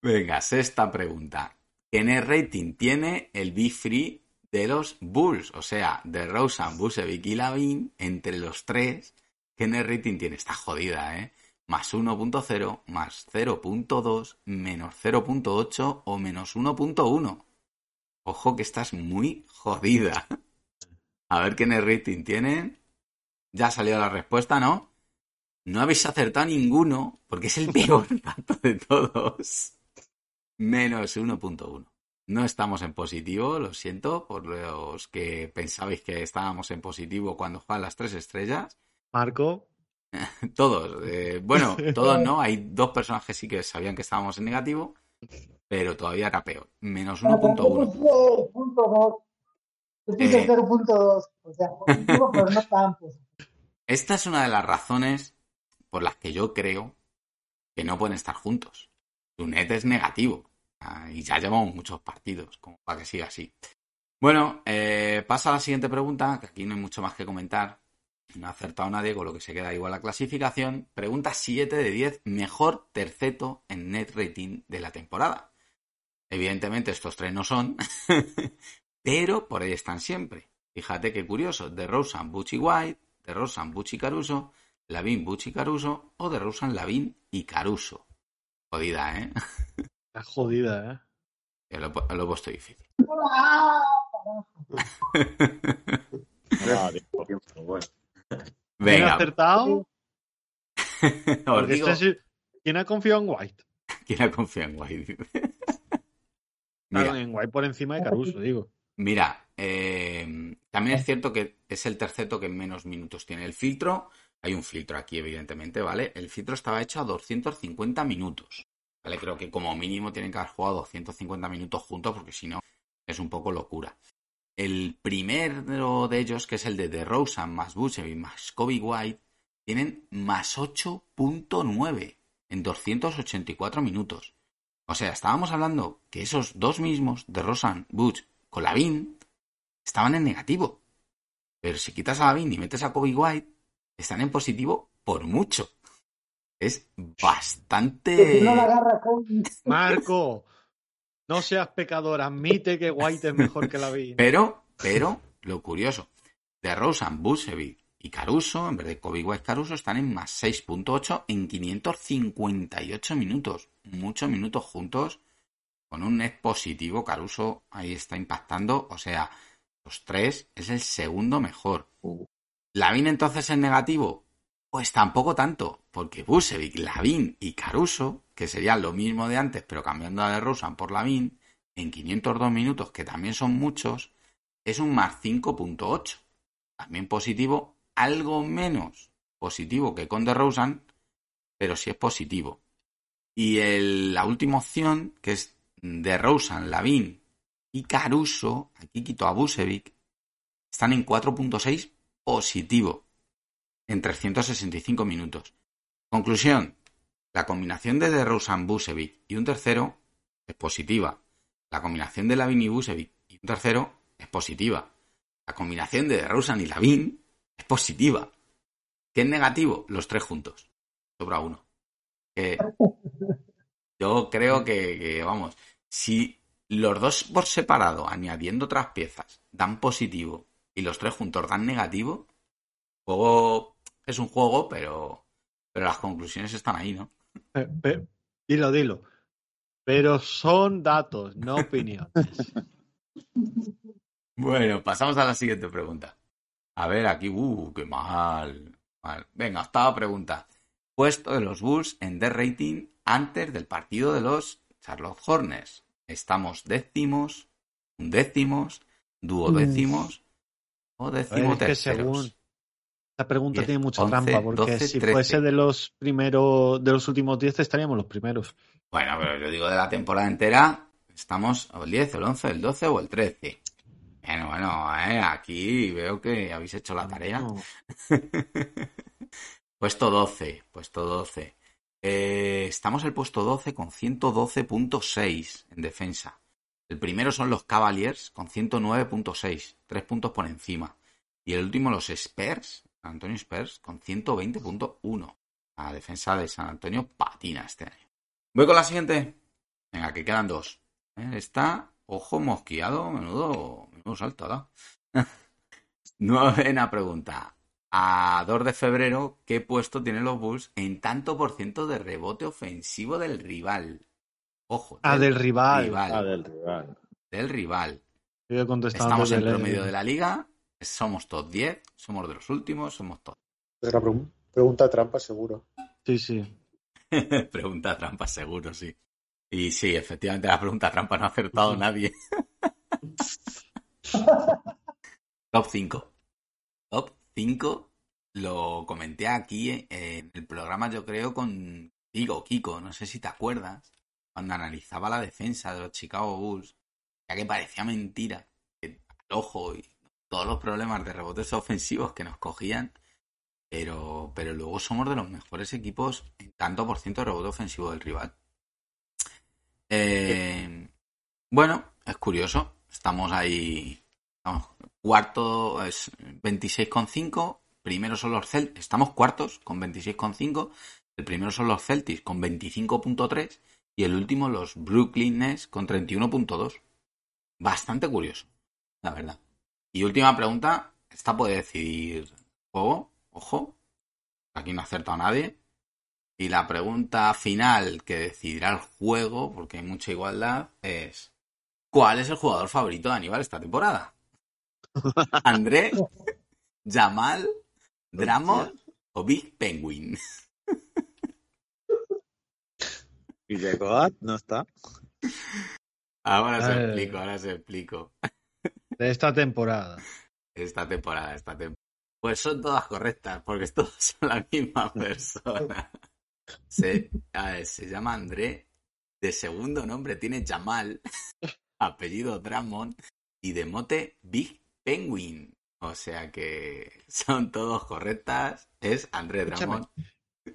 Venga, sexta pregunta. ¿Qué net rating tiene el Big Free de los Bulls? O sea, de Rosen, Busevic y Lavin, entre los tres, ¿qué net rating tiene? Está jodida, ¿eh? Más 1.0, más 0.2, menos 0.8 o menos 1.1. Ojo que estás muy jodida. A ver qué net rating tienen. Ya ha salido la respuesta, ¿no? No habéis acertado ninguno, porque es el peor dato de todos. Menos 1.1. No estamos en positivo, lo siento, por los que pensabais que estábamos en positivo cuando juegan las tres estrellas. Marco, Todos, eh, bueno, todos no, hay dos personas que sí que sabían que estábamos en negativo, pero todavía era peor. Menos Pero 1.1. tampoco fue punto dos. Yo puse Eh. 0.2. O sea, positivo, pero no tan positivo. Esta es una de las razones por las que yo creo que no pueden estar juntos. Su net es negativo. Y ya llevamos muchos partidos, como para que siga así. Bueno, eh, paso a la siguiente pregunta, que aquí no hay mucho más que comentar. No ha acertado nadie, con lo que se queda igual la clasificación. Pregunta 7 de 10, mejor terceto en net rating de la temporada. Evidentemente estos tres no son, pero por ahí están siempre. Fíjate qué curioso, de Rosen, Bucci White, de Rosen, Bucci Caruso, Lavin, Bucci Caruso o de Rosen, Lavin y Caruso. Jodida, ¿eh? Está jodida, ¿eh? Lo, he- lo he puesto difícil. Tiempo. Tiempo, bueno. ¿Quién ha Venga, acertado? Porque digo, este sí- ¿Quién ha confiado en White? ¿quién ha confiado en White? Claro, Mira, en White por encima de Caruso, digo. Mira, eh, también es cierto que es el terceto que menos minutos tiene. El filtro, hay un filtro aquí, evidentemente, ¿vale? El filtro estaba hecho a 250 minutos. ¿Vale? Creo que como mínimo tienen que haber jugado 250 minutos juntos, porque si no, es un poco locura. El primero de ellos, que es el de DeRozan más Vucevic más Kobe White, tienen más 8.9 en 284 minutos. O sea, estábamos hablando que esos dos mismos, de Rosan, Butch, con Lavin, estaban en negativo. Pero si quitas a Lavin y metes a Kobe White, están en positivo por mucho. Es bastante... Que no la agarra Kobe. Marco, no seas pecador, admite que White es mejor que la Pero, pero, lo curioso, de Rosan, Bucevic y Caruso, en vez de Kobe White Caruso, están en más 6.8 en 558 minutos. Muchos minutos juntos, con un net positivo. Caruso ahí está impactando. O sea, los tres es el segundo mejor. ¿Lavin entonces en negativo? Pues tampoco tanto, porque Bucevic, Lavin y Caruso, que serían lo mismo de antes, pero cambiando a de Rosan por Lavin, en 502 minutos, que también son muchos, es un más 5.8. También positivo, algo menos positivo que con DeRozan, pero sí es positivo. Y la última opción, que es DeRozan, Lavin y Caruso, aquí quito a Bucevic, están en 4.6 positivo en 365 minutos. Conclusión, la combinación de DeRozan, Bucevic y un tercero es positiva. La combinación de Lavin y Bucevic y un tercero es positiva. La combinación de DeRozan y Lavin es positiva. ¿Qué es negativo? Los tres juntos. Sobra uno. Eh, yo creo que, que, vamos, si los dos por separado, añadiendo otras piezas, dan positivo y los tres juntos dan negativo, el juego es un juego, pero, pero las conclusiones están ahí, ¿no? Pe- dilo, dilo. Pero son datos, no opiniones. Bueno, pasamos a la siguiente pregunta. A ver, aquí, uh, qué mal. mal. Venga, octava pregunta. Puesto de los Bulls en D rating antes del partido de los Charlotte Hornets. Estamos décimos, undécimos, duodécimos o es que. Esta pregunta 10, tiene mucha 11, trampa, porque 12, si 13. fuese de los primeros, de los últimos 10, estaríamos los primeros. Bueno, pero yo digo de la temporada entera, estamos el 10, el 11, el 12 o el 13. Bueno, bueno, eh, aquí veo que habéis hecho la tarea. No. Puesto 12, puesto 12. Eh, estamos el puesto 12 con 112.6 en defensa. El primero son los Cavaliers con 109.6, tres puntos por encima. Y el último los Spurs, Antonio Spurs, con 120.1. La defensa de San Antonio patina este año. Voy con la siguiente. Venga, que quedan dos. Eh, Está, ojo mosqueado, menudo, menudo salto, ¿da? Novena pregunta. A 2 de febrero, ¿qué puesto tienen los Bulls en tanto por ciento de rebote ofensivo del rival? Ojo. Ah, del rival. Ah, del rival. Del rival. Estamos en promedio de la liga, somos top 10, somos de los últimos, somos top. Es una pregun- pregunta trampa, seguro. Sí, sí. pregunta trampa, seguro, sí. Y sí, efectivamente, la pregunta trampa no ha acertado nadie. Top 5. Top 5 lo comenté aquí eh, en el programa, yo creo, con Digo, Kiko, no sé si te acuerdas, cuando analizaba la defensa de los Chicago Bulls, ya que parecía mentira, que ojo y todos los problemas de rebotes ofensivos que nos cogían, pero, pero luego somos de los mejores equipos en tanto por ciento de rebote ofensivo del rival. Eh, bueno, es curioso. Estamos ahí. Vamos, cuarto es 26,5. Primero son los Celtics. Estamos cuartos con 26,5. El primero son los Celtics con 25.3 y el último los Brooklyn Nets con 31.2. Bastante curioso, la verdad. Y última pregunta, esta puede decidir juego, ojo, aquí no ha acertado nadie. Y la pregunta final que decidirá el juego, porque hay mucha igualdad, es ¿cuál es el jugador favorito de Aníbal esta temporada? ¿André, Jamal, Dramon o Big Penguin? Y llegó no está. Ahora se Eh. explico, ahora se explico. De esta temporada. Esta temporada, esta temporada. Pues son todas correctas, porque todos son la misma persona. Se, a ver, se llama André, de segundo nombre tiene Jamal, apellido Dramon y de mote Big Penguin. O sea que son todos correctas. Es André. Dramon.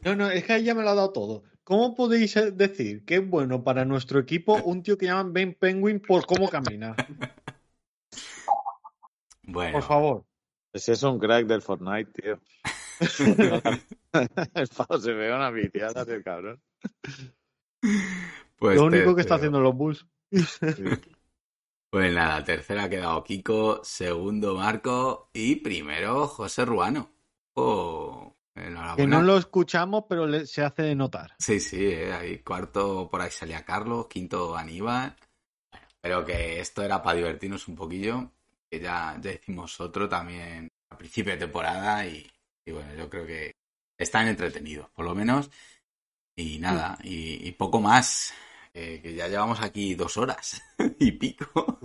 No, no, es que ahí ya me lo ha dado todo. ¿Cómo podéis eh, decir que es bueno para nuestro equipo un tío que llaman Ben Penguin por cómo camina? Bueno, Por favor. Ese es un crack del Fortnite, tío. El pavo se ve una viciada del cabrón. pues Lo único que está haciendo los Bulls. Pues nada, tercero ha quedado Kiko, segundo Marco y primero José Ruano. Oh, Que no lo escuchamos, pero le- se hace notar. Sí, sí, eh, ahí cuarto por ahí salía Carlos, quinto Aníbal. Bueno, pero que esto era para divertirnos un poquillo, que ya, ya hicimos otro también a principio de temporada y, y bueno, yo creo que están entretenidos, por lo menos. Y nada, y, y poco más, eh, que ya llevamos aquí dos horas y pico.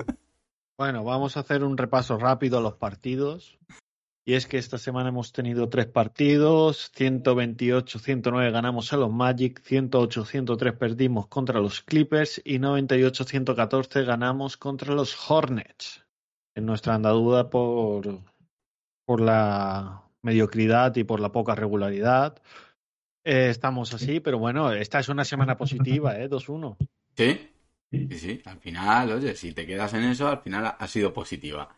Bueno, vamos a hacer un repaso rápido a los partidos. Y es que esta semana hemos tenido tres partidos, 128-109 ganamos a los Magic, 108-103 perdimos contra los Clippers y 98-114 ganamos contra los Hornets. En nuestra andadura por, por la mediocridad y por la poca regularidad. Eh, estamos así, pero bueno, esta es una semana positiva, ¿eh? 2-1. Sí, sí, sí, al final, oye, si te quedas en eso, al final ha- sido positiva.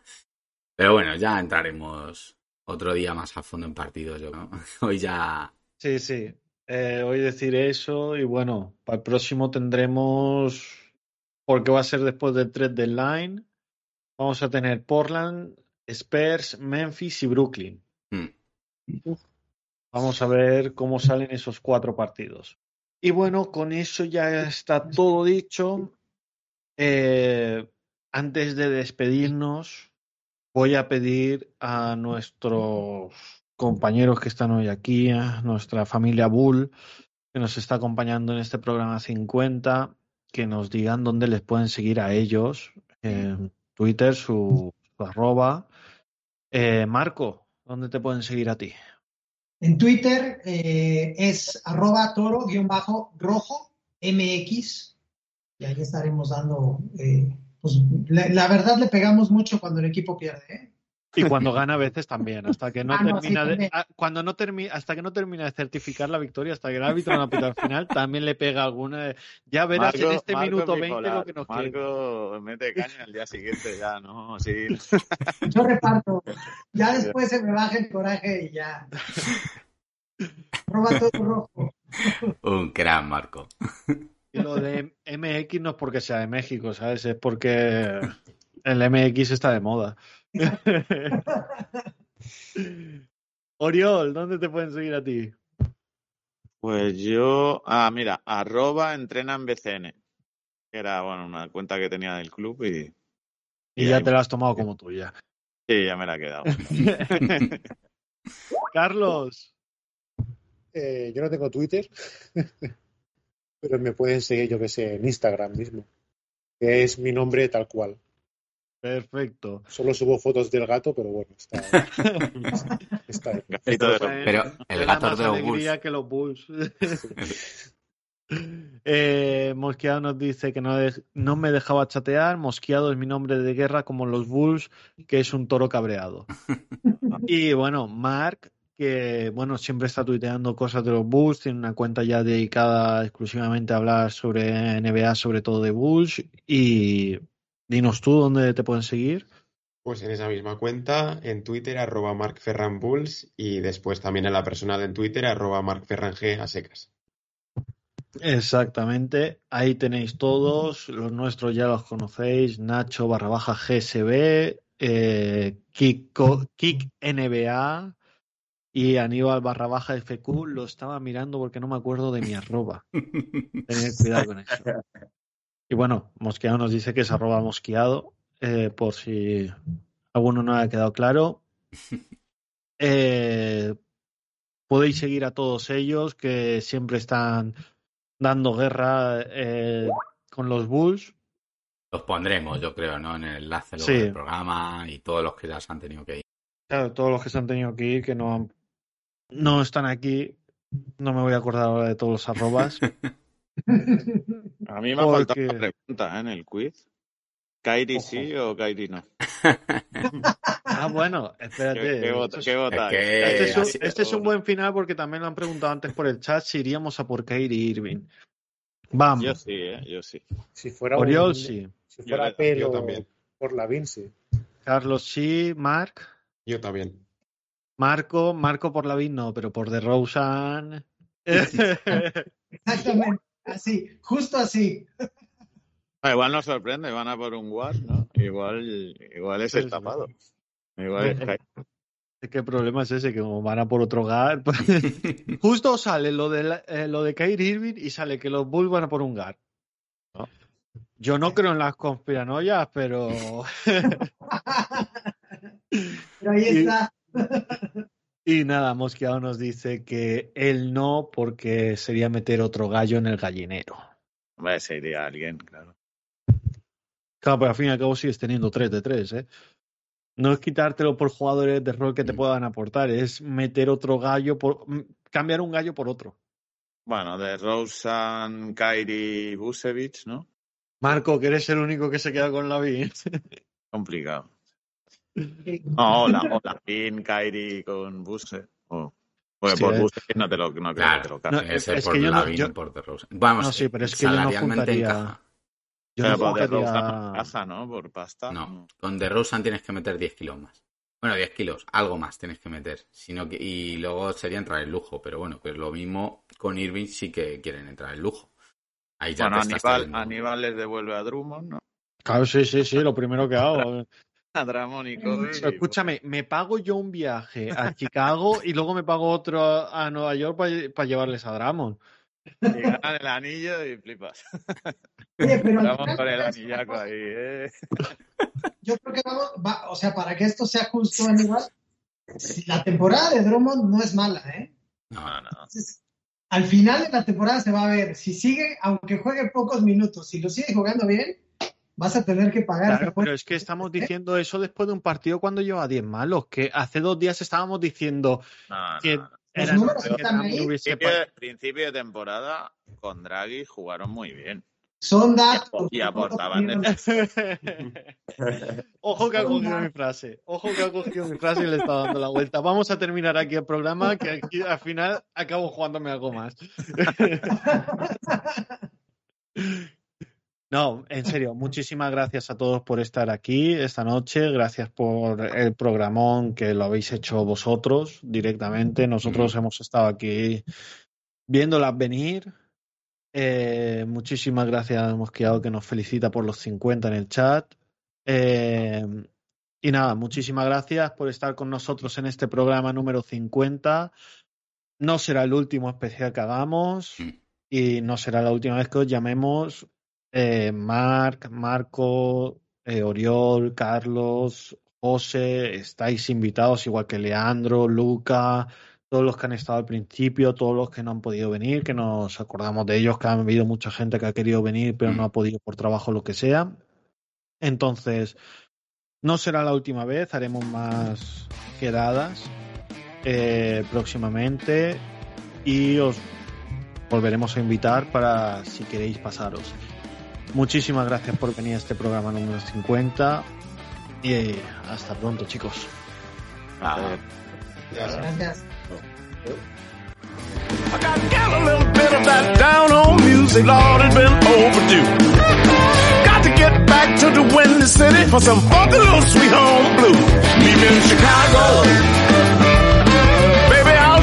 Pero bueno, ya entraremos otro día más a fondo en partidos, yo creo. Hoy ya Sí, sí. Eh, hoy decir eso y bueno, para el próximo tendremos, porque va a ser después del 3 deadline, vamos a tener Portland, Spurs, Memphis y Brooklyn. Mm. Vamos a ver cómo salen esos cuatro partidos. Y bueno, con eso ya está todo dicho. Eh, antes de despedirnos, voy a pedir a nuestros compañeros que están hoy aquí, a nuestra familia Bull, que nos está acompañando en este programa 50, que nos digan dónde les pueden seguir a ellos, en Twitter, su, su arroba. Eh, Marco, ¿dónde te pueden seguir a ti? En Twitter eh, es arroba toro-rojo mx y ahí estaremos dando, eh, pues la, la verdad le pegamos mucho cuando el equipo pierde. ¿eh? Y cuando gana a veces también, hasta que no Ah, no, sí, termina de, también. ah, cuando no termina, hasta que no termina de certificar la victoria, hasta que el árbitro no pita al final, también le pega alguna. de- Ya verás en este Marco minuto es 20 bipolar. lo que nos queda. Marco mete caña al día siguiente ya, ¿no? Sí. Yo reparto, ya después se me baja el coraje y ya. Arroba toro rojo. un gran Marco. Lo de MX no es porque sea de México, ¿sabes? Es porque el MX está de moda. Oriol, ¿dónde te pueden seguir a ti? Pues yo, ah, mira, arroba entrena en BCN. Que era, bueno, una cuenta que tenía del club y, Y Y ya ahí- te lo has tomado como tuya. sí, ya me la he quedado. Carlos, Eh, yo no tengo Twitter, pero me pueden seguir, yo que sé, en Instagram mismo, que es mi nombre tal cual. perfecto. Solo subo fotos del gato, pero bueno, está, está ahí. Pero te el gato de los alegría Bulls. que los Bulls. Eh, Mosqueado nos dice que no, no me dejaba chatear. Mosqueado es mi nombre de guerra como los Bulls, que es un toro cabreado. y bueno, Mark, que bueno, siempre está tuiteando cosas de los Bulls, tiene una cuenta ya dedicada exclusivamente a hablar sobre NBA, sobre todo de Bulls. Y dinos tú dónde te pueden seguir. Pues en esa misma cuenta, en Twitter, arroba markferranbulls y después también en la personal en Twitter, arroba markferrang a secas. Exactamente, ahí tenéis todos, los nuestros ya los conocéis, Nacho barra baja GSB, eh, Kiko- Kick NBA y Aníbal barra baja FQ, lo estaba mirando porque no me acuerdo de mi arroba. Tened cuidado con eso. Y bueno, Mosqueado nos dice que es arroba mosqueado, eh, por si alguno no ha quedado claro. Eh, podéis seguir a todos ellos que siempre están dando guerra eh, con los Bulls. Los pondremos, yo creo, ¿no? En el enlace luego Sí. del programa y todos los que ya se han tenido que ir. Claro, todos los que se han tenido que ir, que no, han- no están aquí, no me voy a acordar ahora de todos los arrobas. A mí me ha faltado una pregunta ¿eh? en el quiz. ¿Kairi sí o Kairi no? Ah, bueno, espérate. ¿Qué, qué vota- qué que- Este es, un, ¿Kairi este es un o- buen final porque también lo han preguntado antes por el chat si iríamos a por Kyrie Irving. Vamos, Yo sí, ¿eh? yo sí. Si fuera Oriol un- sí, Si fuera Yo- pelo yo también. por la Vinci. Carlos sí, Mark, Yo también. Marco, Marco por la Vin no, pero por The Rosen. Exactamente, así, justo así. Ah, igual nos sorprende, van a por un War, ¿no? Igual, igual es tapado. Igual es Kairi. ¿Qué problema es ese? Que como van a por otro GAR. pues, Justo sale lo de, la- eh, lo de Kyrie Irving y sale que los Bulls van a por un GAR. Yo no creo en las conspiranoias, pero Pero ahí está. Y nada, Mosqueado nos dice que él no, porque sería meter otro gallo en el gallinero. Hombre, se iría alguien, claro. Claro, pero al fin y al cabo sigues teniendo 3 de 3, ¿eh? No es quitártelo por jugadores de rol que te puedan aportar, es meter otro gallo por. mm, cambiar un gallo por otro. Bueno, de Rosen, Kairi, Busevich, ¿no? Marco, que eres el único que se queda con la B. Complicado. No, hola, hola. Pin, Kairi con Buse. Oh. Porque Sí, por eh. Buse no te lo, no creo que te lo Claro. No, ser es por que yo no- yo- por DeRozan. Vamos, No, sí, pero es que yo no salarialmente juntaría- encaja. Yo Pero no por no encaja, ¿no? Por pasta. No, con DeRozan tienes que meter 10 kilos más. Bueno, 10 kilos, algo más tienes que meter. Sino que, y luego sería entrar en lujo, pero bueno, pues lo mismo con Irving sí que quieren entrar en lujo. Ahí ya Bueno, Aníbal, Aníbal les devuelve a Drummond, ¿no? Claro, sí, sí, sí, lo primero que hago. Pero escúchame, me pago yo un viaje a Chicago y luego me pago otro a Nueva York para llevarles a Dramon. Ganan el anillo y flipas. Oye, pero al Vamos con el anillaco ahí, ¿eh? yo creo que vamos, va- o sea, para que esto sea justo, Aníbal, si la temporada de Drummond no es mala, ¿eh? No, No, no. Entonces, al final de la temporada se va a ver, si sigue, aunque juegue pocos minutos, si lo sigue jugando bien, vas a tener que pagar. Claro, después. pero es que estamos diciendo eso después de un partido cuando lleva 10 malos, que hace dos días estábamos diciendo No, no, que no. Los era números que están Dramon ahí. hubiese Principio, de- principio de temporada con Draghi jugaron muy bien. Son datos. Y aportaban de- Ojo que ha cogido mi frase. Ojo que ha cogido mi frase y le está dando la vuelta. Vamos a terminar aquí el programa, que aquí al final acabo jugándome algo más. No, en serio, muchísimas gracias a todos por estar aquí esta noche. Gracias por el programón que lo habéis hecho vosotros directamente. Nosotros hemos estado aquí viéndolas venir. Eh, muchísimas gracias a Mosqueado que nos felicita por los 50 en el chat. Eh, y nada, muchísimas gracias por estar con nosotros en este programa número 50. No será el último especial que hagamos y no será la última vez que os llamemos eh, Marc, Marco, eh, Oriol, Carlos, José. Estáis invitados, igual que Leandro, Luca, todos los que han estado al principio, todos los que no han podido venir, que nos acordamos de ellos, que ha habido mucha gente que ha querido venir, pero no ha podido por trabajo, lo que sea. Entonces, no será la última vez, haremos más quedadas eh, próximamente y os volveremos a invitar para si queréis pasaros. Muchísimas gracias por venir a este programa número 50 y eh, hasta pronto, chicos. Gracias.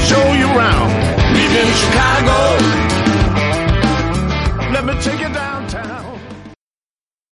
Show you. Let me take down.